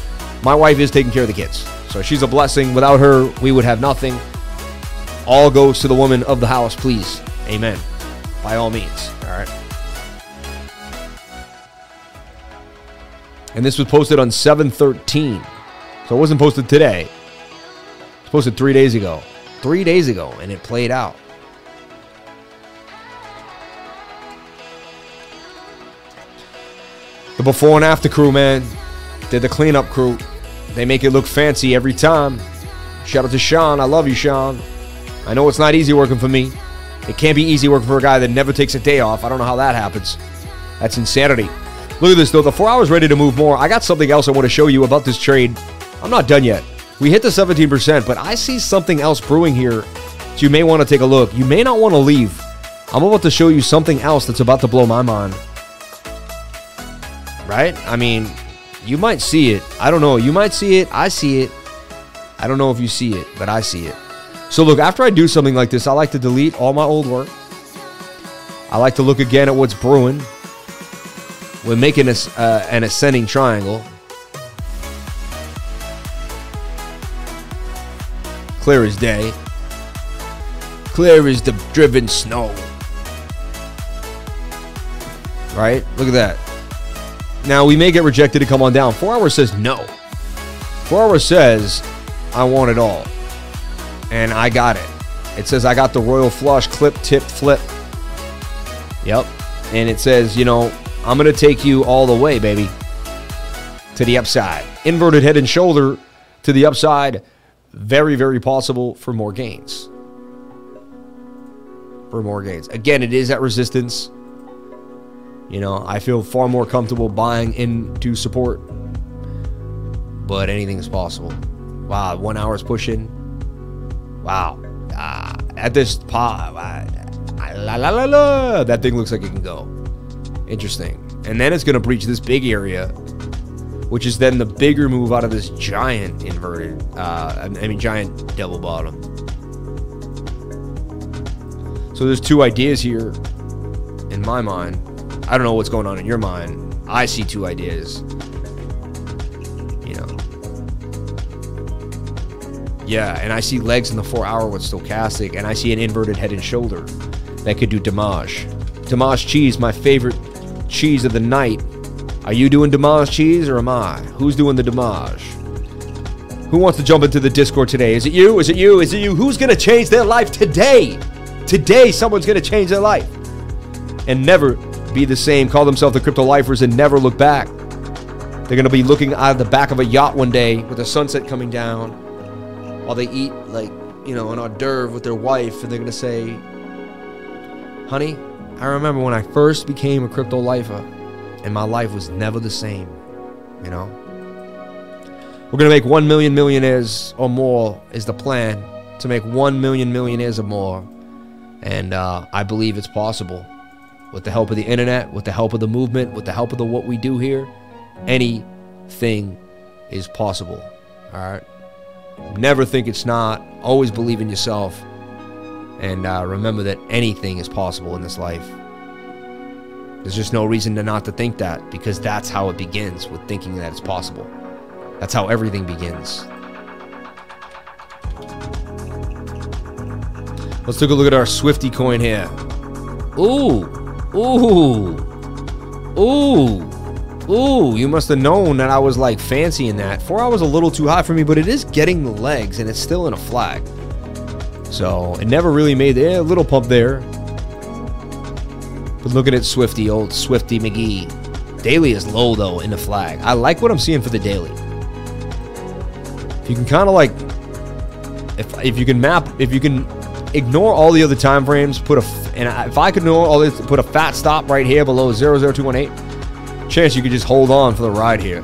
my wife is taking care of the kids. So she's a blessing. Without her, we would have nothing. All goes to the woman of the house, please. Amen. By all means. All right. And this was posted on 713. So it wasn't posted today. It was posted three days ago. Three days ago, and it played out. The before and after crew, man. They're the cleanup crew. They make it look fancy every time. Shout out to Sean. I love you, Sean. I know it's not easy working for me. It can't be easy working for a guy that never takes a day off. I don't know how that happens. That's insanity. Look at this, though. The four hours ready to move more. I got something else I want to show you about this trade. I'm not done yet. We hit the 17%, but I see something else brewing here. So you may want to take a look. You may not want to leave. I'm about to show you something else that's about to blow my mind. Right? I mean, you might see it. I don't know. You might see it. I see it. I don't know if you see it, but I see it. So look, after I do something like this, I like to delete all my old work. I like to look again at what's brewing. We're making a, uh, an ascending triangle. Clear as day. Clear as the driven snow. Right? Look at that. Now, we may get rejected to come on down. Four hours says no. Four hours says, I want it all. And I got it. It says, I got the royal flush, clip, tip, flip. Yep. And it says, you know, I'm going to take you all the way, baby, to the upside. Inverted head and shoulder to the upside. Very, very possible for more gains. For more gains. Again, it is at resistance. You know, I feel far more comfortable buying into support. But anything is possible. Wow, one hour is pushing. Wow. Uh, at this pot, la, la, la, la, that thing looks like it can go. Interesting. And then it's going to breach this big area which is then the bigger move out of this giant inverted, uh, I mean, giant double bottom. So there's two ideas here in my mind. I don't know what's going on in your mind. I see two ideas. You know. Yeah, and I see legs in the four hour with stochastic, and I see an inverted head and shoulder that could do damage. Damage cheese, my favorite cheese of the night. Are you doing damage cheese or am I? Who's doing the damage? Who wants to jump into the Discord today? Is it you? Is it you? Is it you? Who's going to change their life today? Today, someone's going to change their life and never be the same. Call themselves the crypto lifers and never look back. They're going to be looking out of the back of a yacht one day with the sunset coming down while they eat, like, you know, an hors d'oeuvre with their wife, and they're going to say, Honey, I remember when I first became a crypto lifer and my life was never the same. You know? We're to make 1 million millionaires or more, is the plan. To make 1 million millionaires or more. And uh, I believe it's possible. With the help of the internet, with the help of the movement, with the help of the what we do here, anything is possible. All right? Never think it's not. Always believe in yourself. And uh, remember that anything is possible in this life. There's just no reason to not to think that because that's how it begins with thinking that it's possible. That's how everything begins. Let's take a look at our Swifty coin here. Ooh, ooh, ooh, ooh. You must have known that I was like fancying that. Four hours a little too high for me, but it is getting the legs and it's still in a flag. So it never really made eh, a little pump there. But looking at Swifty, old Swifty McGee. Daily is low though in the flag. I like what I'm seeing for the daily. If you can kind of like, if if you can map, if you can ignore all the other time frames, put a and if I could ignore all this, put a fat stop right here below 00218. Chance you could just hold on for the ride here.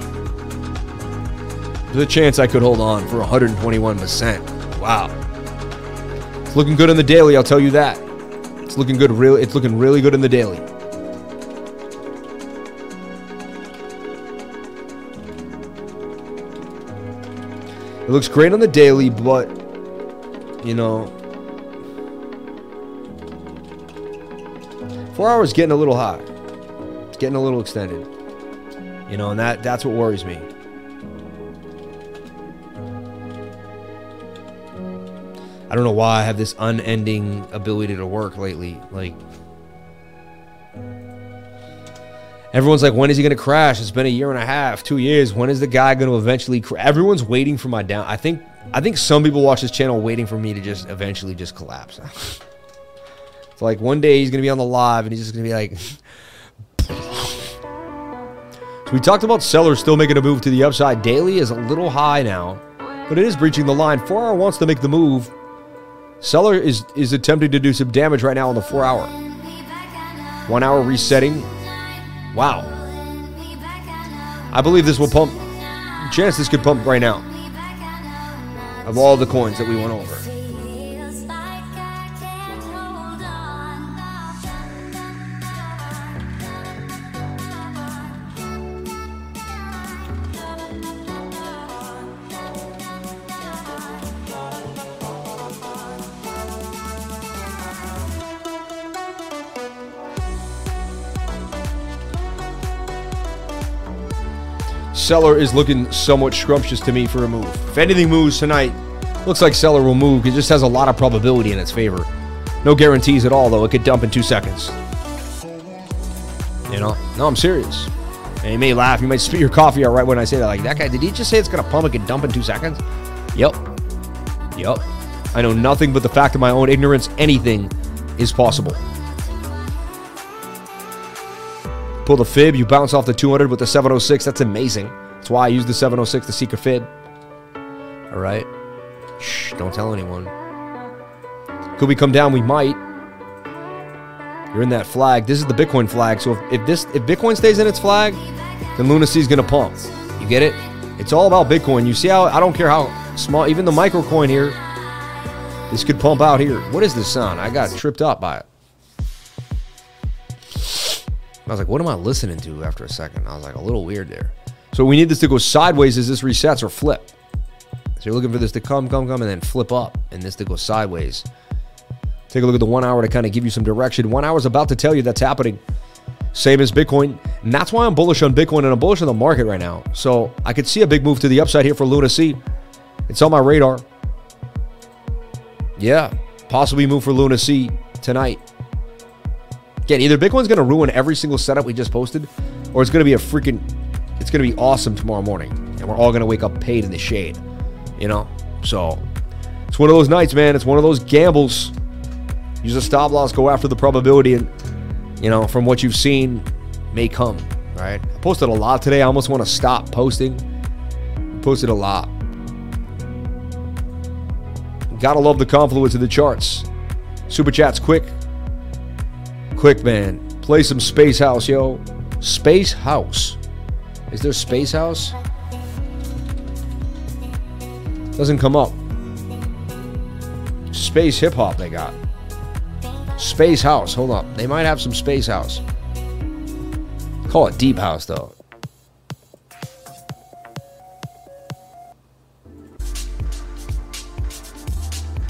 There's a chance I could hold on for 121%. Wow. It's looking good on the daily, I'll tell you that. It's looking good. Really, it's looking really good in the daily. It looks great on the daily, but you know, four hours getting a little hot. It's getting a little extended. You know, and that that's what worries me. I don't know why I have this unending ability to work lately. Like, everyone's like, when is he going to crash? It's been a year and a half, two years. When is the guy going to eventually? Cra-? Everyone's waiting for my down. I think, I think some people watch this channel waiting for me to just eventually just collapse. it's like one day he's going to be on the live and he's just going to be like. so we talked about Celer's still making a move to the upside. Daily is a little high now, but it is breaching the line. 4 hour wants to make the move Celer is is attempting to do some damage right now on the four hour. One hour resetting. Wow. I believe this will pump. Chance this could pump right now. Of all the coins that we went over. Celer is looking somewhat scrumptious to me for a move. If anything moves tonight, looks like Celer will move. It just has a lot of probability in its favor. No guarantees at all, though. It could dump in two seconds. You know? No, I'm serious. And you may laugh. You might spit your coffee out right when I say that. Like, that guy, did he just say it's going to pump? and dump in two seconds? Yep. Yep. I know nothing but the fact of my own ignorance. Anything is possible. Pull the fib, you bounce off the 200 with the 706. That's amazing. That's why I use the 706 to seek a fib. All right. Shh, don't tell anyone. Could we come down? We might. You're in that flag. This is the Bitcoin flag. So if, if this if Bitcoin stays in its flag, then Lunacy is gonna pump. You get it? It's all about Bitcoin. You see how I don't care how small, even the micro coin here. This could pump out here. What is this sound? I got tripped up by it. I was like, what am I listening to after a second? I was like, a little weird there. So we need this to go sideways as this resets or flip. So you're looking for this to come, come, come, and then flip up, and this to go sideways. Take a look at the one hour to kind of give you some direction. One hour is about to tell you that's happening. Same as Bitcoin. And that's why I'm bullish on Bitcoin and I'm bullish on the market right now. So I could see a big move to the upside here for Luna C. It's on my radar. Yeah, possibly move for Luna C tonight. Again, either Bitcoin's going to ruin every single setup we just posted, or it's going to be a freaking, it's going to be awesome tomorrow morning, and we're all going to wake up paid in the shade. You know, so it's one of those nights, man. It's one of those gambles. Use a stop loss, go after the probability, and you know, from what you've seen, may come. Right? I posted a lot today. I almost want to stop posting. posted a lot. Gotta love the confluence of the charts. Super chats quick. Quick, man. Play some Space House, yo. Space House. Is there Space House? Doesn't come up. Space hip hop they got. Space House. Hold up. They might have some Space House. Call it Deep House, though.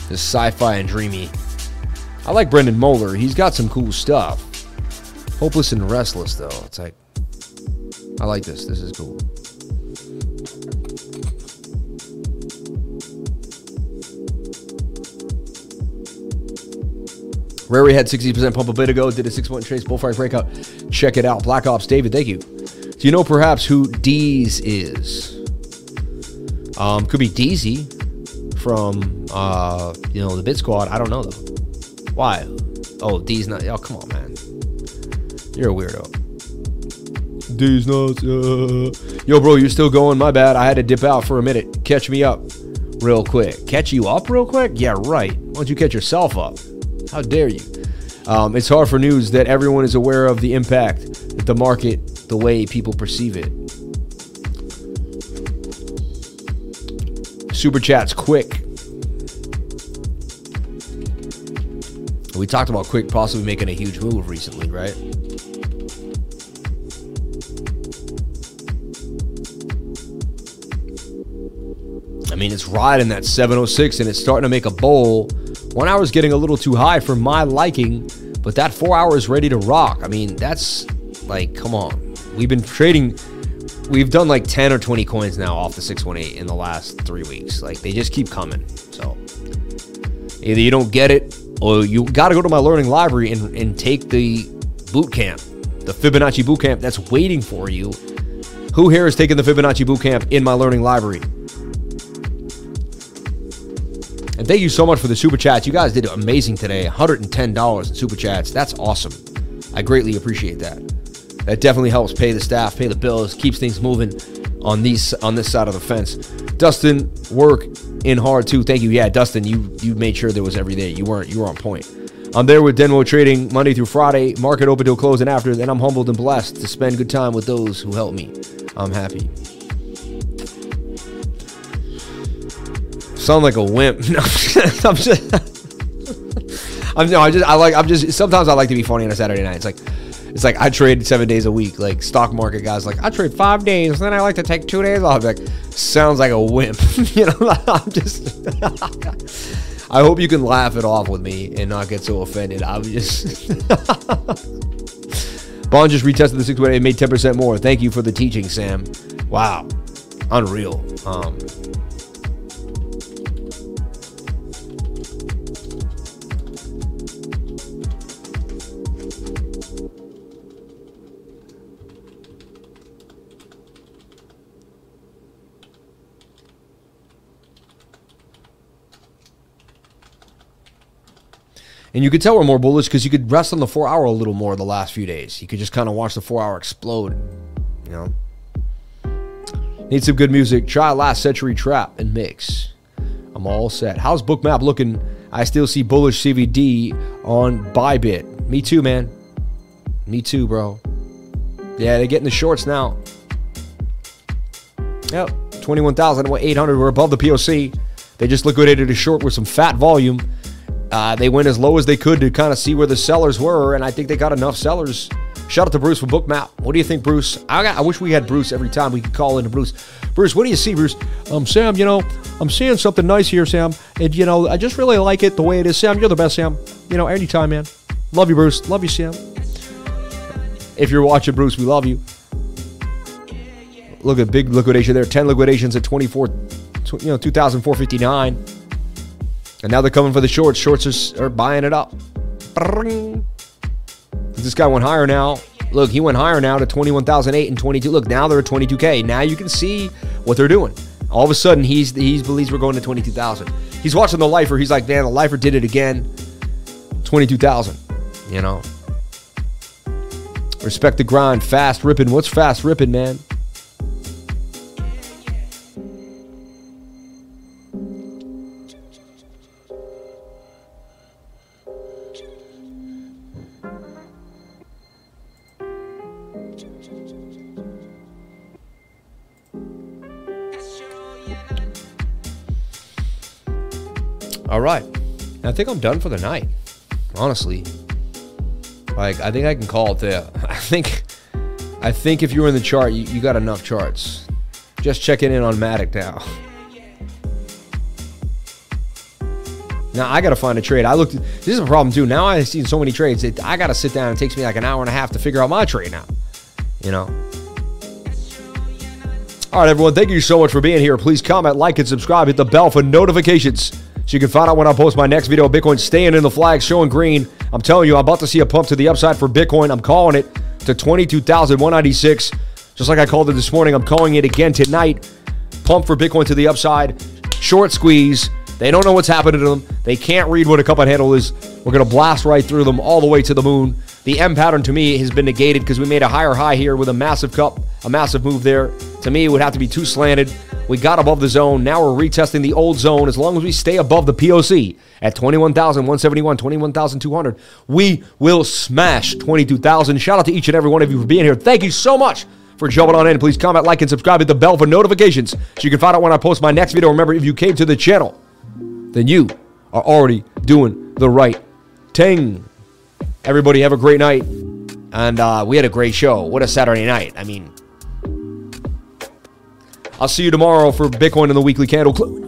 This sci fi and dreamy. I like Brendan Moeller. He's got some cool stuff. Hopeless and Restless, though. It's like, I like this. This is cool. Rary had 60% pump a bit ago, did a six point trace bullfire breakout. Check it out. Black Ops David, thank you. Do you know perhaps who Deez is? Um, could be Deezy from uh, you know, the Bit Squad. I don't know though. Why? Oh, D's not. Oh, come on, man. You're a weirdo. D's nuts. Uh. Yo, bro, you're still going. My bad. I had to dip out for a minute. Catch me up real quick. Catch you up real quick? Yeah, right. Why don't you catch yourself up? How dare you? Um, it's hard for news that everyone is aware of the impact that the market, the way people perceive it. Super chats quick. We talked about Quick possibly making a huge move recently, right? I mean, it's riding that 706 and it's starting to make a bowl. One hour is getting a little too high for my liking, but that four hour is ready to rock. I mean, that's like, come on. We've been trading, we've done like 10 or 20 coins now off the 618 in the last three weeks. Like, they just keep coming. So, either you don't get it or you got to go to my learning library and, and take the boot camp, the Fibonacci boot camp that's waiting for you. Who here has taken the Fibonacci boot camp in my learning library? And thank you so much for the super chats. You guys did amazing today. $110 in super chats. That's awesome. I greatly appreciate that. That definitely helps pay the staff, pay the bills, keeps things moving on these on this side of the fence. Dustin, work in hard too. Thank you. Yeah, Dustin, you you made sure there was every day. You weren't you were on point. I'm there with Denmo Trading Monday through Friday, market open till close and after. Then I'm humbled and blessed to spend good time with those who help me. I'm happy. Sound like a wimp. No, I'm just. I'm no. I just. I like. I'm just. Sometimes I like to be funny on a Saturday night. It's like. It's like I trade seven days a week. Like stock market guys, like I trade five days, and then I like to take two days off. Like sounds like a wimp. you know, I'm just. I hope you can laugh it off with me and not get so offended. I'm just. Bond just retested the 6 and made 10% more. Thank you for the teaching, Sam. Wow. Unreal. Um, And you could tell we're more bullish because you could rest on the four hour a little more the last few days. You could just kind of watch the four hour explode. You know? Need some good music. Try Last Century Trap and Mix. I'm all set. How's Bookmap looking? I still see bullish CVD on Bybit. Me too, man. Me too, bro. Yeah, they're getting the shorts now. Yep. 21,800. We're above the POC. They just liquidated a short with some fat volume. Uh, they went as low as they could to kind of see where the sellers were, and I think they got enough sellers. Shout out to Bruce from Bookmap. What do you think, Bruce? I, got, I wish we had Bruce every time we could call into Bruce. Bruce, what do you see, Bruce? Um, Sam, you know, I'm seeing something nice here, Sam, and you know, I just really like it the way it is. Sam, you're the best, Sam. You know, anytime, man. Love you, Bruce. Love you, Sam. If you're watching, Bruce, we love you. Look at big liquidation there. 10 liquidations at 24, you know, 2,459. And now they're coming for the shorts. Shorts are, are buying it up. This guy went higher now. Look, he went higher now to 21,008 and 22. Look, now they're at 22K. Now you can see what they're doing. All of a sudden, he's he believes we're going to 22,000. He's watching the lifer. He's like, man, the lifer did it again. 22,000. You know. Respect the grind. Fast ripping. What's fast ripping, man? All right. I think I'm done for the night. Honestly. Like I think I can call it there. I think I think if you were in the chart, you, you got enough charts. Just checking in on Matic now. Now I gotta find a trade. I looked. This is a problem too. Now I've seen so many trades. It, I gotta sit down. It takes me like an hour and a half to figure out my trade now. You know. All right, everyone. Thank you so much for being here. Please comment, like, and subscribe. Hit the bell for notifications so you can find out when I post my next video. Bitcoin staying in the flag, showing green. I'm telling you, I'm about to see a pump to the upside for Bitcoin. I'm calling it to 22,196. Just like I called it this morning, I'm calling it again tonight. Pump for Bitcoin to the upside. Short squeeze. They don't know what's happening to them. They can't read what a cup and handle is. We're going to blast right through them all the way to the moon. The M pattern to me has been negated because we made a higher high here with a massive cup, a massive move there. To me, it would have to be too slanted. We got above the zone. Now we're retesting the old zone. As long as we stay above the POC at 21,171, 21,200, we will smash 22,000. Shout out to each and every one of you for being here. Thank you so much for jumping on in. Please comment, like, and subscribe. Hit the bell for notifications so you can find out when I post my next video. Remember, if you came to the channel, then you are already doing the right thing. Everybody have a great night. And uh, we had a great show. What a Saturday night. I mean, I'll see you tomorrow for Bitcoin in the weekly candle club.